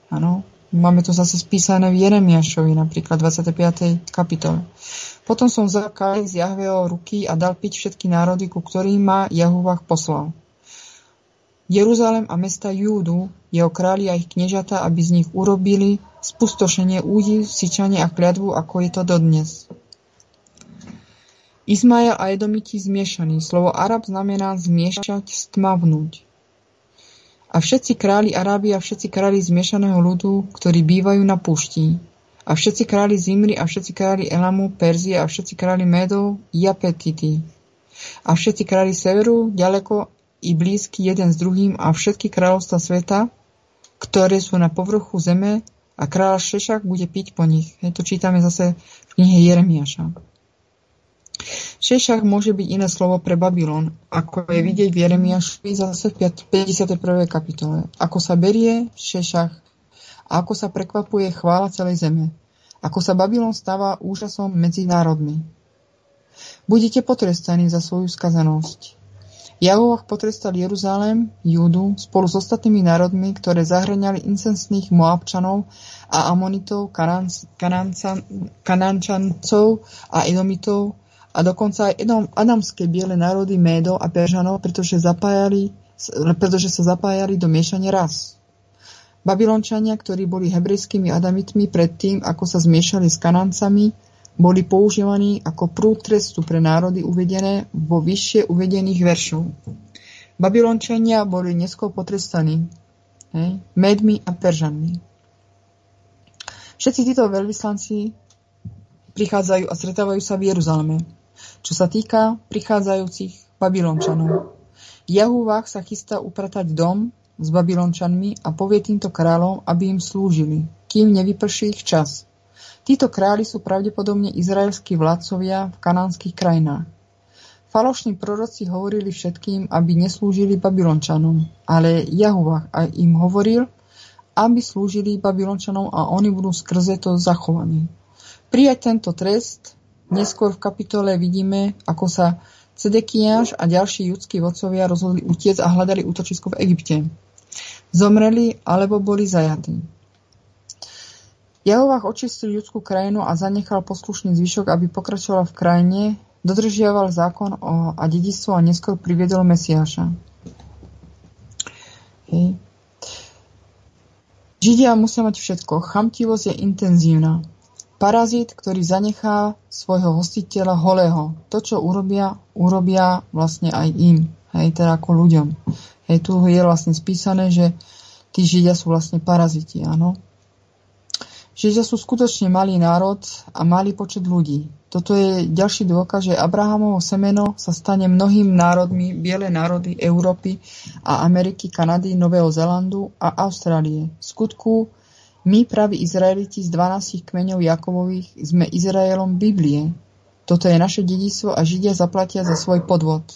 Áno, máme to zase spísané v Jeremiašovi, napríklad 25. kapitole. Potom som vzal z Jahveho ruky a dal piť všetky národy, ku ktorým ma Jahuvach poslal. Jeruzalem a mesta Júdu, jeho králi a ich kniežata, aby z nich urobili spustošenie, údi, syčanie a kliatvu, ako je to dodnes. Izmael a Edomiti zmiešaní. Slovo Arab znamená zmiešať, stmavnúť. A všetci králi Arábia a všetci králi zmiešaného ľudu, ktorí bývajú na púšti. A všetci králi Zimri a všetci králi Elamu, Perzie a všetci králi Medov, Japetity. A všetci králi severu, ďaleko i blízky jeden s druhým a všetky kráľovstva sveta, ktoré sú na povrchu zeme, a kráľ Šešak bude piť po nich. To čítame zase v knihe Jeremiáša. Šešak môže byť iné slovo pre Babylon, ako je vidieť v Jeremiášovi zase v 51. kapitole. Ako sa berie Šešak a ako sa prekvapuje chvála celej zeme. Ako sa Babylon stáva úžasom medzi národmi. Budete potrestaní za svoju skazanosť. Jahovach potrestal Jeruzalém, Júdu, spolu s ostatnými národmi, ktoré zahrňali incensných Moabčanov a Amonitov, Kanánčancov a Edomitov a dokonca aj Edom, adamské biele národy Médov a Peržanov, pretože, zapájali, pretože sa zapájali do miešania ras. Babylončania, ktorí boli hebrejskými adamitmi predtým, ako sa zmiešali s Kanáncami, boli používaní ako prúd trestu pre národy uvedené vo vyššie uvedených veršov. Babylončania boli neskôr potrestaní hej, Medmi a Peržanmi. Všetci títo veľvyslanci prichádzajú a stretávajú sa v Jeruzaleme. Čo sa týka prichádzajúcich Babylončanov. Jahúvach sa chystá upratať dom s Babylončanmi a povie týmto kráľom, aby im slúžili, kým nevyprší ich čas – Títo králi sú pravdepodobne izraelskí vládcovia v kanánskych krajinách. Falošní proroci hovorili všetkým, aby neslúžili Babylončanom, ale Jahuvah aj im hovoril, aby slúžili Babylončanom a oni budú skrze to zachovaní. Prijať tento trest, neskôr v kapitole vidíme, ako sa Cedekiáš a ďalší judskí vodcovia rozhodli utiec a hľadali útočisko v Egypte. Zomreli alebo boli zajatí. Jehovah očistil ľudskú krajinu a zanechal poslušný zvyšok, aby pokračoval v krajine, dodržiaval zákon o, a dedistvo a neskôr priviedol Mesiáša. Hej. Židia musia mať všetko. Chamtivosť je intenzívna. Parazit, ktorý zanechá svojho hostiteľa holého. To, čo urobia, urobia vlastne aj im. Hej, teda ako ľuďom. Hej, tu je vlastne spísané, že tí Židia sú vlastne paraziti, áno. Židia sú skutočne malý národ a malý počet ľudí. Toto je ďalší dôkaz, že Abrahamovo semeno sa stane mnohým národmi, biele národy Európy a Ameriky, Kanady, Nového Zelandu a Austrálie. V skutku, my praví Izraeliti z 12 kmeňov Jakobových sme Izraelom Biblie. Toto je naše dedictvo a Židia zaplatia za svoj podvod.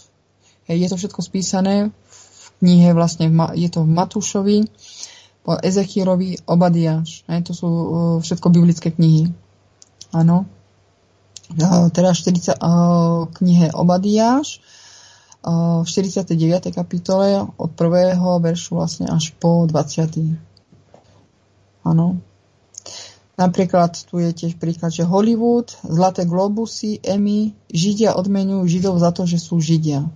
Je to všetko spísané v knihe, vlastne je to v Matúšovi, po Obadiáš. To sú uh, všetko biblické knihy. Áno. Uh, teda 40, uh, knihe Obadiáš v 49. kapitole od prvého veršu vlastne až po 20. Áno. Napríklad tu je tiež príklad, že Hollywood, Zlaté globusy, Emmy, Židia odmenujú Židov za to, že sú Židia.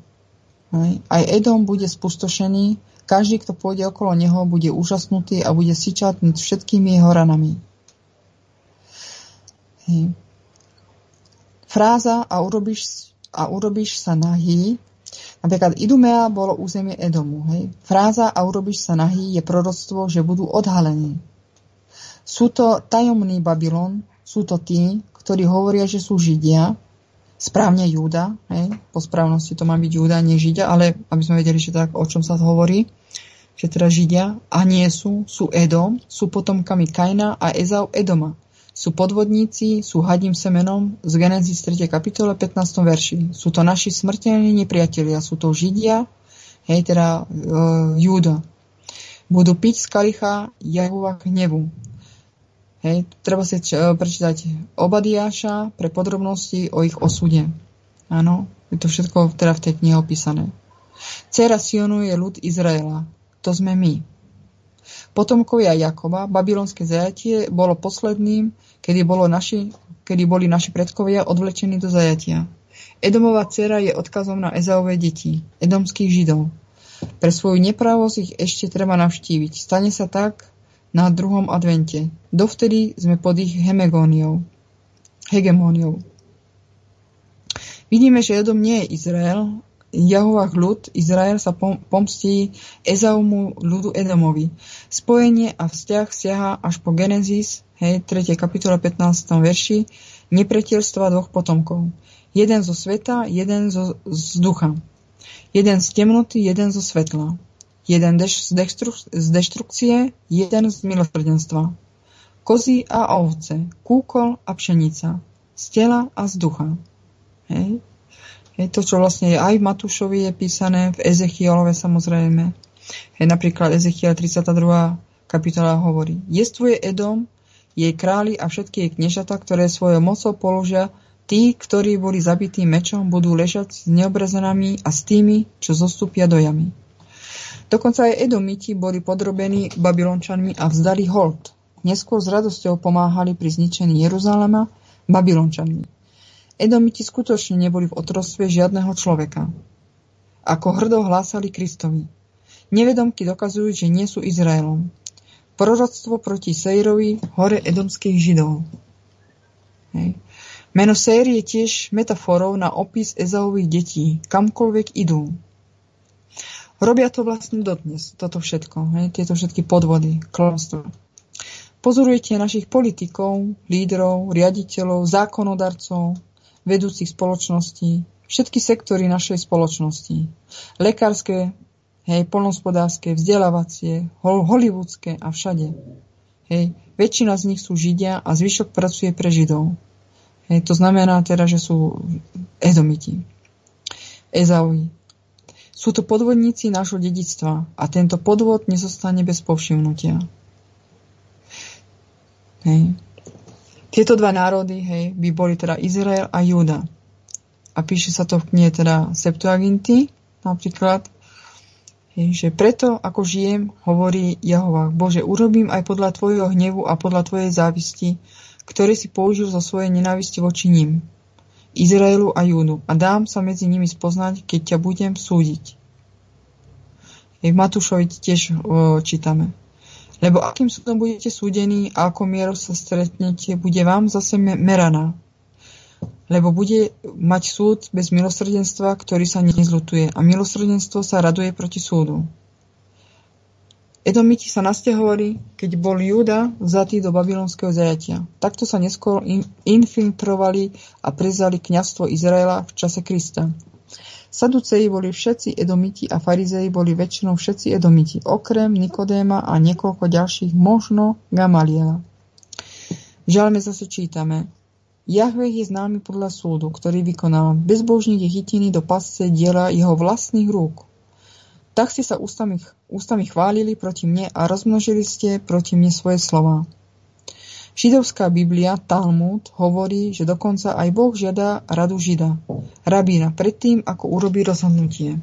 Aj Edom bude spustošený, každý, kto pôjde okolo neho, bude úžasnutý a bude sičať nad všetkými jeho ranami. Hej. Fráza a urobíš, a urobíš sa nahý. Napríklad Idumea bolo územie Edomu. Hej. Fráza a urobíš sa nahý je proroctvo, že budú odhalení. Sú to tajomný Babylon, sú to tí, ktorí hovoria, že sú Židia, správne Júda, hej, po správnosti to má byť Júda, nie Židia, ale aby sme vedeli, že tak o čom sa hovorí že teda Židia a nie sú, sú Edom, sú potomkami Kaina a Ezau Edoma. Sú podvodníci, sú hadím semenom z Genesis 3. kapitole 15. verši. Sú to naši smrteľní nepriatelia, sú to Židia, hej, teda uh, Júda. Budú piť z kalicha Jahova hnevu. Hej, treba si uh, prečítať Obadiáša pre podrobnosti o ich osude. Áno, je to všetko teda v tej knihe opísané. Cera Sionu je ľud Izraela. To sme my. Potomkovia Jakoba, babylonské zajatie, bolo posledným, kedy, bolo naši, kedy boli naši predkovia odvlečení do zajatia. Edomová dcera je odkazom na Ezaové deti, edomských židov. Pre svoju nepravosť ich ešte treba navštíviť. Stane sa tak na druhom advente. Dovtedy sme pod ich hemegóniou, hegemóniou. Vidíme, že Edom nie je Izrael, Jahovách ľud, Izrael sa pomstí Ezaumu ľudu Edomovi. Spojenie a vzťah siaha až po Genesis, hej, 3. kapitola 15. verši, nepriateľstva dvoch potomkov. Jeden zo sveta, jeden zo, z ducha. Jeden z temnoty, jeden zo svetla. Jeden deš, z, deštruk, z deštrukcie, jeden z milosrdenstva. kozy a ovce, kúkol a pšenica, z tela a z ducha. Hej. Hej, to, čo vlastne aj v Matúšovi je písané, v Ezechielove samozrejme. Hej, napríklad Ezechiel 32. kapitola hovorí, jestvuje Edom, jej králi a všetky jej kniežata, ktoré svojou mocou položia, tí, ktorí boli zabití mečom, budú ležať s neobrezenami a s tými, čo zostúpia do jamy. Dokonca aj Edomiti boli podrobení Babylončanmi a vzdali hold. Neskôr s radosťou pomáhali pri zničení Jeruzalema Babylončanmi. Edomiti skutočne neboli v otrostve žiadneho človeka. Ako hrdo hlásali Kristovi. Nevedomky dokazujú, že nie sú Izraelom. Proroctvo proti Sejrovi, hore edomských židov. Hej. Meno Sér je tiež metaforou na opis Ezaových detí, kamkoľvek idú. Robia to vlastne dodnes, toto všetko, hej, tieto všetky podvody, klamstvo. Pozorujete našich politikov, lídrov, riaditeľov, zákonodarcov, vedúcich spoločností, všetky sektory našej spoločnosti. Lekárske, hej, polnospodárske, vzdelávacie, hollywoodske a všade. Hej, väčšina z nich sú Židia a zvyšok pracuje pre Židov. Hej, to znamená teda, že sú Edomiti. Ezauji. Sú to podvodníci nášho dedictva a tento podvod nezostane bez povšimnutia. Hej. Tieto dva národy hej, by boli teda Izrael a Júda. A píše sa to v knihe teda Septuaginty napríklad, hej, že preto, ako žijem, hovorí Jehova, Bože, urobím aj podľa Tvojho hnevu a podľa Tvojej závisti, ktoré si použil zo svojej nenávisti voči ním. Izraelu a Júdu a dám sa medzi nimi spoznať, keď ťa budem súdiť. V Matúšovi tiež o, čítame. Lebo akým súdom budete súdení a ako mierou sa stretnete, bude vám zase meraná. Lebo bude mať súd bez milosrdenstva, ktorý sa nezlutuje a milosrdenstvo sa raduje proti súdu. Edomiti sa nasťahovali, keď bol Júda vzatý do babylonského zajatia. Takto sa neskôr infiltrovali a prezali kňazstvo Izraela v čase Krista. Saduceji boli všetci Edomiti a farizei boli väčšinou všetci Edomiti, okrem Nikodéma a niekoľko ďalších, možno Gamaliela. V žalme zase čítame, Jahve je známy podľa súdu, ktorý vykonal. Bezbožník je chytený do pasce diela jeho vlastných rúk. Tak ste sa ústami, ústami chválili proti mne a rozmnožili ste proti mne svoje slova. Židovská Biblia, Talmud, hovorí, že dokonca aj Boh žiada radu Žida, rabína, predtým, ako urobí rozhodnutie.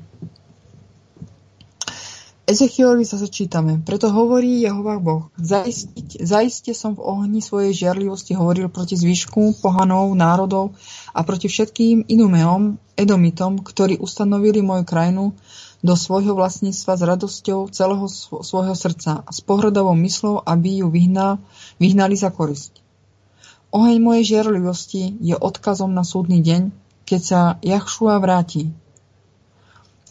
Ezechielovi sa čítame, preto hovorí Jehová Boh, zaistiť, zaiste som v ohni svojej žiarlivosti hovoril proti zvyšku pohanov, národov a proti všetkým inumeom, edomitom, ktorí ustanovili moju krajinu do svojho vlastníctva s radosťou celého svojho srdca a s pohrdavou myslou, aby ju vyhnal, vyhnali za korisť. Oheň mojej žiarlivosti je odkazom na súdny deň, keď sa Jachšua vráti.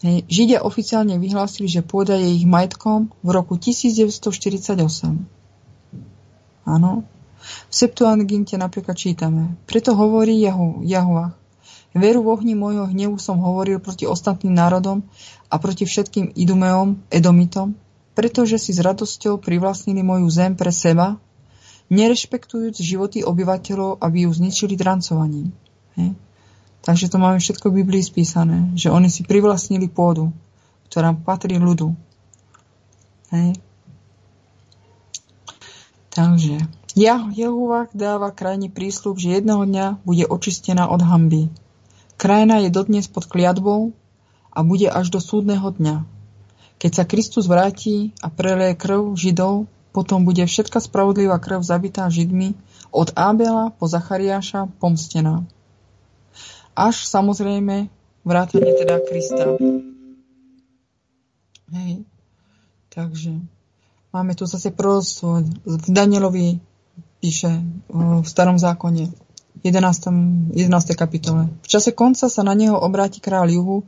Hej. Židia oficiálne vyhlásili, že pôda je ich majetkom v roku 1948. Áno. V Septuaginte napríklad čítame. Preto hovorí Jahu, Jahuach. Veru v ohni môjho hnevu som hovoril proti ostatným národom a proti všetkým Idumeom, Edomitom, pretože si s radosťou privlastnili moju zem pre seba, nerešpektujúc životy obyvateľov, aby ju zničili drancovaním. He? Takže to máme všetko v Biblii spísané, že oni si privlastnili pôdu, ktorá patrí ľudu. He? Takže Jehova dáva krajine prísľub, že jedného dňa bude očistená od hamby. Krajina je dodnes pod kliatbou a bude až do súdneho dňa. Keď sa Kristus vráti a preleje krv Židov, potom bude všetka spravodlivá krv zabitá Židmi od Ábela po Zachariáša pomstená. Až samozrejme vrátane teda Krista. Hej. Takže máme tu zase prostvo. V Danielovi píše v starom zákone 11. 11. kapitole. V čase konca sa na neho obráti král juhu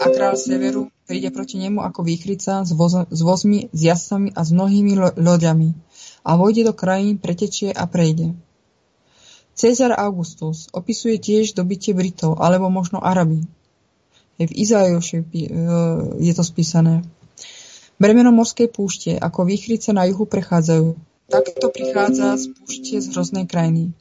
a král severu príde proti nemu ako výchrica s, voz, s vozmi, s jasami a s mnohými lo- loďami a vojde do krajín, pretečie a prejde. Cezar Augustus opisuje tiež dobitie Britov alebo možno Araby. V Izajoši e, je to spísané. Bremeno morskej púšte ako výchrice na juhu prechádzajú. takto prichádza z púšte z hroznej krajiny.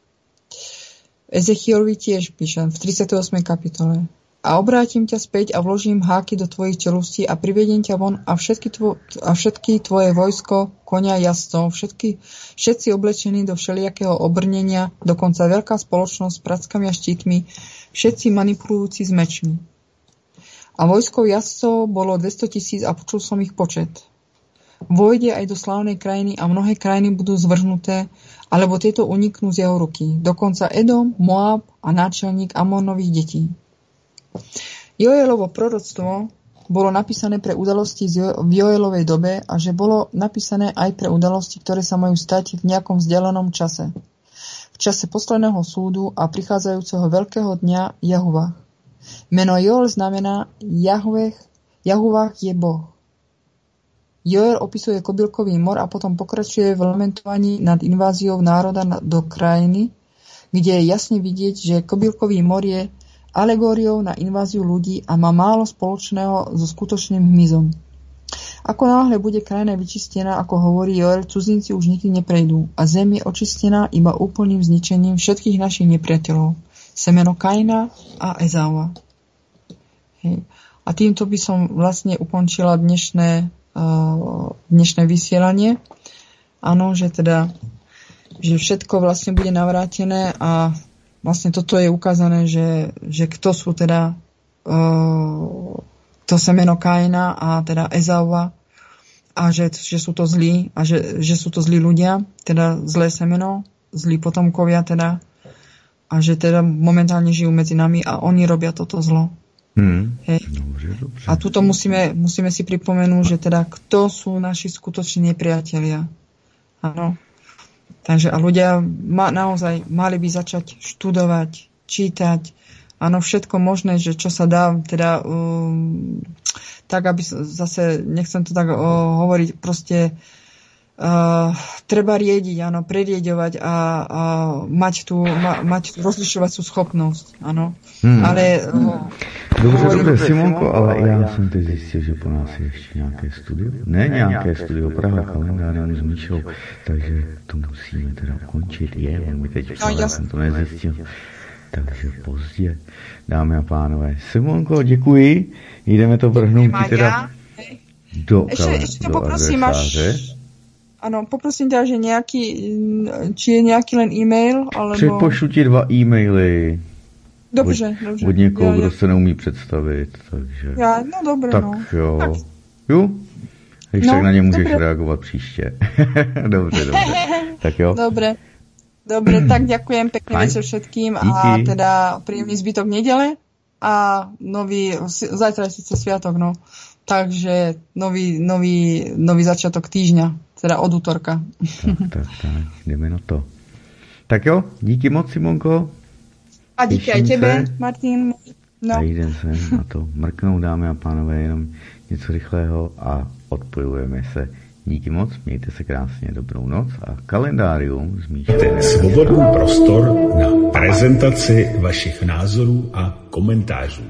Ezechielovi tiež píše v 38. kapitole. A obrátim ťa späť a vložím háky do tvojich telustí a privediem ťa von a všetky, tvo, a všetky tvoje vojsko, konia jazdcov, všetky, všetci oblečení do všelijakého obrnenia, dokonca veľká spoločnosť s prackami a štítmi, všetci manipulujúci s mečmi. A vojskov jazdcov bolo 200 tisíc a počul som ich počet. Vojde aj do slávnej krajiny a mnohé krajiny budú zvrhnuté, alebo tieto uniknú z jeho ruky. Dokonca Edom, Moab a náčelník Amonových detí. Joelovo proroctvo bolo napísané pre udalosti v Joelovej dobe a že bolo napísané aj pre udalosti, ktoré sa majú stať v nejakom vzdialenom čase. V čase posledného súdu a prichádzajúceho veľkého dňa Jahuvach. Meno Joel znamená Jahvech, Jahuvach je Boh. Joel opisuje kobylkový mor a potom pokračuje v lamentovaní nad inváziou národa do krajiny, kde je jasne vidieť, že kobylkový mor je alegóriou na inváziu ľudí a má málo spoločného so skutočným hmyzom. Ako náhle bude krajina vyčistená, ako hovorí Joel, cudzinci už nikdy neprejdú a zem je očistená iba úplným zničením všetkých našich nepriateľov. Semeno Kaina a Ezáva. A týmto by som vlastne ukončila dnešné, dnešné vysielanie. Áno, že teda že všetko vlastne bude navrátené a vlastne toto je ukázané, že, že kto sú teda uh, to semeno Kaina a teda Ezaua a že, že sú to zlí a že, že sú to zlí ľudia, teda zlé semeno, zlí potomkovia teda a že teda momentálne žijú medzi nami a oni robia toto zlo. Hmm. Hej. Dobre, dobre. A tuto musíme, musíme si pripomenúť, že teda kto sú naši skutoční nepriatelia. Áno. Takže a ľudia ma, naozaj mali by začať študovať, čítať, áno, všetko možné, že čo sa dá, teda um, tak, aby zase, nechcem to tak uh, hovoriť, proste uh, treba riediť, áno, prerieďovať a, a mať tu, ma, mať tú schopnosť, áno. Hmm. Ale uh, Dobře, dobře, Simonko, ale já jsem teď zjistil, že po nás je ještě nějaké studio. Ne nějaké studio, Praha kalendárium s Míšou, takže to musíme teda ukončit. Je, on mi teď psal, já jsem to nezjistil. Takže pozdě, dámy a pánové. Simonko, děkuji. Jdeme to vrhnout teda do, ještě, ještě do poprosím, adresáře. Ano, poprosím ťa, že nějaký, či je nějaký len e-mail, alebo... Předpošlu ti dva e-maily. Dobře, od, dobře. Od někoho, já, kdo se neumí představit, takže... Já, no dobré, tak no. jo. Tak. Jo? Když no, tak na ně můžeš dobré. reagovat příště. dobře, dobře. tak jo. Dobre. Dobre, tak ďakujem pekne večer všetkým Díky. a teda príjemný zbytok nedele a nový, zajtra je síce sviatok, no. Takže nový, nový, nový začiatok týždňa, teda od útorka. tak, tak, tak, jdeme na to. Tak jo, díky moc, Simonko. A díky aj tebe, se. Martin. No. A jdem se na to mrknout, dámy a pánové, jenom něco rychlého a odpojujeme se. Díky moc, mějte se krásně, dobrou noc a kalendárium zmíšte. Svobodný prostor na prezentaci vašich názorů a komentářů,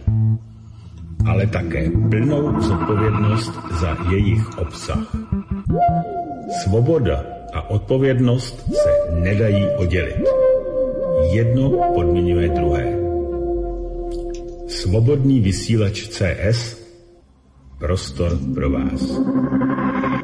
ale také plnou zodpovědnost za jejich obsah. Svoboda a odpovědnost se nedají oddělit. Jedno podmiňuje druhé. Svobodný vysílač CS Prostor pro vás.